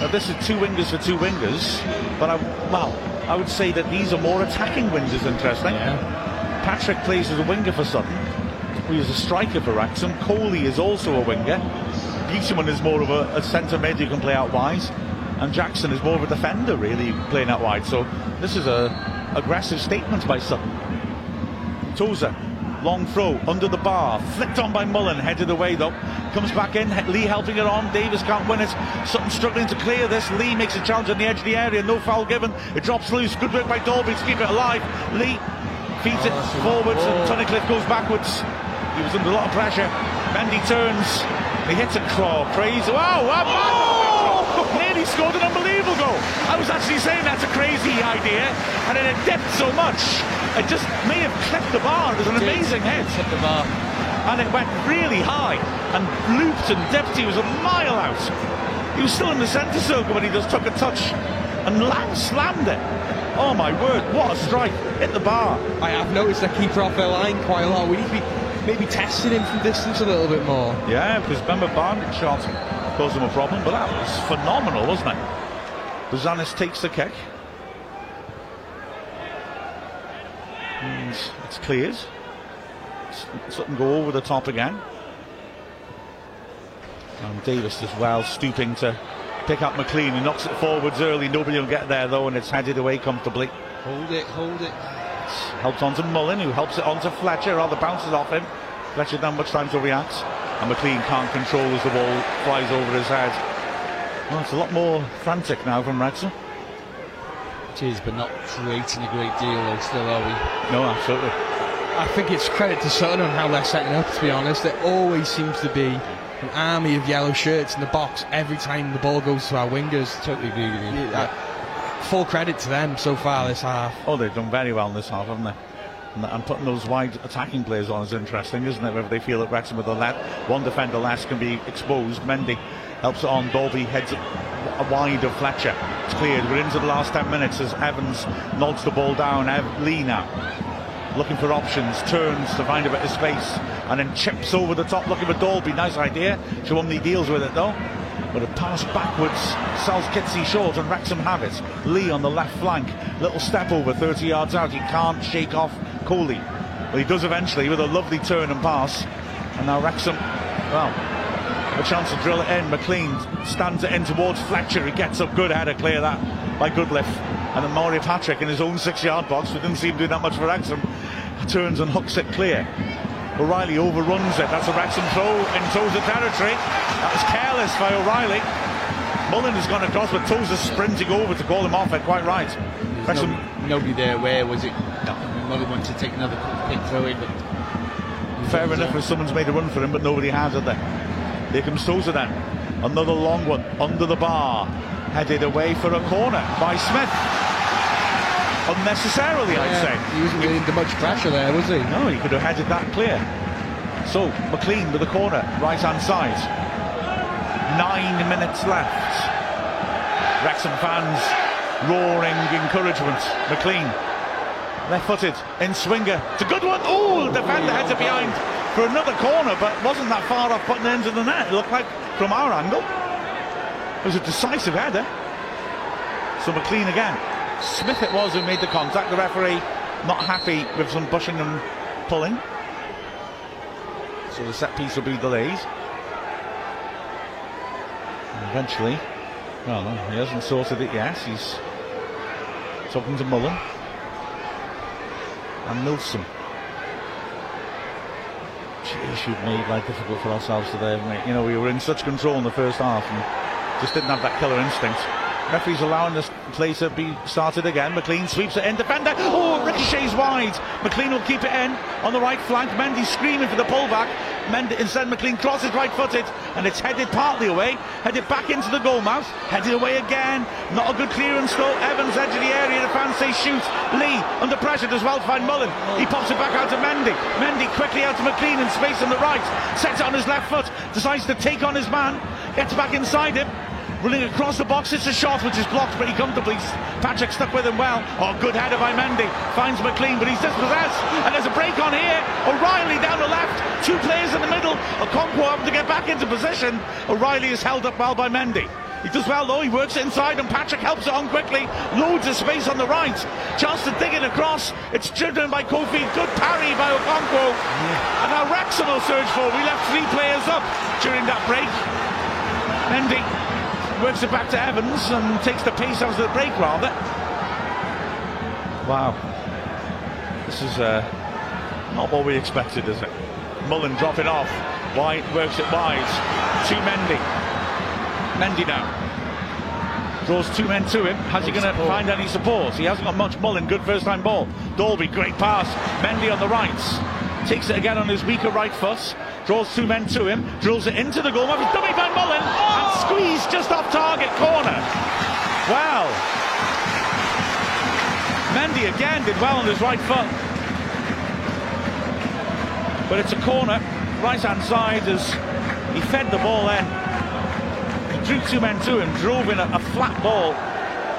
Now, this is two wingers for two wingers, but I, well, I would say that these are more attacking wingers, interesting. Yeah. Patrick plays as a winger for Sutton. He is a striker for Wrexham. Coley is also a winger. Beautyman is more of a, a centre mid who can play out wide. And Jackson is more of a defender, really, playing out wide. So this is a aggressive statement by Sutton. Tozer, long throw, under the bar, flicked on by Mullin, headed away though. Comes back in, Lee helping it on, Davis can't win it. Sutton struggling to clear this. Lee makes a challenge on the edge of the area, no foul given. It drops loose, good work by Dalby to keep it alive. Lee feeds it oh, forwards, and Tunnicliffe goes backwards. He was under a lot of pressure. Mendy turns, he hits a claw, praise. Wow, wow, wow. Nearly scored an unbelievable goal. I was actually saying that's a crazy idea, and it dipped so much, it just may have clipped the bar. It was an amazing hit. Hit the bar. And it went really high and looped and dipped. He was a mile out. He was still in the centre circle when he just took a touch and land slammed it. Oh my word, what a strike. Hit the bar. I have noticed that keeper off their line quite a lot. We need to be maybe testing him from distance a little bit more. Yeah, because remember Barnett shot caused him a problem, but that was phenomenal, wasn't it? Bouzanis takes the kick. And it's cleared. Sutton go over the top again. And Davis as well, stooping to pick up McClean. He knocks it forwards early. Nobody will get there though, and it's headed away comfortably. Hold it, hold it. Helps on to Mullin, who helps it on to Fletcher, rather bounces off him. Fletcher doesn't much time to react. And McClean can't control as the ball flies over his head. Well, it's a lot more frantic now from Wrexham. It is, but not creating a great deal, though, still, are we? No, absolutely. I think it's credit to Sutton on how they're setting up, to be honest. There always seems to be an army of yellow shirts in the box every time the ball goes to our wingers. Totally agree with you. Yeah, full credit to them so far this half. Oh, they've done very well in this half, haven't they? And, and putting those wide attacking players on is interesting, isn't it? Whether they feel that Wrexham with the le- one defender less can be exposed. Mendy helps it on. Dalby heads wide of Fletcher. It's cleared. We're into the last 10 minutes as Evans nods the ball down. Ev- Lee now looking for options, turns to find a bit of space, and then chips over the top looking for Dalby. Nice idea. Sowunmi deals with it though. But a pass backwards sells Kizzi short, and Wrexham have it. Lee on the left flank, little step over 30 yards out. He can't shake off Coley. But he does eventually with a lovely turn and pass. And now Wrexham, well, a chance to drill it in. McClean stands it in towards Fletcher. He gets up good header, clear that by Goodliffe. And then Maury Patrick in his own six yard box, who didn't seem to do that much for Wrexham, turns and hooks it clear. O'Reilly overruns it. That's a Wrexham throw in Tozer territory. That was careless by O'Reilly. Mullin has gone across, but Tozer's sprinting over to call him off it. Quite right. There's Wrexham, no, nobody there. Where was it? No. Mullin wanted to take another pick throw in, but fair enough if someone's made a run for him, but nobody has, have they? Here comes Tozer then. Another long one under the bar. Headed away for a corner by Smith. Unnecessarily, I'd say. He wasn't really under much pressure there, was he? No, he could have headed that clear. So, McClean to the corner, right hand side. Nine minutes left. Wrexham fans roaring encouragement. McClean, left footed, in swinger. It's a good one. Oh, the defender heads it behind for another corner, but wasn't that far off putting into the net. It looked like from our angle. It was a decisive header. So McClean again. Smith it was who made the contact. The referee not happy with some pushing and pulling. So the set piece will be delayed. And eventually, well, he hasn't sorted it yet. He's talking to Mullin and Nilsson. Jeez, you've made life difficult for ourselves today, we? You know, we were in such control in the first half and just didn't have that killer instinct. Referee's allowing this play to be started again. McClean sweeps it in. Defender. Oh, ricochets wide. McClean will keep it in on the right flank. Mendy screaming for the pullback. Mendy, instead McClean crosses right-footed, and it's headed partly away, headed back into the goal mouth, headed away again. Not a good clearance though. Evans edge of the area. The fans say shoot. Lee under pressure does well to find Mullin. He pops it back out to Mendy. Mendy quickly out to McClean in space on the right. Sets it on his left foot. Decides to take on his man. Gets back inside him. Running across the box, it's a shot which is blocked pretty comfortably. Patrick stuck with him well. Oh, good header by Mendy. Finds McClean, but he's dispossessed. And there's a break on here. O'Reilly down the left. Two players in the middle. Okonkwo having to get back into position. O'Reilly is held up well by Mendy. He does well though, he works it inside and Patrick helps it on quickly. Loads of space on the right. Chance to dig it across. It's driven by Kofi. Good parry by Okonkwo. And now Wrexham will surge forward. We left three players up during that break. Mendy works it back to Evans and takes the pace out of the break rather. Wow. This is uh, not what we expected, is it? Mullin dropping off. White works it wide. To Mendy. Mendy now. Draws two men to him. How's he going to find any support? He hasn't got much. Mullin, good first time ball. Dalby, great pass. Mendy on the right. Takes it again on his weaker right foot. Draws two men to him. Drills it into the goal. It's dummy by Mullin. And squeezed just off target corner. Wow. Mendy again did well on his right foot. But it's a corner. Right hand side as he fed the ball then drew two men to him, drove in a, a flat ball,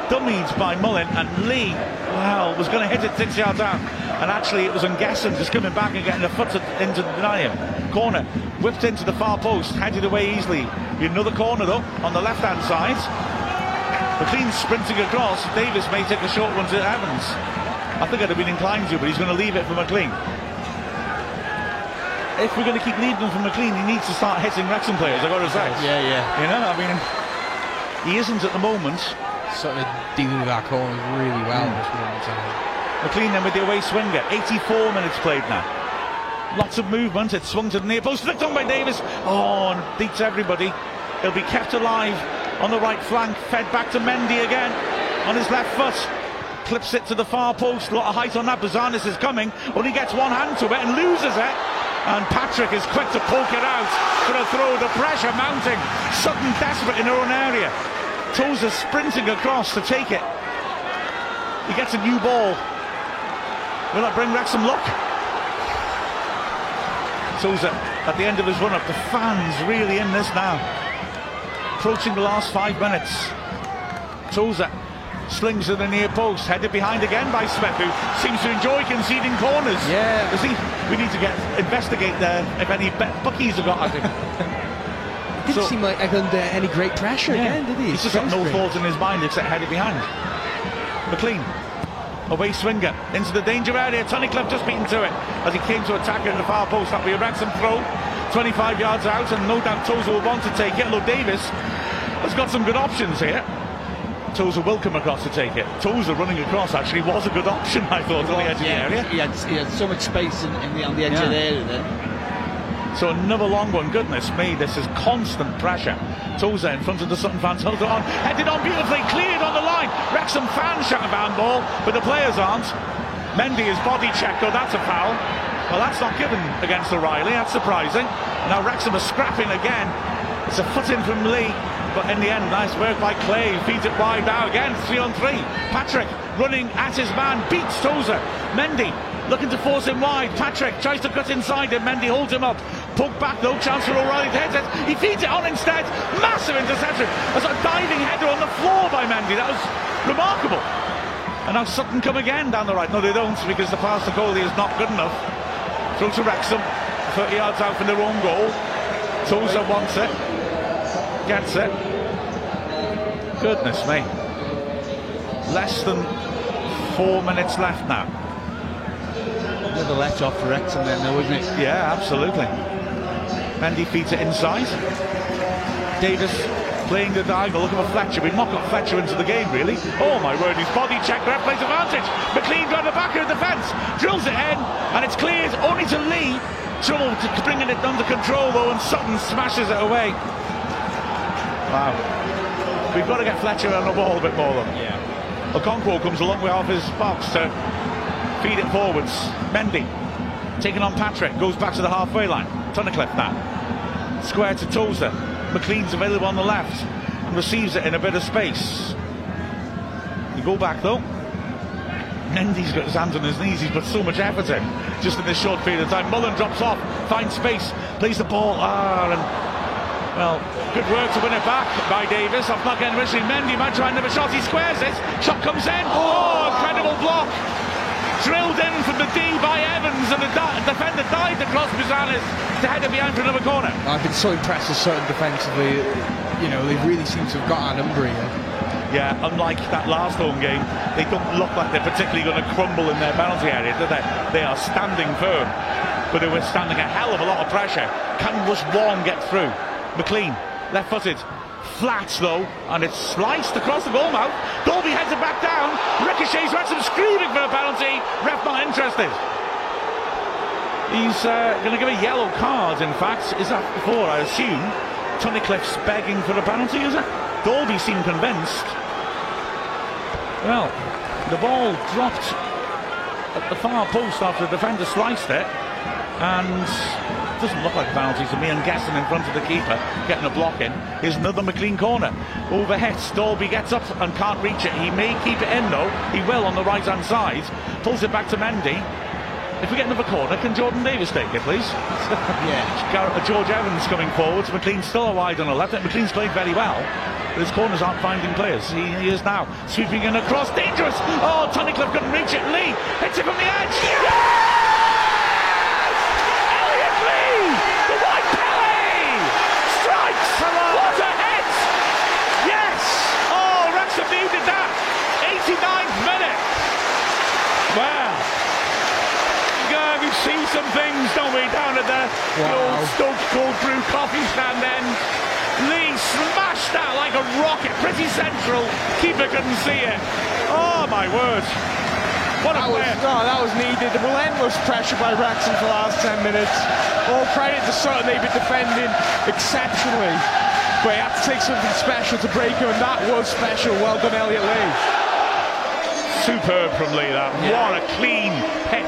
dummied by Mullin, and Lee, well, was going to hit it six yards out. And actually, it was Ungesson just coming back and getting a foot into deny him. Corner, whipped into the far post, headed away easily. Another corner, though, on the left hand side. McClean sprinting across. Davis may take a short one to Evans. I think I'd have been inclined to, but he's going to leave it for McClean if we're going to keep leading from McClean, he needs to start hitting Wrexham players. I've got to say. Yeah, yeah. You know, I mean, he isn't at the moment. Sort of dealing with our corners really well. Mm. McClean then with the away swinger. 84 minutes played now. Lots of movement. It's swung to the near post. Flicked on by Davis. Oh, and beats everybody. He'll be kept alive on the right flank. Fed back to Mendy again on his left foot clips it to the far post. A lot of height on that. Bouzanis is coming. Only gets one hand to it and loses it. And Patrick is quick to poke it out for a throw. The pressure mounting. Sutton desperate in their own area. Tozer sprinting across to take it. He gets a new ball. Will that bring Wrexham luck? Tozer at the end of his run up. The fans really in this now. Approaching the last five minutes. Tozer slings to the near post, headed behind again by Smith, who seems to enjoy conceding corners. Yeah. Does he? We need to get investigate there if any bookies have got at him. *laughs* Didn't so, seem like under any great pressure yeah, again, did he? He's just got no thoughts in his mind except headed behind. McClean. Away swinger into the danger area. Tunnicliffe just beaten to it as he came to attack in the far post. That'll be a Wrexham throw. 25 yards out, and no doubt Tozer will want to take it. Although Davis has got some good options here. Tozer will come across to take it. Tozer running across actually was a good option, I thought, on the edge yeah, of the area. He had, he had so much space in, in the, on the edge yeah. of the area then. So another long one. Goodness me, this is constant pressure. Tozer in front of the Sutton fans, held it on, headed on beautifully, cleared on the line. Wrexham fans shot a ball, but the players aren't. Mendy is body checked, oh, that's a foul. Well, that's not given against O'Reilly, that's surprising. Now Wrexham are scrapping again. It's a foot in from Lee. But in the end, nice work by Clay. Feeds it wide now again, three on three. Patrick running at his man, beats Tozer. Mendy looking to force him wide. Patrick tries to cut inside him. Mendy holds him up. Poke back, no chance for O'Reilly to it. He feeds it on instead. Massive interception. As a sort of diving header on the floor by Mendy. That was remarkable. And now Sutton come again down the right. No, they don't because the pass to goalie is not good enough. Throw to Wrexham. 30 yards out from their own goal. Tozer wants it gets it. Goodness me. Less than four minutes left now. Another let off for Wrexham then though, isn't it? Yeah, absolutely. Mendy feeds it inside. Davis playing the diagonal. Look at Fletcher. We knock up Fletcher into the game, really. Oh my word, his body check, left place advantage. McClean got the back of the defence, drills it in, and it's cleared only to Lee. Trouble to bringing it under control though, and Sutton smashes it away. Wow. We've got to get Fletcher on the ball a bit more though. Yeah. Okonkwo comes a long way off his box to feed it forwards. Mendy taking on Patrick, goes back to the halfway line. Tunnicliffe that. Square to Tozer. McClean's available on the left and receives it in a bit of space. You go back though. Mendy's got his hands on his knees. He's put so much effort in just in this short period of time. Mullin drops off, finds space, plays the ball. Ah, and well, good work to win it back by Davis. Off getting Richie Mendy might try another shot. He squares it. Shot comes in. Oh, incredible block. Drilled in from the D by Evans, and the di- defender dived across Bouzanis to head it behind for another corner. I've been so impressed with certain defensively. You know, they really seem to have got our number here. Yeah, unlike that last home game, they don't look like they're particularly going to crumble in their penalty area, do they? They are standing firm, but they were standing a hell of a lot of pressure. Can Rush Warren get through? McClean, left footed, flat though, and it's sliced across the goal mouth. Dalby heads it back down. Ricochets Wrexham screaming for a penalty. Ref not interested. He's uh, going to give a yellow card, in fact. Is that before, I assume? Tunnicliffe's begging for a penalty, is it? Dalby seemed convinced. Well, the ball dropped at the far post after the defender sliced it, and doesn't look like a penalty to me. I'm guessing in front of the keeper, getting a block in. Here's another McClean corner. Overhead, Dalby gets up and can't reach it. He may keep it in though. He will on the right hand side. Pulls it back to Mendy. If we get another corner, can Jordan Davis take it, please? *laughs* Yeah. Uh, George Evans coming forward. McClean's still wide on the left. McClean's played very well. But his corners aren't finding players. He, he is now sweeping in across. Dangerous. Oh, Tunnicliffe couldn't reach it. Lee hits it from the edge. Yes! Elliot Lee! The white Pele! Strikes! What a hit! Yes! Oh, Wrexham needed that. 89th minute. Well, yeah, we see some things, don't we, down at the, the old Stok Cold Brew coffee stand then. Lee smashed that like a rocket, pretty central. Keeper couldn't see it. Oh my word. What a That was, player. no, that was needed. The relentless pressure by Wrexham for the last 10 minutes. All credit to Sutton, they've been defending exceptionally. But he had to take something special to break him, and that was special. Well done, Elliot Lee. Superb from Lee that. What a clean hit.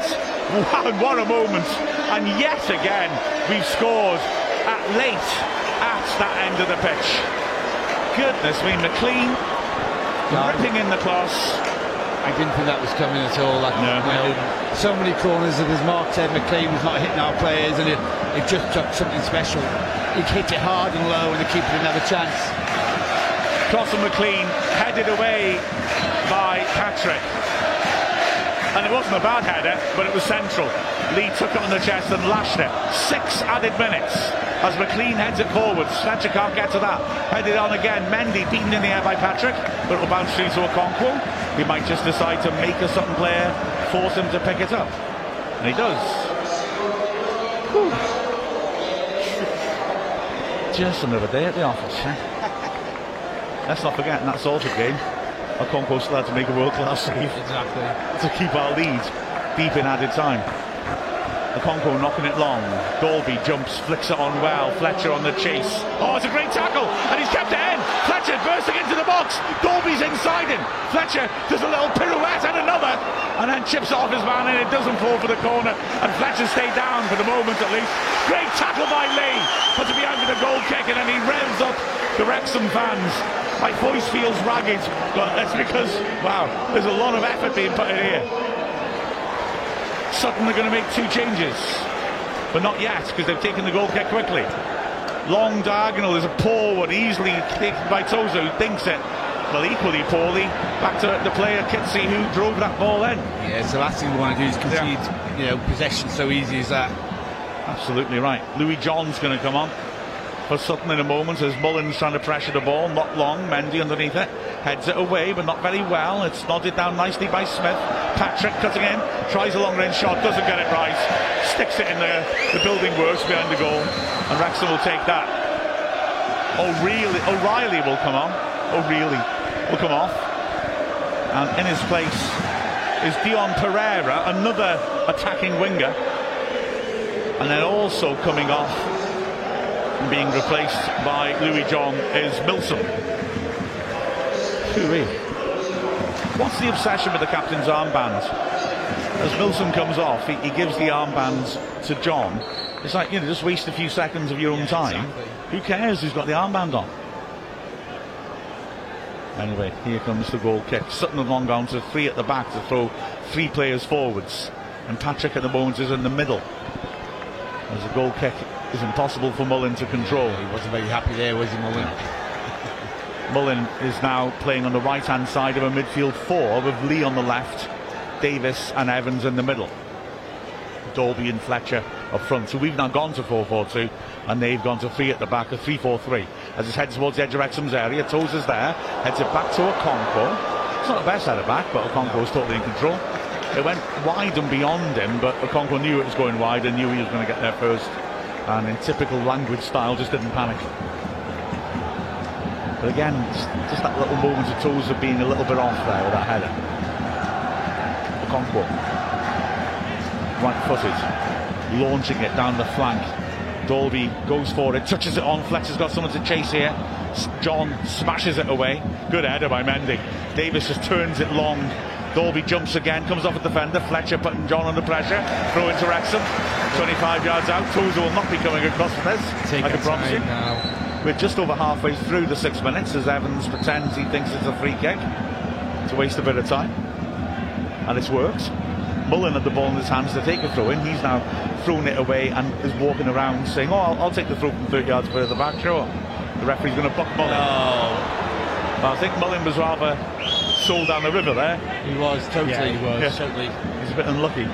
Wow, what a moment. And yet again, we've scored at late at that end of the pitch. Goodness me, McClean ripping in the cross. I didn't think that was coming at all. Like, No. you know, so many corners, and as Mark said, McClean was not hitting our players, and it, it just took something special. He hit it hard and low, and the keeper didn't have a chance. Cross from McClean, headed away by Patrick. And it wasn't a bad header, but it was central. Lee took it on the chest and lashed it. Six added minutes as McClean heads it forward. Snatcher can't get to that. Headed on again. Mendy beaten in the air by Patrick, but it'll bounce through to Okonkwo. He might just decide to make a Sutton player, force him to pick it up. And he does. Whew. Just another day at the office. Eh? Let's not forget that Salford game, Okonkwo still had to make a world-class save Exactly. *laughs* to keep our lead deep in added time. Okonkwo knocking it long. Dalby jumps, flicks it on well. Fletcher on the chase. Oh, it's a great tackle, and he's kept it in. Fletcher bursting into the box. Dalby's inside him. Fletcher does a little pirouette and another, and then chips off his man, and it doesn't fall for the corner. And Fletcher stayed down for the moment at least. Great tackle by Lee. Puts it behind for the goal kick, and then he revs up the Wrexham fans. My voice feels ragged, but that's because, wow, there's a lot of effort being put in here. Sutton are going to make two changes, but not yet because they've taken the goal kick quickly. Long diagonal, there's a poor one, easily taken by Tozer, who thinks it. Well, equally poorly, back to the player Kizzi who drove that ball in. Yeah, it's the last thing we want to do is concede, you know, possession so easy as that. Absolutely right. Louis John's going to come on for Sutton in a moment as Mullin's trying to pressure the ball, not long. Mendy underneath it, heads it away, but not very well. It's nodded down nicely by Smith. Patrick cutting in, tries a long range shot, doesn't get it right, sticks it in there. the building works behind the goal, and Wrexham will take that. O'Reilly, O'Reilly will come on. O'Reilly will come off, and in his place is Dion Pereira, another attacking winger. And then also coming off being replaced by Louis John is Milsom. Hooey. What's the obsession with the captain's armband? as Milsom comes off, he, he gives the armbands to John. It's like, you know, just waste a few seconds of your own time. Who cares who's got the armband on? Anyway, here comes the goal kick. Sutton have long gone to three at the back to throw three players forwards. And Patrick at the moment is in the middle. As the goal kick is impossible for Mullin to control. He wasn't very happy there, was he, Mullin? *laughs* Mullin is now playing on the right hand side of a midfield four with Lee on the left, Davis and Evans in the middle. Dalby and Fletcher up front. So we've now gone to 4 4 2 and they've gone to three at the back, a 3 4 3. As it heads towards the edge of Wrexham's area, Toes is there, heads it back to Okonkwo. It's not the best out of back, but Okonkwo was totally in control. It went wide and beyond him, but Okonkwo knew it was going wide and knew he was going to get there first. And in typical language style, just didn't panic. But again, just that little moment of Toes of being a little bit off there with that header. Okonkwo. Right footed. Launching it down the flank. Dalby goes for it, touches it on. Fletcher's got someone to chase here. John smashes it away. Good header by Mendy. Davis just turns it long. Dalby jumps again, comes off a defender. Fletcher putting John under pressure. Throw into Wrexham. 25 yards out. Tozer will not be coming across for this. Take I can promise you. now. We're just over halfway through the six minutes as Evans pretends he thinks it's a free kick to waste a bit of time. And it's worked. Mullin had the ball in his hands to take a throw in. He's now thrown it away and is walking around saying, Oh, I'll, I'll take the throw from 30 yards further back, sure. The referee's going to buck Mullin. But I think Mullin was rather sold down the river there. He was, totally, Yeah, he was, yeah. totally. He's a bit unlucky.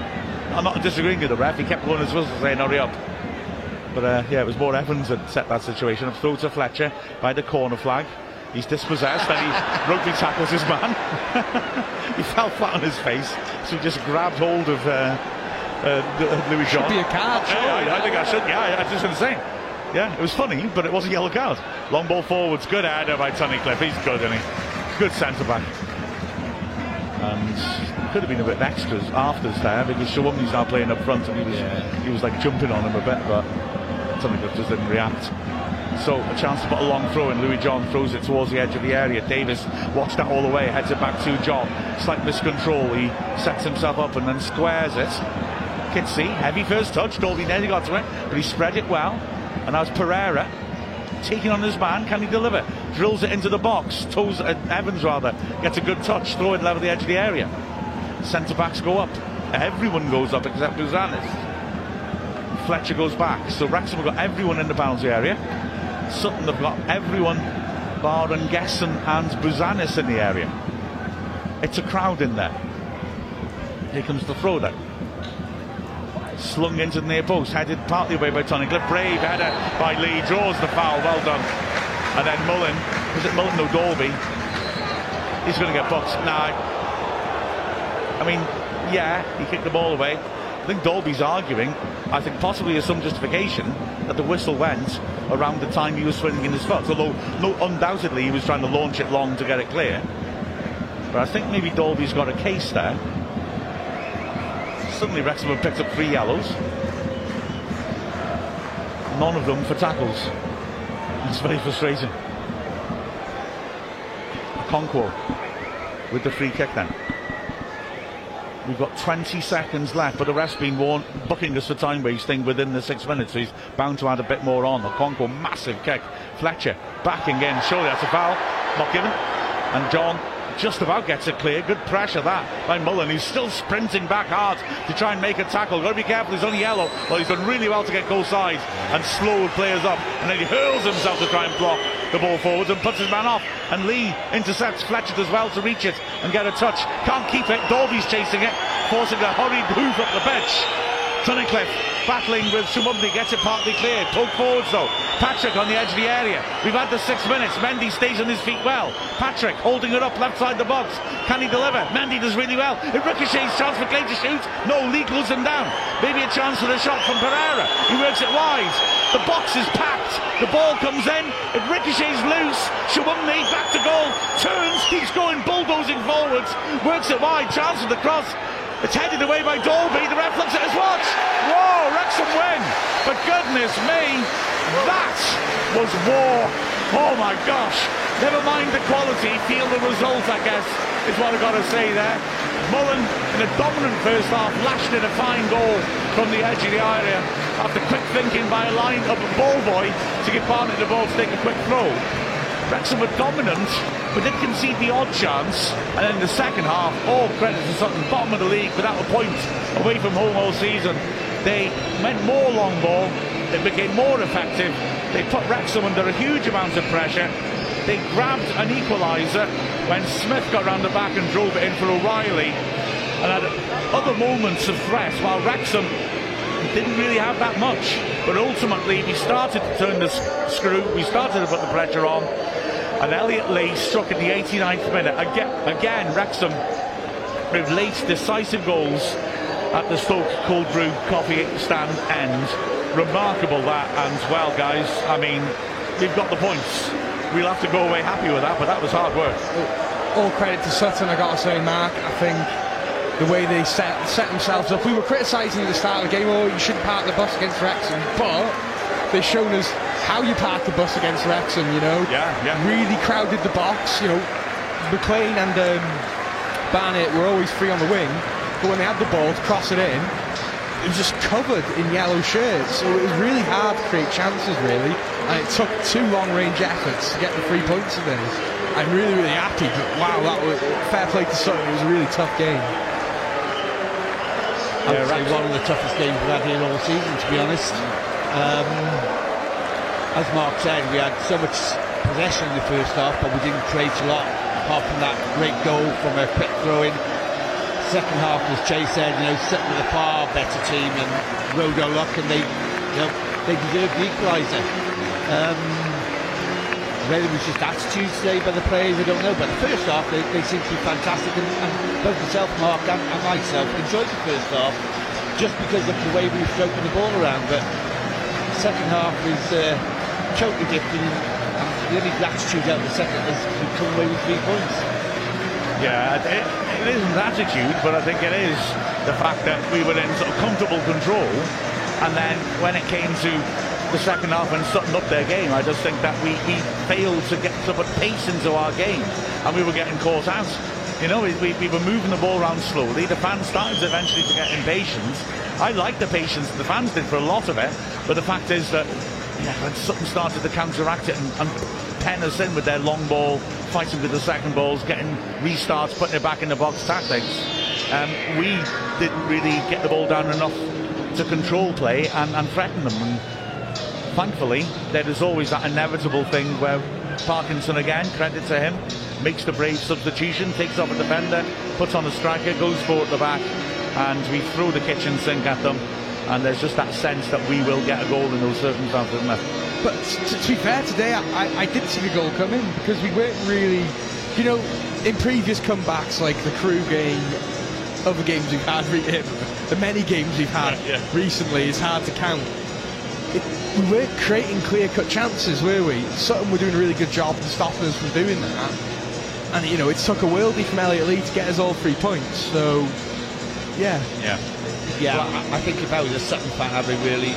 I'm not disagreeing with the ref. He kept blowing his whistle saying, hurry up. But uh, yeah, it was more Evans that set that situation up. Throw to Fletcher by the corner flag. He's dispossessed and he *laughs* rugby tackles his man. *laughs* he fell flat on his face, so he just grabbed hold of uh, uh, Louis Should John. be a card, Yeah, surely. I think I should. Yeah, I just going to say. Yeah, it was funny, but it was a yellow card. Long ball forwards, good header by Tunnicliffe. He's good, isn't he? Good centre back. And could have been a bit extras afters there because Sowunmi's now playing up front and he was he was like jumping on him a bit, but Cliff just didn't react. So a chance to put a long throw in. Louis John throws it towards the edge of the area. Davis watched that all the way, heads it back to John. Slight miscontrol. He sets himself up and then squares it. Kizzi, heavy first touch. Dalby nearly got to it, but he spread it well. And now it's Pereira taking on his man. Can he deliver? Drills it into the box. Toes uh, Evans rather gets a good touch. Throw it level the edge of the area. Centre backs go up. Everyone goes up except Bouzanis. Fletcher goes back. So Wrexham have got everyone in the penalty area. Sutton have got everyone bar Gesson and Bouzanis in the area. It's a crowd in there. Here comes the throw then. Slung into the near post, headed partly away by Tunnicliffe. Brave header by Lee, draws the foul, well done. And then Mullin, was it Mullin? or Dalby. He's going to get boxed. Now, I mean, yeah, he kicked the ball away. I think Dalby's arguing, I think possibly as some justification, that the whistle went around the time he was swinging in his foot. Although, no, undoubtedly, he was trying to launch it long to get it clear. But I think maybe Dalby's got a case there. Suddenly, Wrexham have picked up three yellows. None of them for tackles. It's very frustrating. Okonkwo with the free kick then. We've got 20 seconds left, but the ref's been warned, booking us for time wasting within the six minutes, he's bound to add a bit more on. Okonkwo, massive kick. Fletcher backing in, surely that's a foul, not given. And John just about gets it clear. Good pressure that by Mullin, He's still sprinting back hard to try and make a tackle. Got to be careful, he's only yellow. Well, he's done really well to get goal sides and slow players up, and then he hurls himself to try and block the ball forwards and puts his man off. And Lee intercepts Fletcher as well to reach it and get a touch. Can't keep it. Dalby's chasing it, forcing a hurried hoof up the bench. Tunnicliffe battling with Sowunmi, gets it partly clear. Poke forwards though. Patrick on the edge of the area. We've had the six minutes. Mendy stays on his feet well. Patrick holding it up left side the box. Can he deliver? Mendy does really well. It ricochets. Chance for Clay to shoot. No, Lee glues him down. Maybe a chance for the shot from Pereira. He works it wide. The box is packed. The ball comes in. It ricochets loose. Sowunmi back to goal. Turns. Keeps going. Bulldozing forwards. Works it wide. Chance for the cross. It's headed away by Dalby. The ref looks at his watch. Whoa, Wrexham win. But goodness me, that was war. Oh my gosh. Never mind the quality, feel the result I guess, is what I've got to say there. Mullin, in a dominant first half, lashed in a fine goal from the edge of the area after quick thinking by a line up a ball boy to give Barnett the ball to take a quick throw. Wrexham were dominant, but did concede the odd chance. And then in the second half, all credit to Sutton, bottom of the league, without a point away from home all season. They went more long ball, they became more effective, they put Wrexham under a huge amount of pressure. They grabbed an equaliser when Smith got round the back and drove it in for O'Reilly. And had other moments of threat while Wrexham didn't really have that much. But ultimately, we started to turn the screw, we started to put the pressure on. And Elliot Lee struck in the 89th minute. Again, again Wrexham with late decisive goals at the Stok Cold Brew Coffee Stand end. Remarkable that, and well, guys, I mean, we've got the points. We'll have to go away happy with that, but that was hard work. All credit to Sutton, I got to say, Mark. I think the way they set, set themselves up. We were criticising at the start of the game, oh, you shouldn't park the bus against Wrexham, but they've shown us how you park the bus against Wrexham, you know. Yeah, yeah. Really crowded the box, you know. McClean and um, Barnett were always free on the wing, but when they had the ball to cross it in, it was just covered in yellow shirts. So it was really hard to create chances, really. And it took two long-range efforts to get the three points of this. I'm really, really happy. But wow, that was fair play to Sutton. It was a really tough game. Say one of the toughest games we've had here all season, to be honest. Um, as Mark said, we had so much possession in the first half, but we didn't create a lot, apart from that great goal from a quick throw-in. Second half, as Jay said, you know, sitting with a far better team and Rodo luck, and they, you know, they deserved the equaliser. Um, whether it was just attitude today by the players, I don't know. But the first half, they, they seemed to be fantastic, and, and both myself, Mark, and, and myself enjoyed the first half just because of the way we were stroking the ball around. But the second half is uh, totally different, and the only gratitude out of the second is we come away with three points. Yeah, it, it isn't attitude, but I think it is the fact that we were in sort of comfortable control, and then when it came to the second half and Sutton up their game, I just think that we, failed to get put pace into our game, and we were getting caught out. You know, we, we, we were moving the ball around slowly. The fans started eventually to get impatient. I like the patience the fans did for a lot of it, but the fact is that yeah, when Sutton started to counteract it and, and pen us in with their long ball, fighting with the second balls, getting restarts, putting it back in the box tactics, um, we didn't really get the ball down enough to control play and, and threaten them. And thankfully, there is always that inevitable thing where Parkinson again, credit to him, makes the brave substitution, takes off a defender, puts on a striker, goes forward at the back, and we throw the kitchen sink at them. And there's just that sense that we will get a goal in those circumstances, isn't there? But to, to be fair, today I, I, I did see the goal coming because we weren't really, you know, in previous comebacks like the Crewe game, other games we've had, *laughs* the many games we've had Yeah, yeah. recently, it's hard to count. It, we weren't creating clear-cut chances, were we? Sutton were doing a really good job of stopping us from doing that. And you know, it took a worldie from Elliot Lee to get us all three points. So, yeah. Yeah. Yeah, I, I think if I was a Sutton fan, I'd be really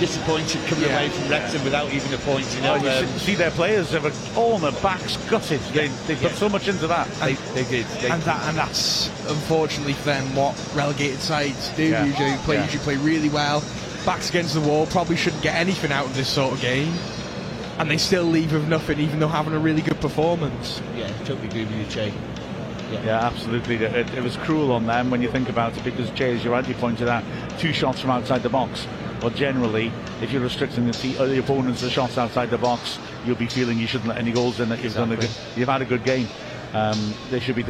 disappointed coming Yeah. away from Wrexham without even a point. You know, Oh, you um, see- see their players have a- all on their backs gutted. They, they put Yeah. so much into that. they, they did. They, and that and that's unfortunately for them what relegated sides do Yeah. usually play Yeah. usually play really well backs against the wall probably shouldn't get anything out of this sort of game and they still leave with nothing even though having a really good performance yeah, totally agree with you, Jay. Yeah, absolutely. It, it was cruel on them when you think about it because, Jay, as you rightly pointed out, two shots from outside the box. But generally, if you're restricting the, te- uh, the opponents to shots outside the box, you'll be feeling you shouldn't let any goals in. That you've done a good, you've had a good game. Um, they should be.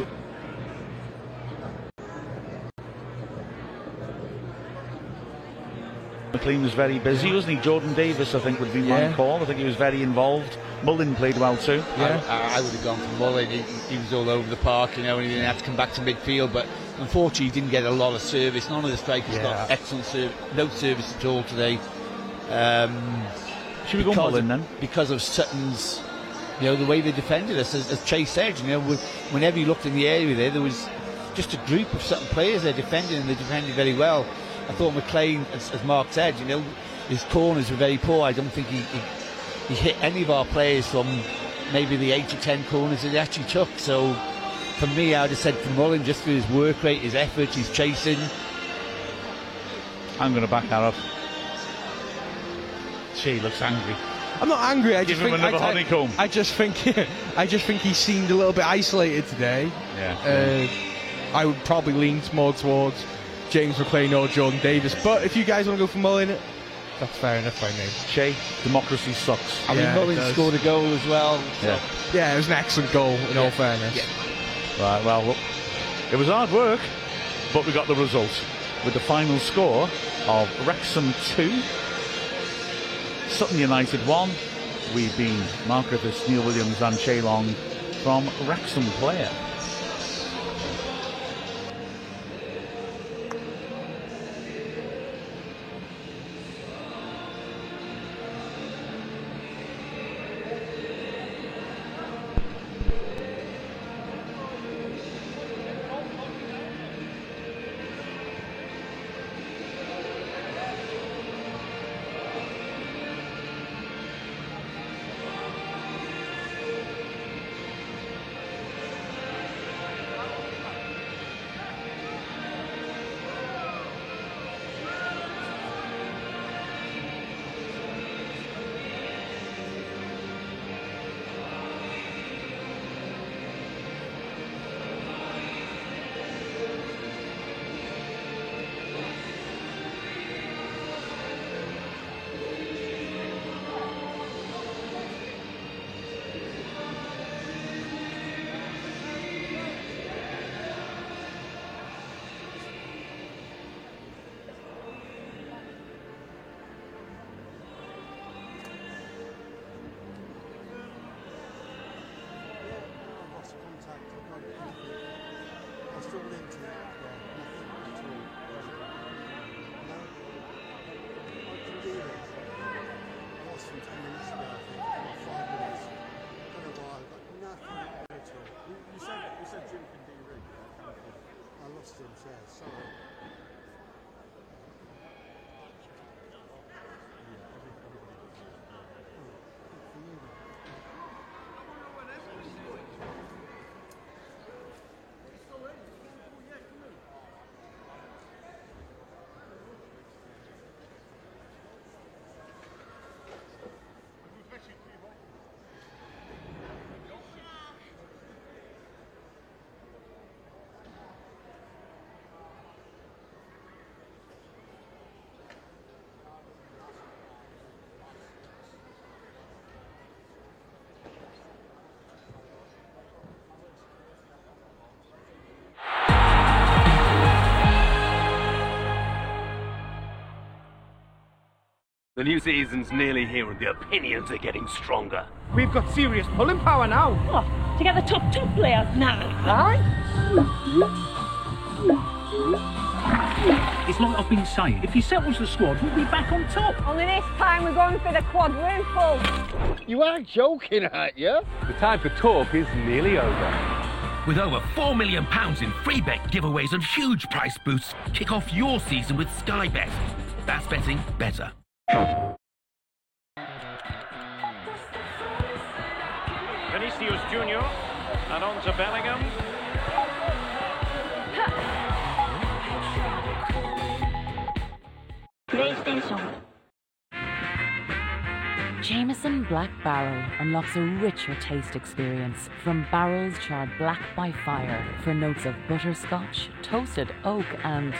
McClean was very busy, wasn't he? Jordan Davis, I think, would be my call. I think he was very involved. Mullin played well too. Yeah. I, I would have gone for Mullin. He, he was all over the park, you know, and he didn't have to come back to midfield. But unfortunately, he didn't get a lot of service. None of the strikers Yeah. got excellent service, no service at all today. Um, Should we go because Mullin of, then? Because of Sutton's, you know, the way they defended us, as, as Chase said, you know, whenever you looked in the area there, there was just a group of Sutton players there defending, and they defended very well. I thought McClean, as, as Mark said, you know, his corners were very poor. I don't think he, he, he hit any of our players from maybe the eight or ten corners that he actually took. So for me, I would have said for Mullin just for his work rate, his effort, his chasing. I'm going to back that up. She looks angry. I'm not angry. I Give just think I, I- I just think *laughs* I just think he seemed a little bit isolated today. Yeah. Uh, I would probably lean more towards James McClean or Jordan Davis. But if you guys want to go for Mullin, that's fair enough by me. Shay, democracy sucks. I mean, Yeah, it Mullin scored a goal as well. So. Yeah. Yeah, it was an excellent goal. In all fairness. Right, well, look, it was hard work, but we got the result with the final score of Wrexham 2, Sutton United 1. We've been Mark Griffiths, Neil Williams, and Shay Long from Wrexham Player. The new season's nearly here and the opinions are getting stronger. We've got serious pulling power now. Oh, to get the top two players now. Right? It's like I've been saying, if he settles the squad, we'll be back on top. Only this time we're going for the quadruple. You are joking, aren't you? The time for talk is nearly over. With over £4 million in free bet giveaways and huge price boosts, kick off your season with Sky Bet. That's betting better. Vinicius Junior and on to Bellingham. PlayStation. Jameson Black Barrel unlocks a richer taste experience from barrels charred black by fire for notes of butterscotch, toasted oak, and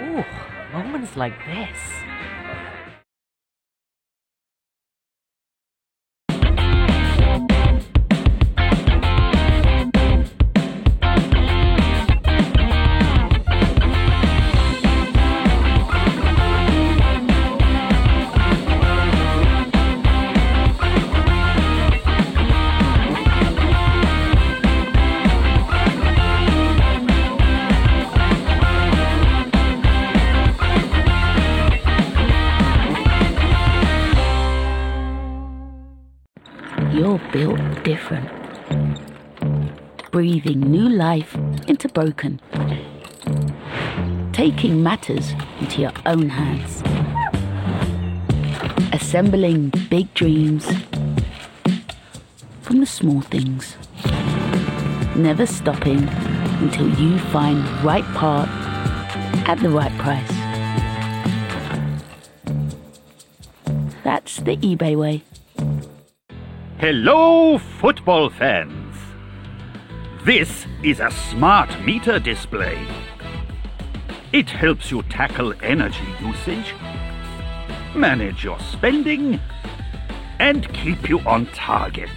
ooh, moments like this. Breathing new life into broken. Taking matters into your own hands. Assembling big dreams from the small things. Never stopping until you find the right part at the right price. That's the eBay way. Hello, football fans! This is a smart meter display. It helps you tackle energy usage, manage your spending, and keep you on target.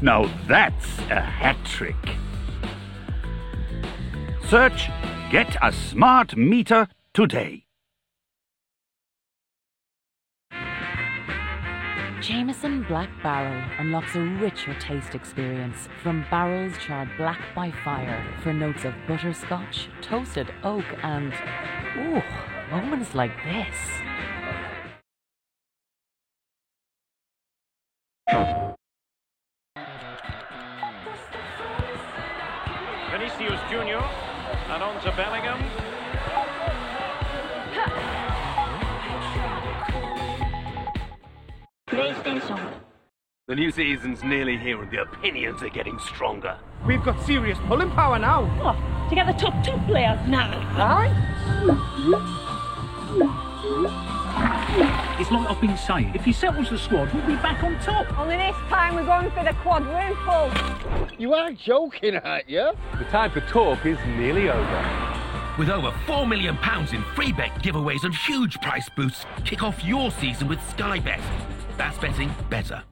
Now that's a hat trick. Search Get a Smart Meter today. Jameson Black Barrel unlocks a richer taste experience from barrels charred black by fire for notes of butterscotch, toasted oak, and ooh, moments like this. Vinicius Junior and on to Bellingham. PlayStation. The new season's nearly here and the opinions are getting stronger. We've got serious pulling power now. What? To get the top two players now. Aye? It's like I've been saying. If he settles the squad, we'll be back on top. Only this time we're going for the quadruple. You are joking, aren't you? The time for talk is nearly over. With over £4 million in free bet giveaways and huge price boosts, kick off your season with Sky Bet. That's betting better.